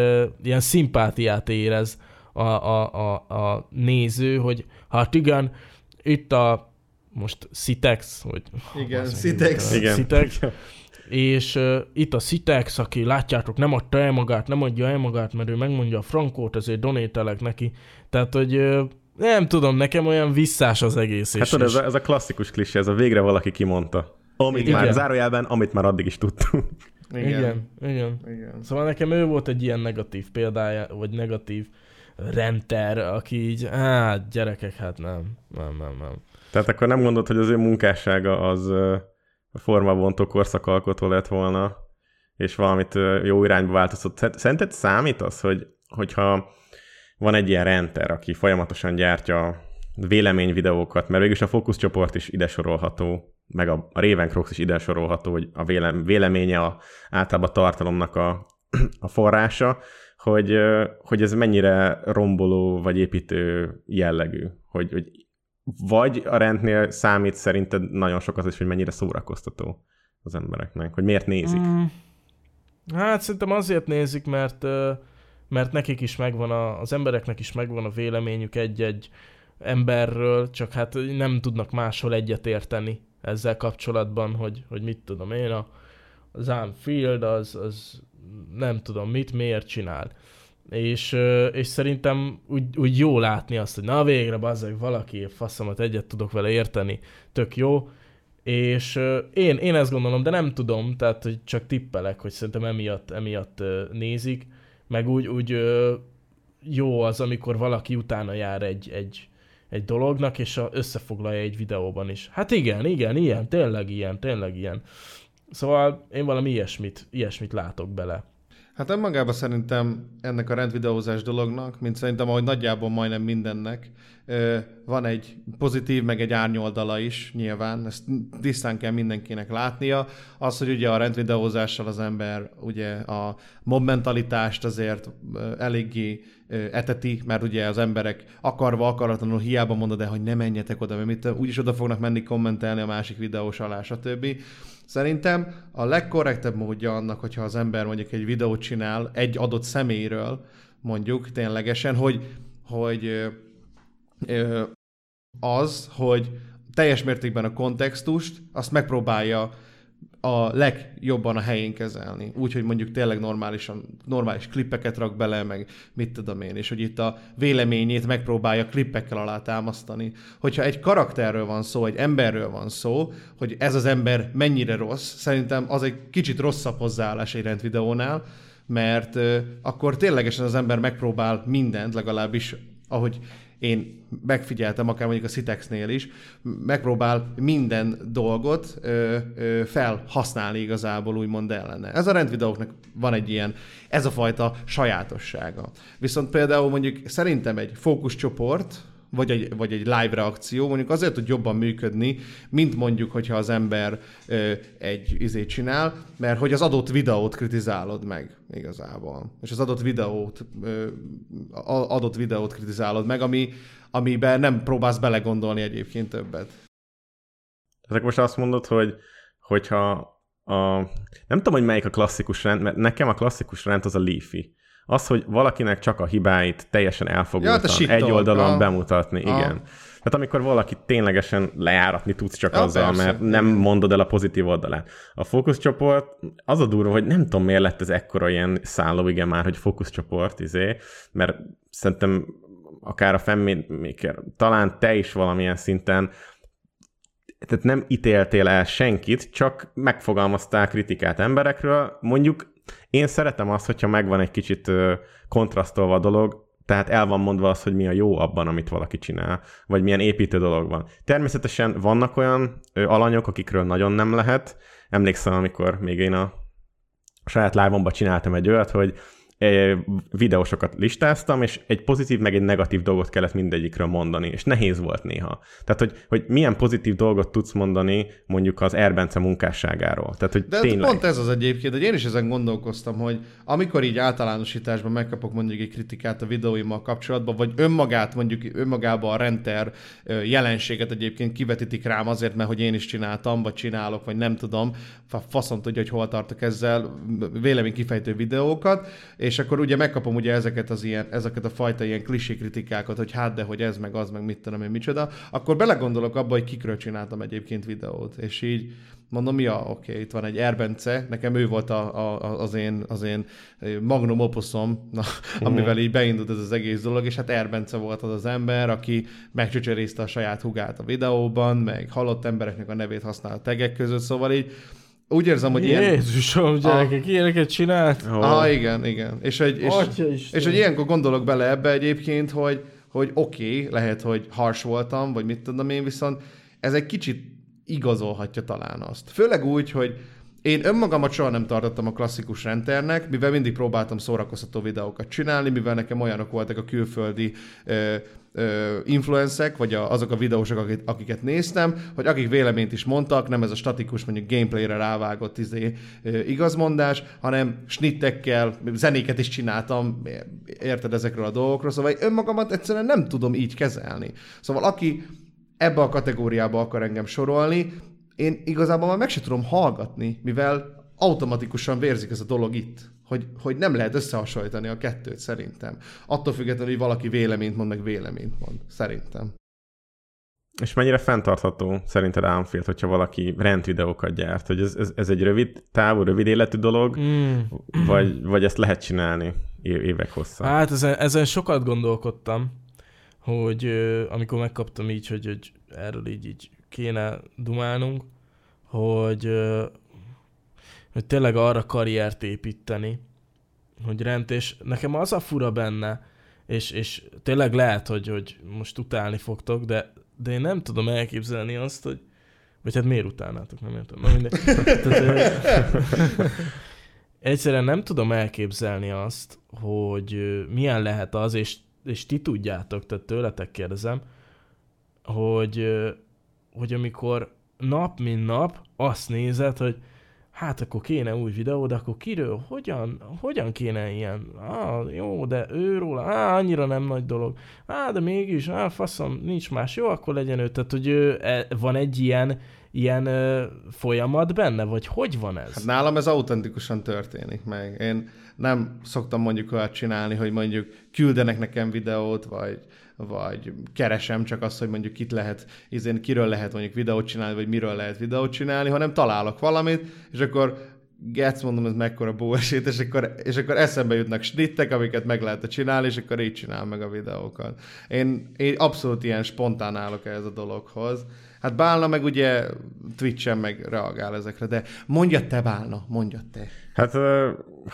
ilyen szimpátiát érez a, a, a, a néző, hogy hát igen, itt a most Citex, hogy Igen, Citex. Igen. Citex, és uh, itt a Citex, aki látjátok, nem adta el magát, nem adja el magát, mert ő megmondja a frankót, ezért donételek neki. Tehát, hogy uh, nem tudom, nekem olyan visszás az egész. Hát tudod, ez a, ez a klasszikus klisé, ez a végre valaki kimondta. Amit Igen. már zárójelben, amit már addig is tudtunk. Igen. igen, igen. Igen. Szóval nekem ő volt egy ilyen negatív példája, vagy negatív renter, aki így, hát gyerekek, hát nem, nem, nem, nem. Tehát akkor nem gondolod, hogy az ő munkássága az formabontó korszakalkotó lett volna, és valamit jó irányba változtat. Szer- Szerinted számít az, hogy, hogyha van egy ilyen renter, aki folyamatosan gyártja véleményvideókat, mert végülis a fókuszcsoport is ide sorolható, meg a, a Ravencrox is ide sorolható, hogy a vélem, véleménye a, általában a tartalomnak a, [clears throat] a forrása, hogy, hogy ez mennyire romboló vagy építő jellegű, hogy, hogy vagy a rendnél számít szerinted nagyon sok az is, hogy mennyire szórakoztató az embereknek, hogy miért nézik. Mm, hát szerintem azért nézik, mert, mert nekik is megvan, a, az embereknek is megvan a véleményük egy-egy emberről, csak hát nem tudnak máshol egyetérteni ezzel kapcsolatban, hogy, hogy mit tudom én, a, az Anfield az, az nem tudom mit, miért csinál. És, és szerintem úgy, úgy jó látni azt, hogy na végre, bazzeg, valaki faszomat egyet tudok vele érteni, tök jó. És én, én ezt gondolom, de nem tudom, tehát hogy csak tippelek, hogy szerintem emiatt, emiatt nézik, meg úgy, úgy jó az, amikor valaki utána jár egy, egy, egy dolognak, és a, összefoglalja egy videóban is. Hát igen, igen, ilyen, tényleg ilyen, tényleg ilyen. Szóval én valami ilyesmit, ilyesmit látok bele. Hát önmagában szerintem ennek a rendvideózás dolognak, mint szerintem ahogy nagyjából majdnem mindennek, van egy pozitív, meg egy árnyoldala is nyilván, ezt tisztán kell mindenkinek látnia. Az, hogy ugye a rendvideózással az ember ugye a mob mentalitást azért eléggé eteti, mert ugye az emberek akarva, akaratlanul hiába mondod el, hogy ne menjetek oda, mert mit, úgyis oda fognak menni kommentelni a másik videós alá, stb. Szerintem a legkorrektebb módja annak, hogyha az ember mondjuk egy videót csinál egy adott személyről, mondjuk ténylegesen, hogy, hogy ö, ö, az, hogy teljes mértékben a kontextust, azt megpróbálja a legjobban a helyén kezelni. Úgy, hogy mondjuk tényleg normálisan, normális klippeket rak bele, meg mit tudom én, és hogy itt a véleményét megpróbálja klippekkel alátámasztani. Hogyha egy karakterről van szó, egy emberről van szó, hogy ez az ember mennyire rossz, szerintem az egy kicsit rosszabb hozzáállás egy rendvideónál, mert ö, akkor ténylegesen az ember megpróbál mindent, legalábbis ahogy én megfigyeltem, akár mondjuk a Citexnél is, megpróbál minden dolgot ö, ö, felhasználni igazából úgymond ellene. Ez a rendvideóknak van egy ilyen, ez a fajta sajátossága. Viszont például mondjuk szerintem egy fókuszcsoport, vagy egy, vagy egy live reakció, mondjuk azért tud jobban működni, mint mondjuk, hogyha az ember ö, egy izét csinál, mert hogy az adott videót kritizálod meg igazából. És az adott videót, ö, adott videót kritizálod meg, ami, amiben nem próbálsz belegondolni egyébként többet. Ezek most azt mondod, hogy hogyha a, nem tudom, hogy melyik a klasszikus rend, mert nekem a klasszikus rend az a Leafy. Az, hogy valakinek csak a hibáit teljesen elfogultan, ja, egy oldalon a... bemutatni, a... igen. Tehát amikor valaki ténylegesen lejáratni tudsz csak ja, azzal, persze, mert nem mondod el a pozitív oldalát. A fókuszcsoport, az a durva, hogy nem tudom, miért lett ez ekkora ilyen szálló, igen már, hogy fókuszcsoport, izé, mert szerintem akár a femmérméker, talán te is valamilyen szinten tehát nem ítéltél el senkit, csak megfogalmaztál kritikát emberekről. Mondjuk én szeretem azt, hogyha megvan egy kicsit kontrasztolva a dolog, tehát el van mondva az, hogy mi a jó abban, amit valaki csinál, vagy milyen építő dolog van. Természetesen vannak olyan alanyok, akikről nagyon nem lehet. Emlékszem, amikor még én a saját live csináltam egy olyat, hogy videósokat listáztam, és egy pozitív meg egy negatív dolgot kellett mindegyikről mondani, és nehéz volt néha. Tehát, hogy, hogy milyen pozitív dolgot tudsz mondani mondjuk az Erbence munkásságáról. Tehát, hogy De tényleg... pont ez az egyébként, hogy én is ezen gondolkoztam, hogy amikor így általánosításban megkapok mondjuk egy kritikát a videóimmal kapcsolatban, vagy önmagát, mondjuk önmagában a renter jelenséget egyébként kivetítik rám azért, mert hogy én is csináltam, vagy csinálok, vagy nem tudom, faszom tudja, hogy hol tartok ezzel, vélemény kifejtő videókat, és akkor ugye megkapom ugye ezeket az ilyen, ezeket a fajta ilyen klisé kritikákat, hogy hát de, hogy ez meg az, meg mit tudom én, micsoda, akkor belegondolok abba, hogy kikről csináltam egyébként videót, és így mondom, ja, oké, okay, itt van egy Erbence, nekem ő volt a, a, az, én, az én magnum opuszom, na, uh-huh. amivel így beindult ez az egész dolog, és hát Erbence volt az az ember, aki megcsöcserészte a saját hugát a videóban, meg halott embereknek a nevét használ a tegek között, szóval így úgy érzem, hogy ilyen... Jézusom, gyerekek, a... ilyeneket csinált? Oh. Ah, igen, igen. És, egy, és, és hogy ilyenkor gondolok bele ebbe egyébként, hogy, hogy oké, okay, lehet, hogy hars voltam, vagy mit tudom én, viszont ez egy kicsit igazolhatja talán azt. Főleg úgy, hogy én önmagamat soha nem tartottam a klasszikus renternek, mivel mindig próbáltam szórakoztató videókat csinálni, mivel nekem olyanok voltak a külföldi ö, ö, influencek, vagy a, azok a videósok, akik, akiket néztem, hogy akik véleményt is mondtak, nem ez a statikus, mondjuk gameplayre rávágott izé, ö, igazmondás, hanem snittekkel, zenéket is csináltam, érted ezekről a dolgokról, szóval önmagamat egyszerűen nem tudom így kezelni. Szóval aki ebbe a kategóriába akar engem sorolni, én igazából már meg sem tudom hallgatni, mivel automatikusan vérzik ez a dolog itt, hogy, hogy nem lehet összehasonlítani a kettőt szerintem. Attól függetlenül, hogy valaki véleményt mond, meg véleményt mond, szerintem. És mennyire fenntartható szerinted Anfield, hogyha valaki rendvideókat gyárt? Hogy ez, ez, ez egy rövid távú, rövid életű dolog, mm. vagy, vagy ezt lehet csinálni évek hosszan? Hát ezen, ezen sokat gondolkodtam, hogy amikor megkaptam így, hogy, hogy erről így, így kéne dumálnunk, hogy, hogy tényleg arra karriert építeni, hogy rend, és nekem az a fura benne, és, és tényleg lehet, hogy, hogy most utálni fogtok, de, de én nem tudom elképzelni azt, hogy vagy hát miért utálnátok, nem értem. Na mindegy. [laughs] Tehát, egyszerűen nem tudom elképzelni azt, hogy milyen lehet az, és, és ti tudjátok, tehát tőletek kérdezem, hogy hogy amikor nap mint nap azt nézed, hogy hát akkor kéne új videó, de akkor kiről, hogyan, hogyan kéne ilyen? Ah, jó, de őról, ah, annyira nem nagy dolog. Ah, de mégis, ah, faszom, nincs más, jó, akkor legyen ő. Tehát, hogy ő, e, van egy ilyen, ilyen ö, folyamat benne, vagy hogy van ez? Hát nálam ez autentikusan történik meg. Én nem szoktam mondjuk olyat csinálni, hogy mondjuk küldenek nekem videót, vagy vagy keresem csak azt, hogy mondjuk itt lehet, izén, kiről lehet mondjuk videót csinálni, vagy miről lehet videót csinálni, hanem találok valamit, és akkor Getsz, mondom, ez mekkora bullshit, és akkor, és akkor eszembe jutnak snittek, amiket meg lehet csinálni, és akkor így csinál meg a videókat. Én, én abszolút ilyen spontán állok ez a dologhoz. Hát Bálna meg ugye Twitch-en meg reagál ezekre, de mondja te Bálna, mondja te. Hát,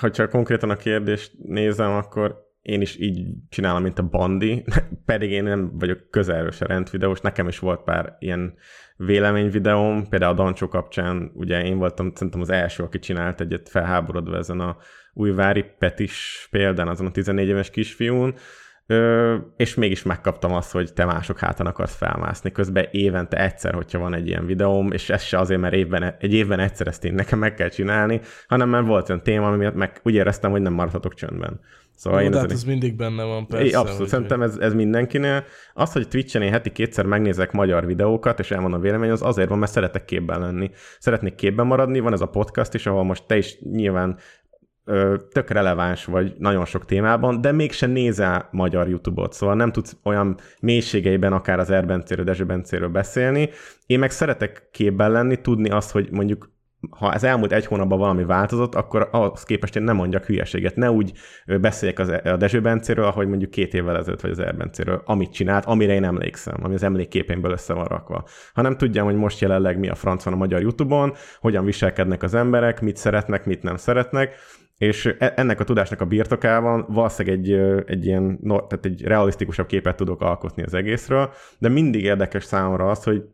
hogyha konkrétan a kérdést nézem, akkor én is így csinálom, mint a Bandi, [laughs] pedig én nem vagyok közelről se rendvideós, nekem is volt pár ilyen véleményvideóm, például a Dancsó kapcsán, ugye én voltam szerintem az első, aki csinált egyet felháborodva ezen a újvári Petis példán, azon a 14 éves kisfiún, Ö, és mégis megkaptam azt, hogy te mások hátán akarsz felmászni. Közben évente egyszer, hogyha van egy ilyen videóm, és ez se azért, mert évben, egy évben egyszer ezt én nekem meg kell csinálni, hanem mert volt olyan téma, ami miatt meg úgy éreztem, hogy nem maradhatok csöndben. Szóval Jó, én hát ez mindig benne van, persze. É, abszolút, hogy szerintem ez, ez mindenkinél. Az, hogy Twitch-en én heti kétszer megnézek magyar videókat, és elmondom vélemény, az azért van, mert szeretek képben lenni. Szeretnék képben maradni, van ez a podcast is, ahol most te is nyilván ö, tök releváns vagy nagyon sok témában, de mégsem nézel magyar YouTube-ot, szóval nem tudsz olyan mélységeiben akár az Erbencéről, Dezsőbencéről beszélni. Én meg szeretek képben lenni, tudni azt, hogy mondjuk ha az elmúlt egy hónapban valami változott, akkor ahhoz képest én nem mondjak hülyeséget. Ne úgy beszéljek az, a Dezső Bencéről, ahogy mondjuk két évvel ezelőtt, vagy az Erbencéről, amit csinált, amire én emlékszem, ami az emlékképénből össze van rakva. nem tudjam, hogy most jelenleg mi a franc van a magyar YouTube-on, hogyan viselkednek az emberek, mit szeretnek, mit nem szeretnek, és e, ennek a tudásnak a birtokában valószínűleg egy, egy ilyen, tehát egy realisztikusabb képet tudok alkotni az egészről, de mindig érdekes számomra az, hogy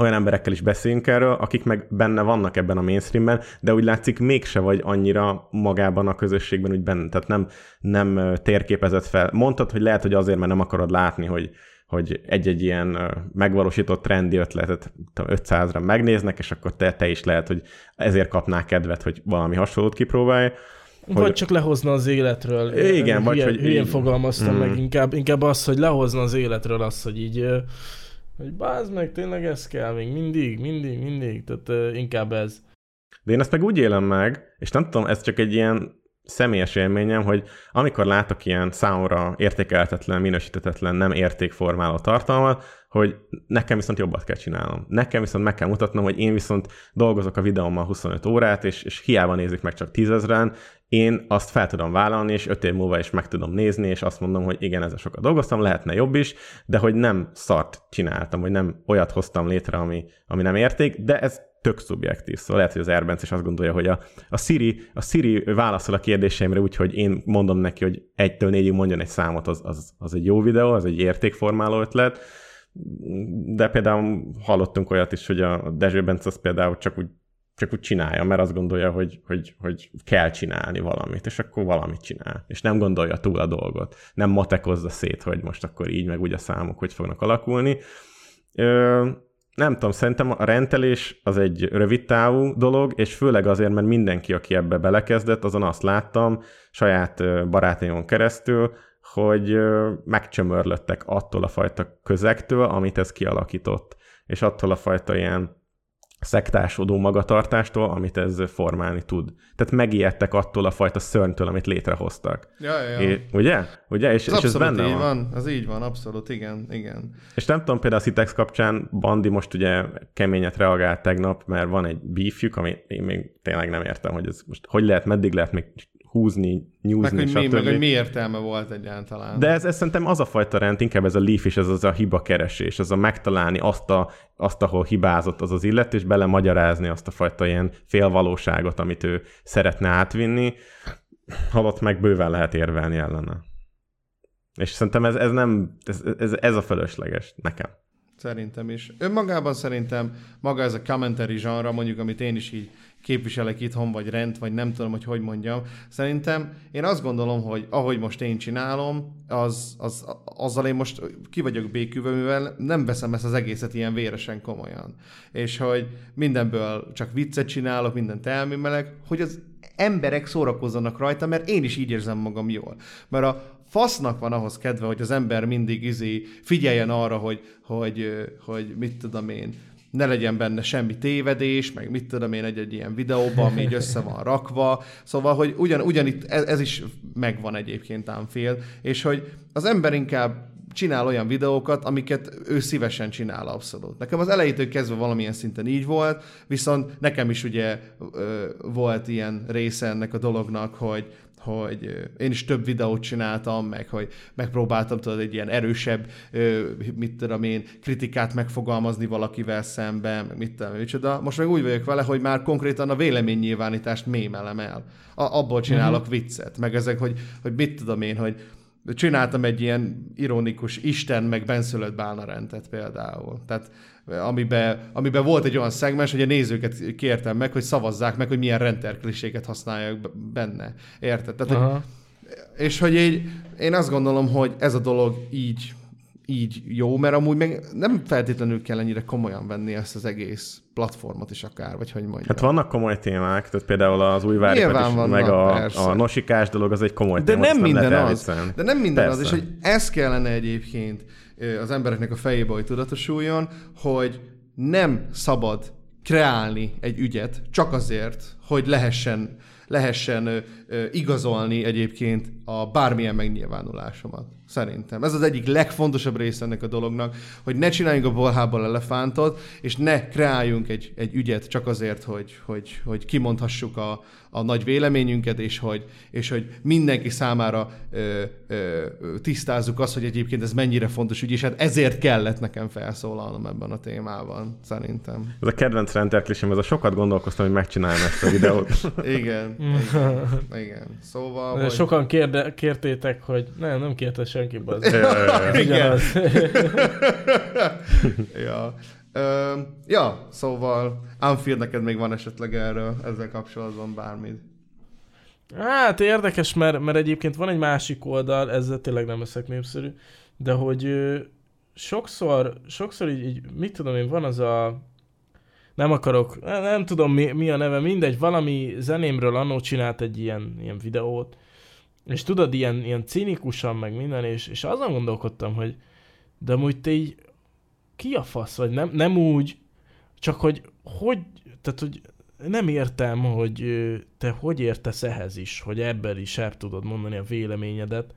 olyan emberekkel is beszélünk erről, akik meg benne vannak ebben a mainstreamben, de úgy látszik mégse vagy annyira magában a közösségben úgy benne, tehát nem, nem térképezett fel. Mondtad, hogy lehet, hogy azért, mert nem akarod látni, hogy, hogy egy-egy ilyen megvalósított trendi ötletet 500-ra megnéznek, és akkor te, te is lehet, hogy ezért kapnál kedvet, hogy valami hasonlót kipróbálj. Hogy... Vagy csak lehozna az életről. Igen, vagy hogy... Hülyén fogalmaztam mm. meg, inkább, inkább az, hogy lehozna az életről az, hogy így hogy bázd meg, tényleg ez kell még mindig, mindig, mindig, tehát uh, inkább ez. De én ezt meg úgy élem meg, és nem tudom, ez csak egy ilyen személyes élményem, hogy amikor látok ilyen számomra értékelhetetlen, minősítetetlen, nem értékformáló tartalmat, hogy nekem viszont jobbat kell csinálnom. Nekem viszont meg kell mutatnom, hogy én viszont dolgozok a videómmal 25 órát, és, és hiába nézik meg csak tízezren, én azt fel tudom vállalni, és öt év múlva is meg tudom nézni, és azt mondom, hogy igen, ezzel sokat dolgoztam, lehetne jobb is, de hogy nem szart csináltam, vagy nem olyat hoztam létre, ami, ami nem érték, de ez tök szubjektív. Szóval lehet, hogy az Erbenc is azt gondolja, hogy a, a, Siri, a Siri válaszol a kérdéseimre úgy, hogy én mondom neki, hogy egytől négyig mondjon egy számot, az, az, az egy jó videó, az egy értékformáló ötlet, de például hallottunk olyat is, hogy a Dezső Bence az például csak úgy csak úgy csinálja, mert azt gondolja, hogy, hogy, hogy kell csinálni valamit, és akkor valamit csinál. És nem gondolja túl a dolgot. Nem matekozza szét, hogy most akkor így, meg úgy a számok hogy fognak alakulni. Ö, nem tudom, szerintem a rendelés az egy rövid távú dolog, és főleg azért, mert mindenki, aki ebbe belekezdett, azon azt láttam saját barátaimon keresztül, hogy megcsömörlöttek attól a fajta közegtől, amit ez kialakított, és attól a fajta ilyen szektásodó magatartástól, amit ez formálni tud. Tehát megijedtek attól a fajta szörnytől, amit létrehoztak. Ja, ja. É, ugye? Ugye? És, ez és ez benne így van. van. Ez így van, abszolút, igen, igen. És nem tudom, például a Citex kapcsán Bandi most ugye keményet reagált tegnap, mert van egy beefjük, ami én még tényleg nem értem, hogy ez most hogy lehet, meddig lehet még húzni, nyúzni, meg, hogy mi, meg, hogy mi értelme volt egyáltalán. De ez, ez szerintem az a fajta rend, inkább ez a leaf is, ez az a hiba keresés, az a megtalálni azt, a, azt ahol hibázott az az illet, és belemagyarázni azt a fajta ilyen félvalóságot, amit ő szeretne átvinni, halott meg bőven lehet érvelni ellene. És szerintem ez, ez nem, ez, ez, ez a fölösleges nekem. Szerintem is. Önmagában szerintem maga ez a commentary zsanra, mondjuk, amit én is így képviselek itthon, vagy rend, vagy nem tudom, hogy hogy mondjam. Szerintem én azt gondolom, hogy ahogy most én csinálom, az, az, azzal én most ki vagyok békülve, mivel nem veszem ezt az egészet ilyen véresen komolyan. És hogy mindenből csak viccet csinálok, mindent elmémelek, hogy az emberek szórakozzanak rajta, mert én is így érzem magam jól. Mert a fasznak van ahhoz kedve, hogy az ember mindig izé figyeljen arra, hogy, hogy, hogy mit tudom én, ne legyen benne semmi tévedés, meg mit tudom én egy-egy ilyen videóban, ami így össze van rakva. Szóval, hogy ugyan, ugyanitt ez, ez is megvan egyébként ám fél, és hogy az ember inkább csinál olyan videókat, amiket ő szívesen csinál abszolút. Nekem az elejétől kezdve valamilyen szinten így volt, viszont nekem is ugye volt ilyen része ennek a dolognak, hogy, hogy én is több videót csináltam, meg hogy megpróbáltam tudod egy ilyen erősebb, mit tudom én, kritikát megfogalmazni valakivel szemben, meg mit tudom, én, micsoda. Most meg úgy vagyok vele, hogy már konkrétan a véleménynyilvánítást mémelem el. A, abból csinálok uh-huh. viccet, meg ezek, hogy, hogy mit tudom én, hogy csináltam egy ilyen ironikus Isten meg benszülött bálnarendet például. Tehát amiben, amiben volt egy olyan szegmens, hogy a nézőket kértem meg, hogy szavazzák meg, hogy milyen renterkliséket használják benne. Érted? Tehát, hogy, és hogy így, én azt gondolom, hogy ez a dolog így így jó, mert amúgy meg nem feltétlenül kell ennyire komolyan venni ezt az egész platformot is akár, vagy hogy mondjam. Hát vannak komoly témák, tehát például az új is, vannak, meg a, a nosikás dolog, az egy komoly De téma, nem minden nem az. De nem minden persze. az, és hogy ez kellene egyébként az embereknek a fejébe, hogy tudatosuljon, hogy nem szabad kreálni egy ügyet csak azért, hogy lehessen, lehessen igazolni egyébként a bármilyen megnyilvánulásomat. Szerintem. Ez az egyik legfontosabb része ennek a dolognak, hogy ne csináljunk a bolhából elefántot, és ne kreáljunk egy, egy ügyet csak azért, hogy, hogy, hogy kimondhassuk a, a nagy véleményünket, és hogy, és hogy mindenki számára ö, ö, tisztázzuk azt, hogy egyébként ez mennyire fontos ügy, és hát ezért kellett nekem felszólalnom ebben a témában, szerintem. Ez a kedvenc rendelkésem, ez a sokat gondolkoztam, hogy megcsináljam ezt a videót. [laughs] igen, igen, igen. Szóval... Sokan kérde, kértétek, hogy nem, nem kérte senki, az. [laughs] igen. [laughs] ja. Ö, ja, szóval Anfield, neked még van esetleg erről, ezzel kapcsolatban bármi? Hát érdekes, mert, mert egyébként van egy másik oldal, ezzel tényleg nem leszek népszerű, de hogy ö, sokszor, sokszor így, így, mit tudom én, van az a nem akarok, nem, nem tudom mi, mi a neve, mindegy, valami zenémről annó csinált egy ilyen, ilyen videót, és tudod, ilyen, ilyen cinikusan meg minden, és, és azon gondolkodtam, hogy de amúgy te így ki a fasz, vagy? Nem, nem úgy, csak hogy hogy, tehát hogy nem értem, hogy te hogy értesz ehhez is, hogy ebben is el tudod mondani a véleményedet,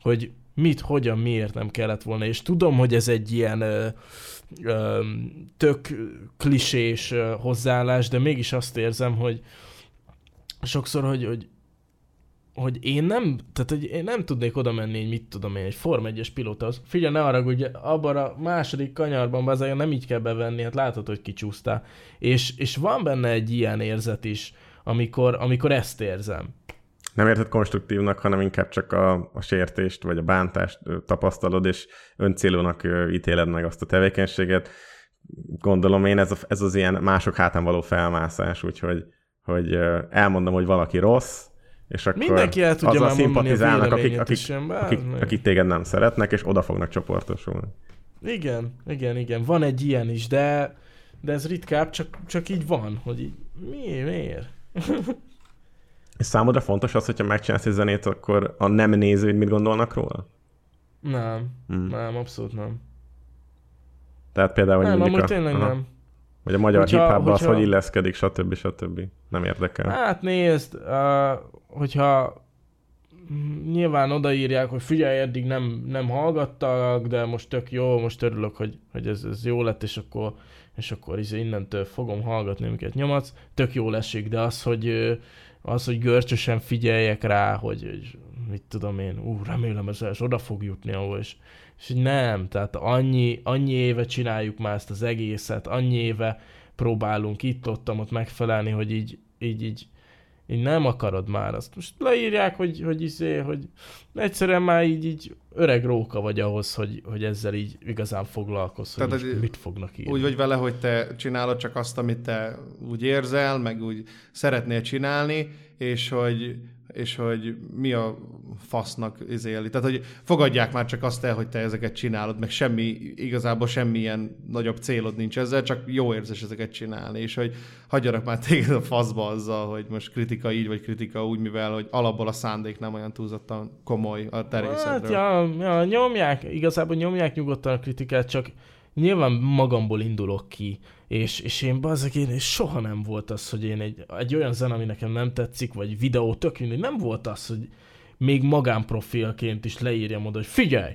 hogy mit, hogyan, miért nem kellett volna, és tudom, hogy ez egy ilyen ö, ö, tök klisés hozzáállás, de mégis azt érzem, hogy sokszor, hogy, hogy hogy én nem, tehát hogy én nem tudnék oda menni, hogy mit tudom én, egy Form 1-es pilótahoz. Figyelj, ne arra, hogy abban a második kanyarban azért nem így kell bevenni, hát látod, hogy kicsúsztál. És, és van benne egy ilyen érzet is, amikor, amikor ezt érzem. Nem érted konstruktívnak, hanem inkább csak a, a sértést vagy a bántást tapasztalod, és öncélúnak ítéled meg azt a tevékenységet. Gondolom én ez, a, ez az ilyen mások hátán való felmászás, úgyhogy hogy elmondom, hogy valaki rossz, és akkor Mindenki el tudja már szimpatizálnak, akik, akik, sem, akik, akik téged nem szeretnek, és oda fognak csoportosulni. Igen, igen, igen. Van egy ilyen is, de, de ez ritkább, csak, csak így van, hogy így, mi, miért? és számodra fontos az, hogyha megcsinálsz egy zenét, akkor a nem nézőid mit gondolnak róla? Nem, hmm. nem, abszolút nem. Tehát például, hogy nem, mondjuk a... tényleg aha. nem. Vagy a magyar hogyha, hip hogyha... az hogy illeszkedik, stb. stb. Nem érdekel. Hát nézd, uh, hogyha nyilván odaírják, hogy figyelj, eddig nem, nem hallgattak, de most tök jó, most örülök, hogy, hogy ez, ez jó lett, és akkor, és akkor is innentől fogom hallgatni, amiket nyomatsz, tök jó esik, de az, hogy, az, hogy görcsösen figyeljek rá, hogy, hogy mit tudom én, ú, remélem ez, ez oda fog jutni ahol, és, és nem, tehát annyi, annyi éve csináljuk már ezt az egészet, annyi éve próbálunk itt-ott ott megfelelni, hogy így, így, így így nem akarod már azt. Most leírják, hogy, hogy izé, hogy egyszerűen már így, így öreg róka vagy ahhoz, hogy, hogy ezzel így igazán foglalkozz, hogy Tehát, mit fognak írni. Úgy vagy vele, hogy te csinálod csak azt, amit te úgy érzel, meg úgy szeretnél csinálni, és hogy és hogy mi a fasznak izéli. Tehát, hogy fogadják már csak azt el, hogy te ezeket csinálod, meg semmi, igazából semmilyen nagyobb célod nincs ezzel, csak jó érzés ezeket csinálni, és hogy hagyjanak már téged a faszba azzal, hogy most kritika így, vagy kritika úgy, mivel, hogy alapból a szándék nem olyan túlzottan komoly a terészedről. Hát, ja, ja, nyomják, igazából nyomják nyugodtan a kritikát, csak nyilván magamból indulok ki, és, és én bazzik, én soha nem volt az, hogy én egy, egy olyan zene, ami nekem nem tetszik, vagy videó, tök mindegy, nem volt az, hogy még magánprofilként is leírjam oda, hogy figyelj,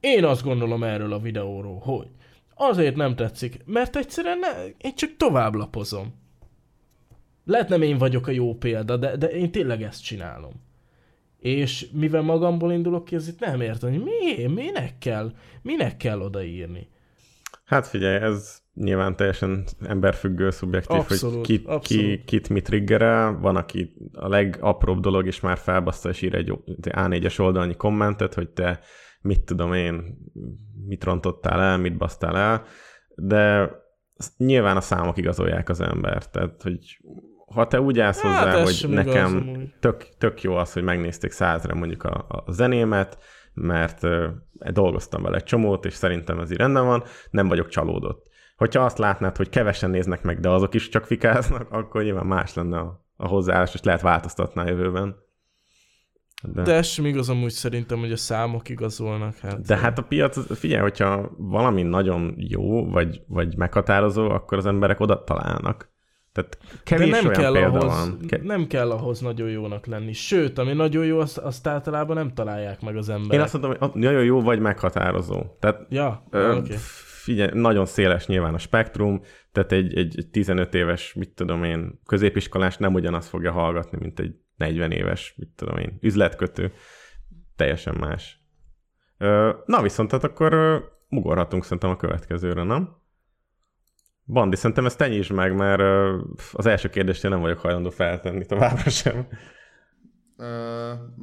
én azt gondolom erről a videóról, hogy azért nem tetszik, mert egyszerűen ne, én csak tovább lapozom. Lehet nem én vagyok a jó példa, de, de én tényleg ezt csinálom. és mivel magamból indulok ki, ezért nem értem, hogy mi, minek kell, minek kell odaírni. Hát figyelj, ez nyilván teljesen emberfüggő, szubjektív, Abszolút, hogy ki, abszolút. ki, kit mit triggerel. Van, aki a legapróbb dolog is már felbaszta, és ír egy A4-es oldalnyi kommentet, hogy te mit tudom én, mit rontottál el, mit basztál el, de nyilván a számok igazolják az embert. Tehát, hogy ha te úgy állsz Hát, hozzá, hogy nekem tök, tök jó az, hogy megnézték százra mondjuk a, a zenémet, mert uh, dolgoztam vele egy csomót, és szerintem ez így rendben van, nem vagyok csalódott. Hogyha azt látnád, hogy kevesen néznek meg, de azok is csak fikáznak, [laughs] akkor nyilván más lenne a, a hozzáállás, és lehet változtatni a jövőben. De, De sem igaz amúgy szerintem, hogy a számok igazolnak. Hát. de hát a piac, figyelj, hogyha valami nagyon jó, vagy, vagy meghatározó, akkor az emberek oda találnak. Tehát kevés De nem olyan kell, példa ahhoz, van. Ke- nem kell ahhoz nagyon jónak lenni. Sőt, ami nagyon jó, azt, azt általában nem találják meg az emberek. Én azt mondom, hogy nagyon jó vagy meghatározó. Tehát Ja, Ö, oké. Figyelj, nagyon széles nyilván a spektrum, tehát egy, egy 15 éves, mit tudom én, középiskolás nem ugyanazt fogja hallgatni, mint egy 40 éves, mit tudom én, üzletkötő. Teljesen más. Na viszont, tehát akkor ö, ugorhatunk szerintem a következőre, nem? Bandi, szerintem ezt te nyisd meg, mert az első kérdést én nem vagyok hajlandó feltenni továbbra sem.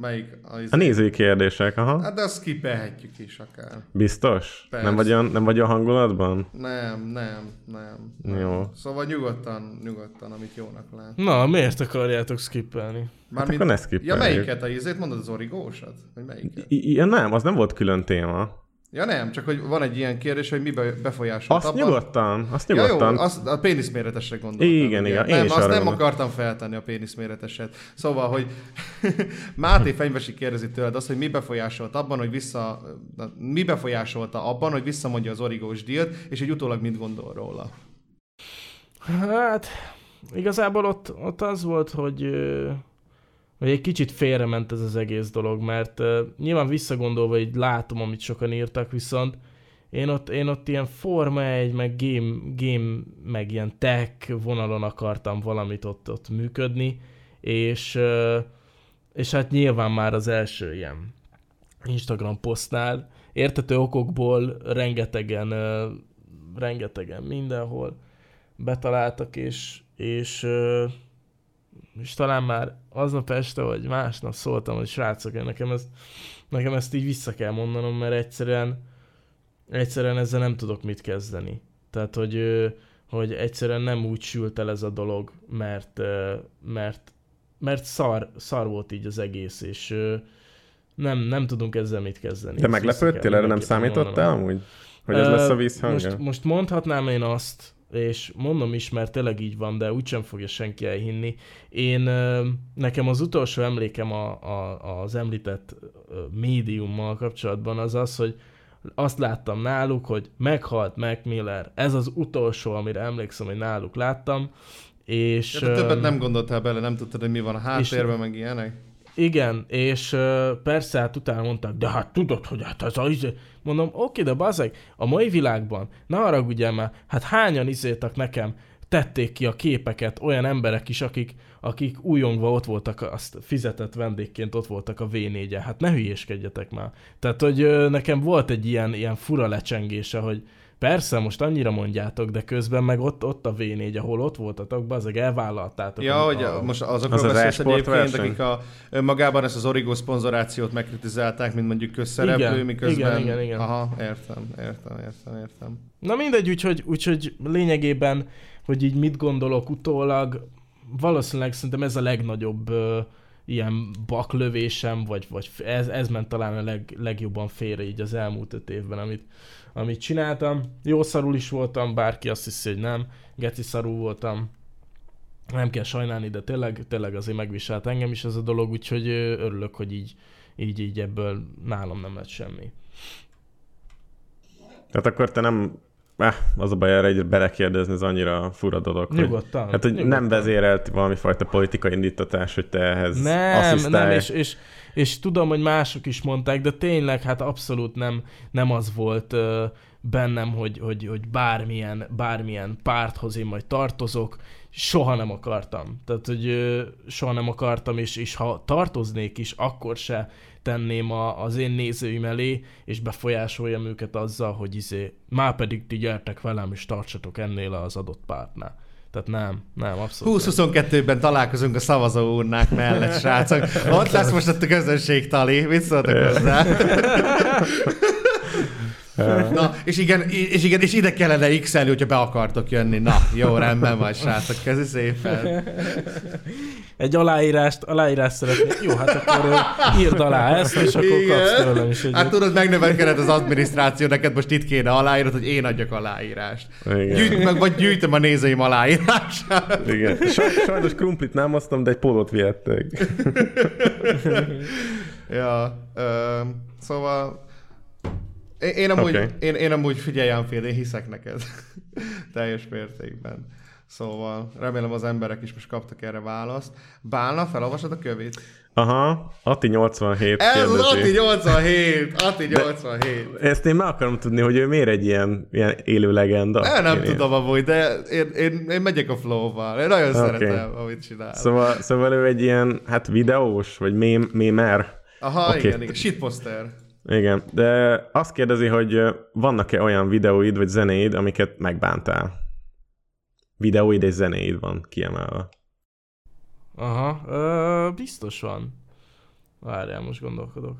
Melyik? Az... A nézői kérdések, aha. Hát de azt skipelhetjük is akár. Biztos? Persze. Nem vagy, olyan, nem vagy olyan hangulatban? Nem, nem, nem. nem. Jó. Szóval nyugodtan, nyugodtan, amit jónak lát. Na, miért akarjátok skippelni? Mármint... akkor ne Ja, skippeljük. melyiket a izét? Mondod az origósat? Vagy melyiket? I- ja, nem, az nem volt külön téma. Ja nem, csak hogy van egy ilyen kérdés, hogy mi be- befolyásolt Azt nyugodtan, azt nyugodtan. Ja jó, azt, a péniszméretesre gondoltam. Igen, igen, én Nem, is azt arra nem gondoltam. akartam feltenni a péniszméreteset. Szóval, hogy [laughs] Máté Fenyvesi kérdezi tőled azt, hogy mi befolyásolt abban, hogy vissza, mi befolyásolta abban, hogy visszamondja az origós dílt, és egy utólag mit gondol róla. Hát, igazából ott, ott az volt, hogy, hogy egy kicsit félrement ez az egész dolog, mert uh, nyilván visszagondolva így látom, amit sokan írtak, viszont én ott, én ott ilyen Forma 1, meg game, game, meg ilyen tech vonalon akartam valamit ott, ott működni, és, uh, és hát nyilván már az első ilyen Instagram posztnál értető okokból rengetegen, uh, rengetegen mindenhol betaláltak, és, és, ö, és talán már aznap este, vagy másnap szóltam, hogy srácok, én nekem, ez, nekem ezt így vissza kell mondanom, mert egyszerűen, egyszerűen ezzel nem tudok mit kezdeni. Tehát, hogy, hogy egyszerűen nem úgy sült el ez a dolog, mert, mert, mert szar, szar volt így az egész, és nem, nem tudunk ezzel mit kezdeni. Vissza meglepődtél, erre nem számítottál amúgy? Hogy ez lesz a vízhangja? Most, most mondhatnám én azt, és mondom is, mert tényleg így van, de úgysem fogja senki elhinni. Én, nekem az utolsó emlékem a, a, az említett médiummal kapcsolatban az az, hogy azt láttam náluk, hogy meghalt Mac Miller. Ez az utolsó, amire emlékszem, hogy náluk láttam. És, Ja, te többet nem gondoltál bele, nem tudtad, hogy mi van a háttérben, meg ilyenek? Igen, és persze hát utána mondták, de hát tudod, hogy hát az a izé... Mondom, oké, de bazeg, a mai világban, ne haragudjál már, hát hányan izéltak nekem, tették ki a képeket olyan emberek is, akik, akik újongva ott voltak, azt fizetett vendégként ott voltak a v 4 -en. Hát ne hülyéskedjetek már. Tehát, hogy nekem volt egy ilyen, ilyen fura lecsengése, hogy persze, most annyira mondjátok, de közben meg ott, ott a V4, ahol ott voltatok, bazeg, elvállaltátok. Ja, a- hogy a- most azokról Az az beszélsz e-sport egyébként, verseny? akik a, önmagában ezt az Origo szponzorációt megkritizálták, mint mondjuk közszereplő, Igen, miközben... igen, igen, igen. Aha, értem, értem, értem, értem. Na mindegy, úgyhogy, úgyhogy lényegében, hogy így mit gondolok utólag, valószínűleg szerintem ez a legnagyobb ö, ilyen baklövésem, vagy, vagy ez, ez ment talán a leg, legjobban félre így az elmúlt öt évben, amit, amit csináltam. Jó szarul is voltam, bárki azt hiszi, hogy nem. Geci szarul voltam. Nem kell sajnálni, de tényleg, tényleg azért megviselt engem is ez a dolog, úgyhogy örülök, hogy így, így, így ebből nálam nem lett semmi. Tehát akkor te nem... Eh, az a baj, erre egy belekérdezni, ez annyira fura dolog. hogy- Nyugodtan. Hát, hogy nyugodtan. nem vezérelt valami fajta politikai indítatás, hogy te ehhez Nem, asszisztálj. nem, és, és, és tudom, hogy mások is mondták, de tényleg hát abszolút nem, nem az volt ö, bennem, hogy, hogy, hogy bármilyen, bármilyen párthoz én majd tartozok. soha nem akartam. Tehát, hogy ö, soha nem akartam, és, és ha tartoznék is, akkor se tenném a, az én nézőim elé, és befolyásoljam őket azzal, hogy izé, már pedig ti gyertek velem, és tartsatok ennél az adott pártnál. Tehát nem, nem, abszolút. 20-22-ben találkozunk a szavazó urnák mellett, srácok. Ott lesz most a közönségtali. Mit szóltak hozzá? [laughs] Na, és igen, és igen, és ide kellene x hogyha be akartok jönni. Na, jó, rendben van, srácok, közi szépen. Egy aláírást, aláírást szeretnék. Jó, hát akkor írd alá ezt, és akkor kapsz tőlem is egy... Hát tudod, megnövelkedett az adminisztráció, neked most itt kéne aláírod, hogy én adjak aláírást. Igen. Gyűjt meg, vagy gyűjtöm a nézőim aláírását. Igen. Saj- Sajnos krumplit nem hoztam, de egy polót vihettek. Ja, ö, szóval én, én, amúgy, okay. én, én amúgy figyeljem fél, én hiszek neked [laughs] teljes mértékben. Szóval remélem az emberek is most kaptak erre választ. Bálna, felolvasod a kövét? Aha, Ati 87 Ez az Ati kérdezi. 87! Ati 87! Ezt én meg akarom tudni, hogy ő miért egy ilyen, ilyen élő legenda. Nem, nem Én- tudom amúgy, de én, én, én megyek a flow-val. Én nagyon okay. szeretem, amit csinál. Szóval, szóval ő egy ilyen, hát videós, vagy mém, mémer. Aha, Oké. igen, igen. Shitposter. Igen, de azt kérdezi, hogy vannak-e olyan videóid vagy zenéid, amiket megbántál? Videóid és zenéid van kiemelve. Aha, ö, biztos van. Várjál, most gondolkodok.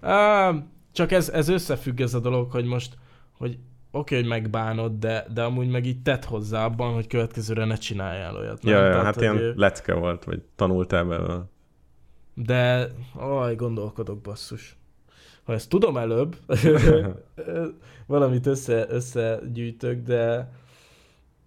Ö, csak ez, ez összefügg ez a dolog, hogy most, hogy oké, hogy megbánod, de, de amúgy meg így tett hozzá abban, hogy következőre ne csináljál olyat. Ja, ja, Tehát, hát ilyen ö, lecke volt, vagy tanultál belőle. De, aj, gondolkodok basszus. Ha ezt tudom előbb, [laughs] valamit össze, összegyűjtök, de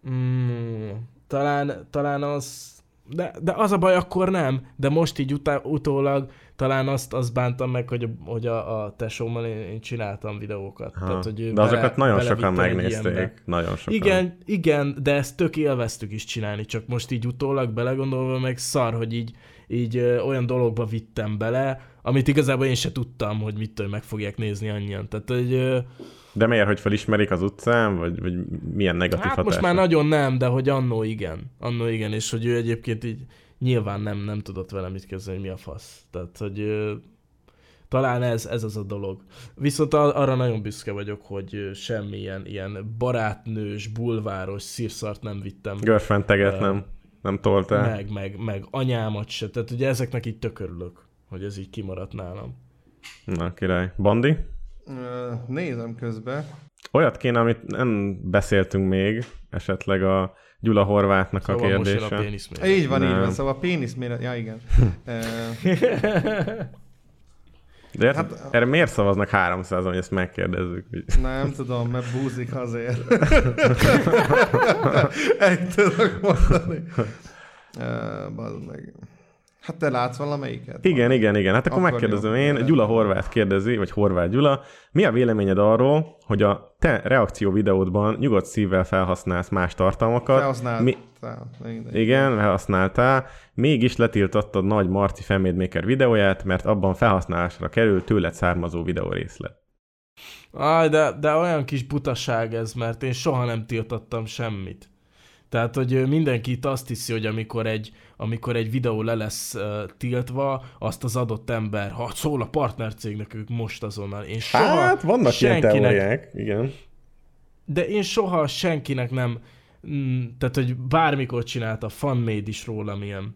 mm, talán, talán az, de, de az a baj, akkor nem. De most így utá, utólag talán azt, azt bántam meg, hogy, a- hogy a, a tesómmal én, én csináltam videókat. Aha. Tehát, hogy De azokat nagyon sokan megnézték. Nagyon sokan. Igen, igen, de ezt tök élveztük is csinálni, csak most így utólag belegondolva meg szar, hogy így, így ö, olyan dologba vittem bele, amit igazából én se tudtam, hogy mit tudom, meg fogják nézni annyian. Tehát, hogy ö, De miért, hogy felismerik az utcán, vagy, vagy milyen negatív hát hatása? most már nagyon nem, de hogy annó igen. Annó igen, és hogy ő egyébként így nyilván nem, nem tudott velem mit kezdeni, hogy mi a fasz. Tehát, hogy ö, talán ez, ez az a dolog. Viszont arra nagyon büszke vagyok, hogy semmilyen ilyen barátnős, bulváros szírszart nem vittem. Girlfriend teget Ö, nem, nem toltál. meg, meg, meg anyámat se. Tehát ugye ezeknek így tök örülök, hogy ez így kimaradt nálam. Na, király. Bandi? Nézem közben. Olyat kéne, amit nem beszéltünk még, esetleg a Gyula Horvátnak Szóval a most jön kérdése. a pénisz még. Így van, így Nem. van. Szóval a pénisz méret... Ja, igen. [laughs] [laughs] De hát, Hát- erre miért szavaznak 300 hogy ezt megkérdezzük? Nem tudom, mert búzik azért. [laughs] Egy tudok mondani. Uh, meg. Hát te látsz valamelyiket? Igen, igen, igen. Hát akkor, Akkor megkérdezem jó. én. Gyula Horváth kérdezi, vagy Horváth Gyula, mi a véleményed arról, hogy a te reakció videódban nyugodt szívvel felhasználsz más tartalmakat? Felhasználtál. Mi, Igen. felhasználtál, mégis letiltottad Nagy Marci Fanmade videóját, mert abban felhasználásra kerül tőled származó videórészlet. Aj, de, de olyan kis butaság ez, mert én soha nem tiltottam semmit. Tehát, hogy mindenki itt azt hiszi, hogy amikor egy, amikor egy videó le lesz uh, tiltva, azt az adott ember, ha szól a partnercégnek, ők most azonnal. Én soha Hát, vannak ilyen senkinek, teóriák, igen. de én soha senkinek nem, mm, tehát, hogy bármikor csinálta, fanmade is rólam ilyen,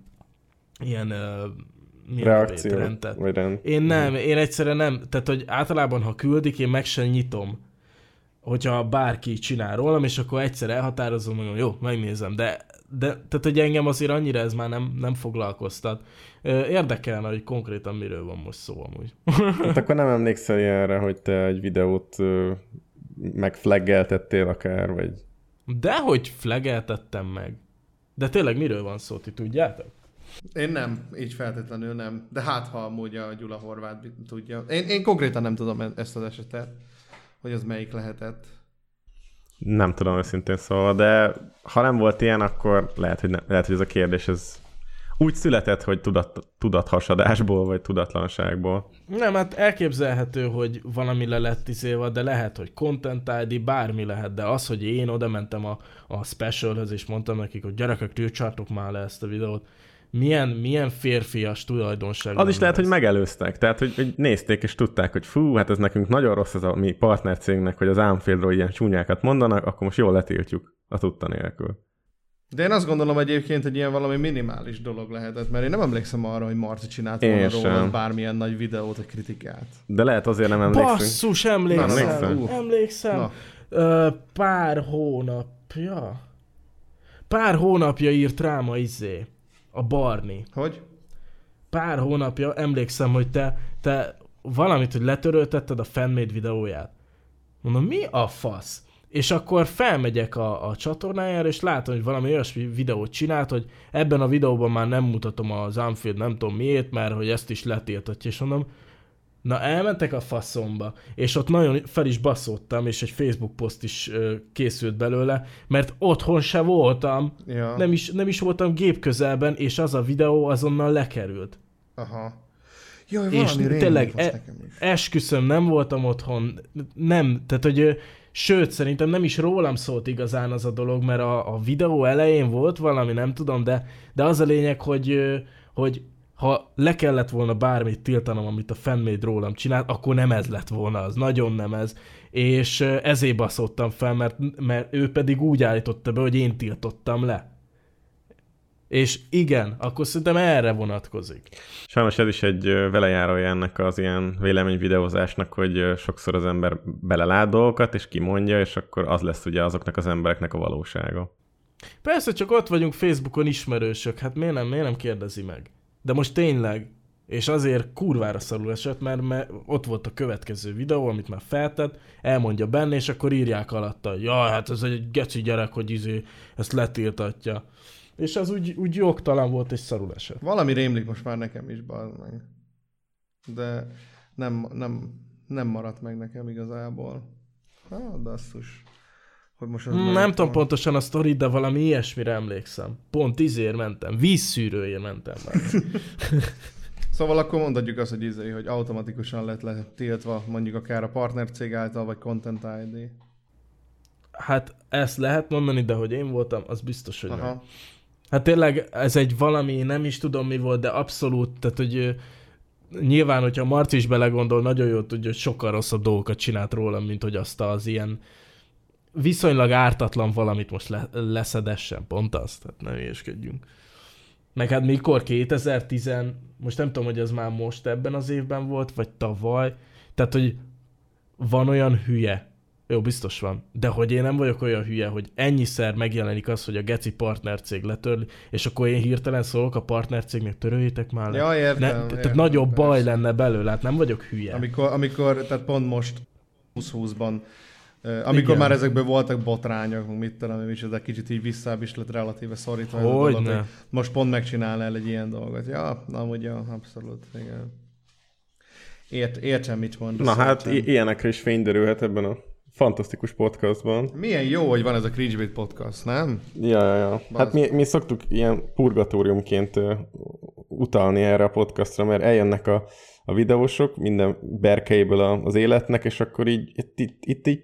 ilyen, uh, Reakció, vagy rend. Én nem, én egyszerűen nem. Tehát, hogy általában, ha küldik, én meg sem nyitom. Hogyha bárki csinál rólam, és akkor egyszer elhatározom, mondom, jó, megnézem, de, de tehát, hogy engem azért annyira ez már nem, nem foglalkoztat. Érdekelne, hogy konkrétan miről van most szó amúgy. Hát akkor nem emlékszel ilyenre, hogy te egy videót megflaggeltettél akár, vagy... Dehogy flegeltettem meg. De tényleg miről van szó, ti tudjátok? Én nem, így feltétlenül nem. De hát, ha amúgy a Gyula Horváth tudja. Én, én konkrétan nem tudom e- ezt az esetet, hogy az melyik lehetett. Nem tudom őszintén szóval, de ha nem volt ilyen, akkor lehet, hogy, ne, lehet, hogy ez a kérdés ez úgy született, hogy tudat, tudathasadásból, vagy tudatlanságból. Nem, hát elképzelhető, hogy valami le lett izélve, de lehet, hogy Content ID, bármi lehet, de az, hogy én oda mentem a, a specialhez, és mondtam nekik, hogy gyerekek, tiltsátok már le ezt a videót, milyen, milyen férfias tulajdonság. Az is lehet, ez. hogy megelőztek. Tehát, hogy, hogy nézték és tudták, hogy fú, hát ez nekünk nagyon rossz ez a mi partnercégnek, hogy az Ámfieldról ilyen csúnyákat mondanak, akkor most jól letiltjuk a tudta nélkül. De én azt gondolom egyébként, hogy ilyen valami minimális dolog lehetett, mert én nem emlékszem arra, hogy Marci csinált Én volna sem. róla bármilyen nagy videót, vagy kritikát. De lehet azért nem emlékszünk. Basszus, emlékszem. Na, emlékszem. emlékszel? emlékszem. Na. Ö, pár hónapja. Pár hónapja írt rám a izé. A Barni. Hogy? Pár hónapja emlékszem, hogy te, te valamit, hogy letöröltetted a fanmade videóját. Mondom, mi a fasz? És akkor felmegyek a, a csatornájára, és látom, hogy valami olyasmi videót csinált, hogy ebben a videóban már nem mutatom az Unfield, nem tudom miért, mert hogy ezt is letiltatja, és mondom, na elmentek a faszomba, és ott nagyon fel is baszottam, és egy Facebook poszt is ö, készült belőle, mert otthon se voltam, Ja. nem is, nem is voltam gép közelben, és az a videó azonnal lekerült. Aha. Jaj, És tényleg e- nekem is. esküszöm, nem voltam otthon, nem, tehát hogy sőt, szerintem nem is rólam szólt igazán az a dolog, mert a, a videó elején volt valami, nem tudom, de, de az a lényeg, hogy, hogy ha le kellett volna bármit tiltanom, amit a fanmade rólam csinált, akkor nem ez lett volna az, nagyon nem ez. És ezért baszottam fel, mert, mert ő pedig úgy állította be, hogy én tiltottam le. És igen, akkor szerintem erre vonatkozik. Sajnos ez is egy velejárója ennek az ilyen véleményvideózásnak, hogy sokszor az ember belelát dolgokat, és kimondja, és akkor az lesz ugye azoknak az embereknek a valósága. Persze, csak ott vagyunk Facebookon ismerősök, hát miért nem, miért nem kérdezi meg? De most tényleg, és azért kurvára szarul esett, mert, mert ott volt a következő videó, amit már feltett, elmondja benne, és akkor írják alatta, ja, hát ez egy geci gyerek, hogy izé, ezt letiltatja. És az úgy, úgy jogtalan volt, és szarul esett. Valami rémlik most már nekem is, bazd meg. De nem, nem, nem maradt meg nekem igazából. Hát, basszus. Hogy most az nem tudom pontosan a sztorit, de valami ilyesmire emlékszem. Pont izért mentem, vízszűrőért mentem már. [laughs] Szóval akkor mondhatjuk azt, hogy, izé, hogy automatikusan lett letiltva mondjuk akár a partnercég által, vagy Content ID. Hát ezt lehet mondani, de hogy én voltam, az biztos, hogy nem. Aha. Hát tényleg ez egy valami, nem is tudom mi volt, de abszolút, tehát hogy nyilván, hogyha Marci is belegondol, nagyon jól tudja, hogy sokkal rosszabb dolgokat csinált rólam, mint hogy azt az ilyen viszonylag ártatlan valamit most le, leszedessen, pont azt, tehát nem ilyeskedjünk. Meg hát mikor 2010, most nem tudom, hogy ez már most ebben az évben volt, vagy tavaly, tehát hogy van olyan hülye, jó, biztos van. De hogy én nem vagyok olyan hülye, hogy ennyiszer megjelenik az, hogy a geci partnercég letörli, és akkor én hirtelen szólok a partnercégnek, töröljétek már le. Ja, értem, ne, értem, tehát nagyobb baj persze. lenne belőle, hát nem vagyok hülye. Amikor, amikor, tehát pont most 20-20-ban, eh, amikor Igen. Már ezekből voltak botrányok, mit tudom én is, de kicsit így visszább is lett relatíve szorítva. a dolog, hogy Most pont megcsinálnál egy ilyen dolgot. Ja, amúgy ja, abszolút, igen. Ért, értem, mit mondasz. Na hát, i- ilyenekre is fény derülhet ebben a fantasztikus podcastban. Milyen jó, hogy van ez a Cringebait podcast, nem? Ja, ja, ja. Hát mi, mi szoktuk ilyen purgatóriumként uh, utalni erre a podcastra, mert eljönnek a, a videósok minden berkeiből a, az életnek, és akkor így itt, itt, itt így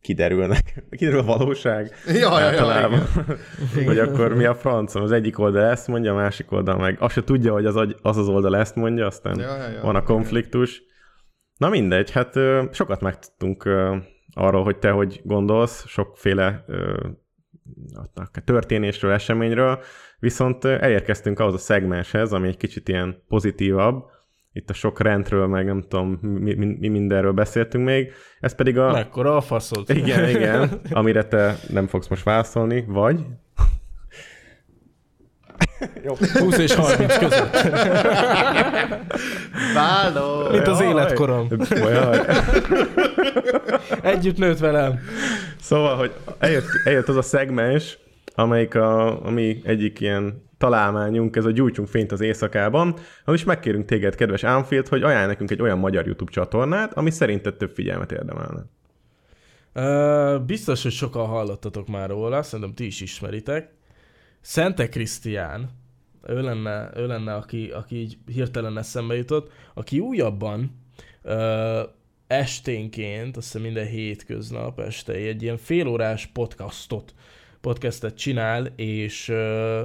kiderülnek. Kiderül a valóság. Ja, ja, ja, igen. hogy akkor mi a francom? Az egyik oldal ezt mondja, a másik oldal meg azt se tudja, hogy az, az az oldal ezt mondja, aztán Ja, ja, ja. van a konfliktus. Na mindegy, hát sokat megtudtunk arról, hogy te hogy gondolsz, sokféle történésről, eseményről, viszont elérkeztünk ahhoz a szegmenshez, ami egy kicsit ilyen pozitívabb, itt a sok rendről, meg nem tudom, mi, mi, mi mindenről beszéltünk még, ez pedig a... Mekkora a faszod? Igen, igen, [laughs] amire te nem fogsz most válaszolni, vagy... Jó. 20 és 30 között. Váló! Mint az életkorom. Jaj. Együtt nőtt velem. Szóval, hogy eljött, eljött az a szegmens, amelyik a, a mi egyik ilyen találmányunk, ez a gyújtsunk fényt az éjszakában, ahol is megkérünk téged, kedves Anfield, hogy ajánl nekünk egy olyan magyar YouTube csatornát, ami szerinted több figyelmet érdemelne. Uh, biztos, hogy sokan hallottatok már róla, szerintem ti is ismeritek. Szente Krisztián ő lenne, ő lenne aki, aki így hirtelen eszembe jutott, aki újabban ö, esténként, azt hiszem minden hétköznap este egy ilyen félórás podcastot, podcastet csinál, és, ö,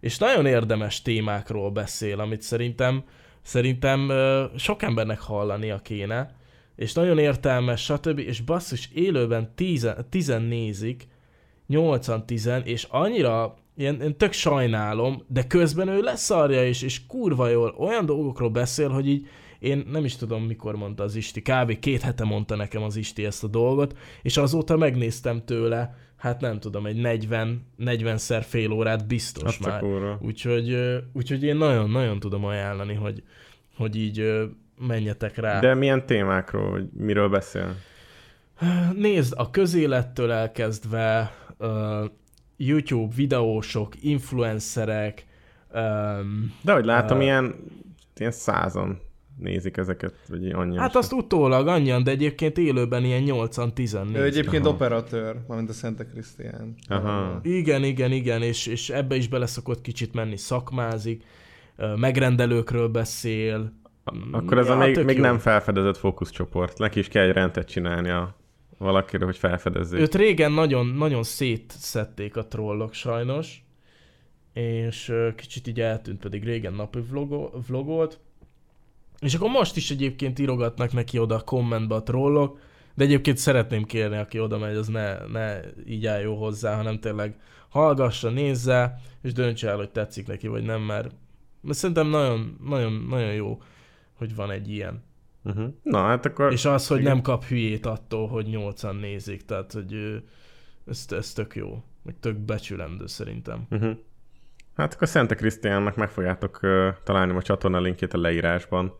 és nagyon érdemes témákról beszél, amit szerintem, szerintem sok embernek hallania kéne, és nagyon értelmes, stb. És basszus, élőben tizen, tizen nézik, 8-10, és annyira én, én tök sajnálom, de közben ő leszarja is, és kurva jól olyan dolgokról beszél, hogy így én nem is tudom, mikor mondta az Isti, kb. két hete mondta nekem az Isti ezt a dolgot, és azóta megnéztem tőle, hát nem tudom, egy 40, 40-szer fél órát biztos a már. Úgyhogy, úgyhogy én nagyon-nagyon tudom ajánlani, hogy, hogy így menjetek rá. De milyen témákról, hogy miről beszél? Nézd, a közélettől elkezdve uh, YouTube videósok, influencerek, um, De hogy látom, Ö, ilyen, ilyen százan nézik ezeket, vagy annyian. hát sem. azt utólag annyian, de egyébként élőben ilyen 8-10 Ő egyébként Aha. operatőr, mármint a Szente Krisztián. Aha. Igen, igen, igen, és, és ebbe is bele szokott kicsit menni, szakmázik, megrendelőkről beszél. Akkor ez a még, még jó. nem felfedezett fókuszcsoport. Neki is kell egy rendet csinálnia valakire, hogy felfedezzék. Őt régen nagyon, nagyon szétszedték a trollok sajnos, és kicsit így eltűnt, pedig régen napi vlogo, vlogolt. És akkor most is egyébként írogatnak neki oda a kommentbe a trollok, de egyébként szeretném kérni, aki oda megy, az ne, ne így álljon hozzá, hanem tényleg hallgassa, nézze, és döntse el, hogy tetszik neki, vagy nem, mert, mert szerintem nagyon, nagyon, nagyon jó, hogy van egy ilyen. Uh-huh. Na, hát akkor... És az, hogy igen. nem kap hülyét attól, hogy nyolcan nézik, tehát, hogy ez, ez tök jó, meg tök becsülendő szerintem. Uh-huh. Hát akkor Szente Krisztiánnak meg fogjátok uh, találni a csatorna linkjét a leírásban.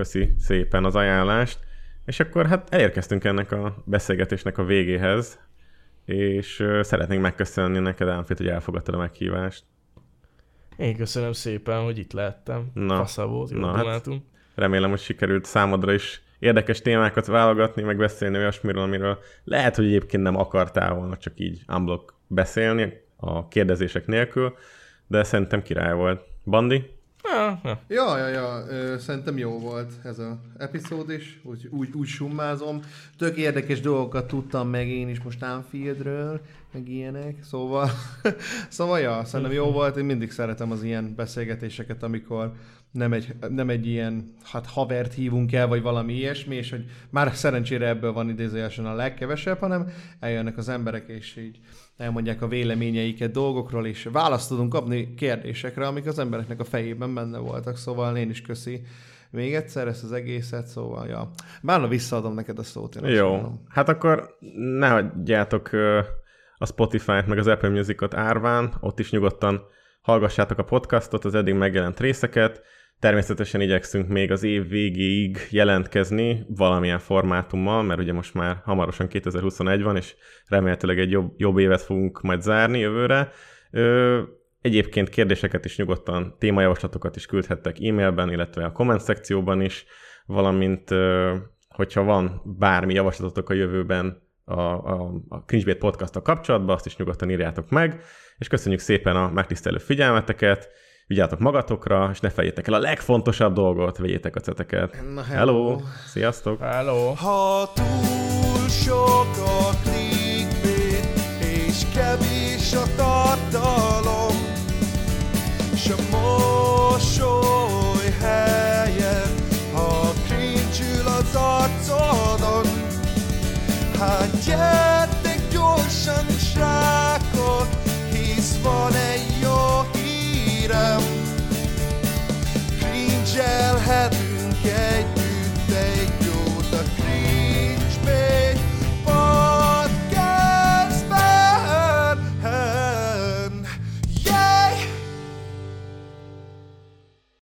Köszi szépen az ajánlást. És akkor hát elérkeztünk ennek a beszélgetésnek a végéhez, és szeretnénk megköszönni neked, Ámfit, hogy elfogadtad a meghívást. Én köszönöm szépen, hogy itt lehettem. Na. Fasza volt, jól Na, hát-. Remélem, hogy sikerült számodra is érdekes témákat válogatni, meg beszélni olyasmiről, amiről lehet, hogy egyébként nem akartál volna csak így unblock beszélni a kérdezések nélkül, de szerintem király volt. Bandi? Ah. Ja, ja, ja, ö, szerintem jó volt ez az epizód is, úgy, úgy, úgy summázom. Tök érdekes dolgokat tudtam meg én is most Anfieldről, meg ilyenek, szóval, [laughs] szóval ja, szerintem jó volt, én mindig szeretem az ilyen beszélgetéseket, amikor nem egy, nem egy ilyen, hát havert hívunk el, vagy valami ilyesmi, és hogy már szerencsére ebből van idézőjelesen a legkevesebb, hanem eljönnek az emberek, és így elmondják a véleményeiket dolgokról, és választ tudunk kapni kérdésekre, amik az embereknek a fejében benne voltak, szóval én is köszi még egyszer ezt az egészet, szóval ja. Bárna visszaadom neked a szót, én Jó. mondom. Hát akkor ne hagyjátok a Spotify-t, meg az Apple Music-ot árván, ott is nyugodtan hallgassátok a podcastot, az eddig megjelent részeket. Természetesen igyekszünk még az év végéig jelentkezni valamilyen formátummal, mert ugye most már hamarosan 2021 van, és remélhetőleg egy jobb, jobb évet fogunk majd zárni jövőre. Ö, egyébként kérdéseket is nyugodtan, témajavaslatokat is küldhettek e-mailben, illetve a komment szekcióban is, valamint ö, hogyha van bármi javaslatotok a jövőben a, a, a Cringebait podcast kapcsolatban, azt is nyugodtan írjátok meg, és köszönjük szépen a megtisztelő figyelmeteket, vigyátok magatokra, és ne feljétek el a legfontosabb dolgot, vegyétek a ceteket. Na, hello. hello! Sziasztok! Hello! Ha túl sok a clickbait, és kevés a tartalom, és a mosoly helyen, ha kincsül az arcodon, hát gyere! shell hat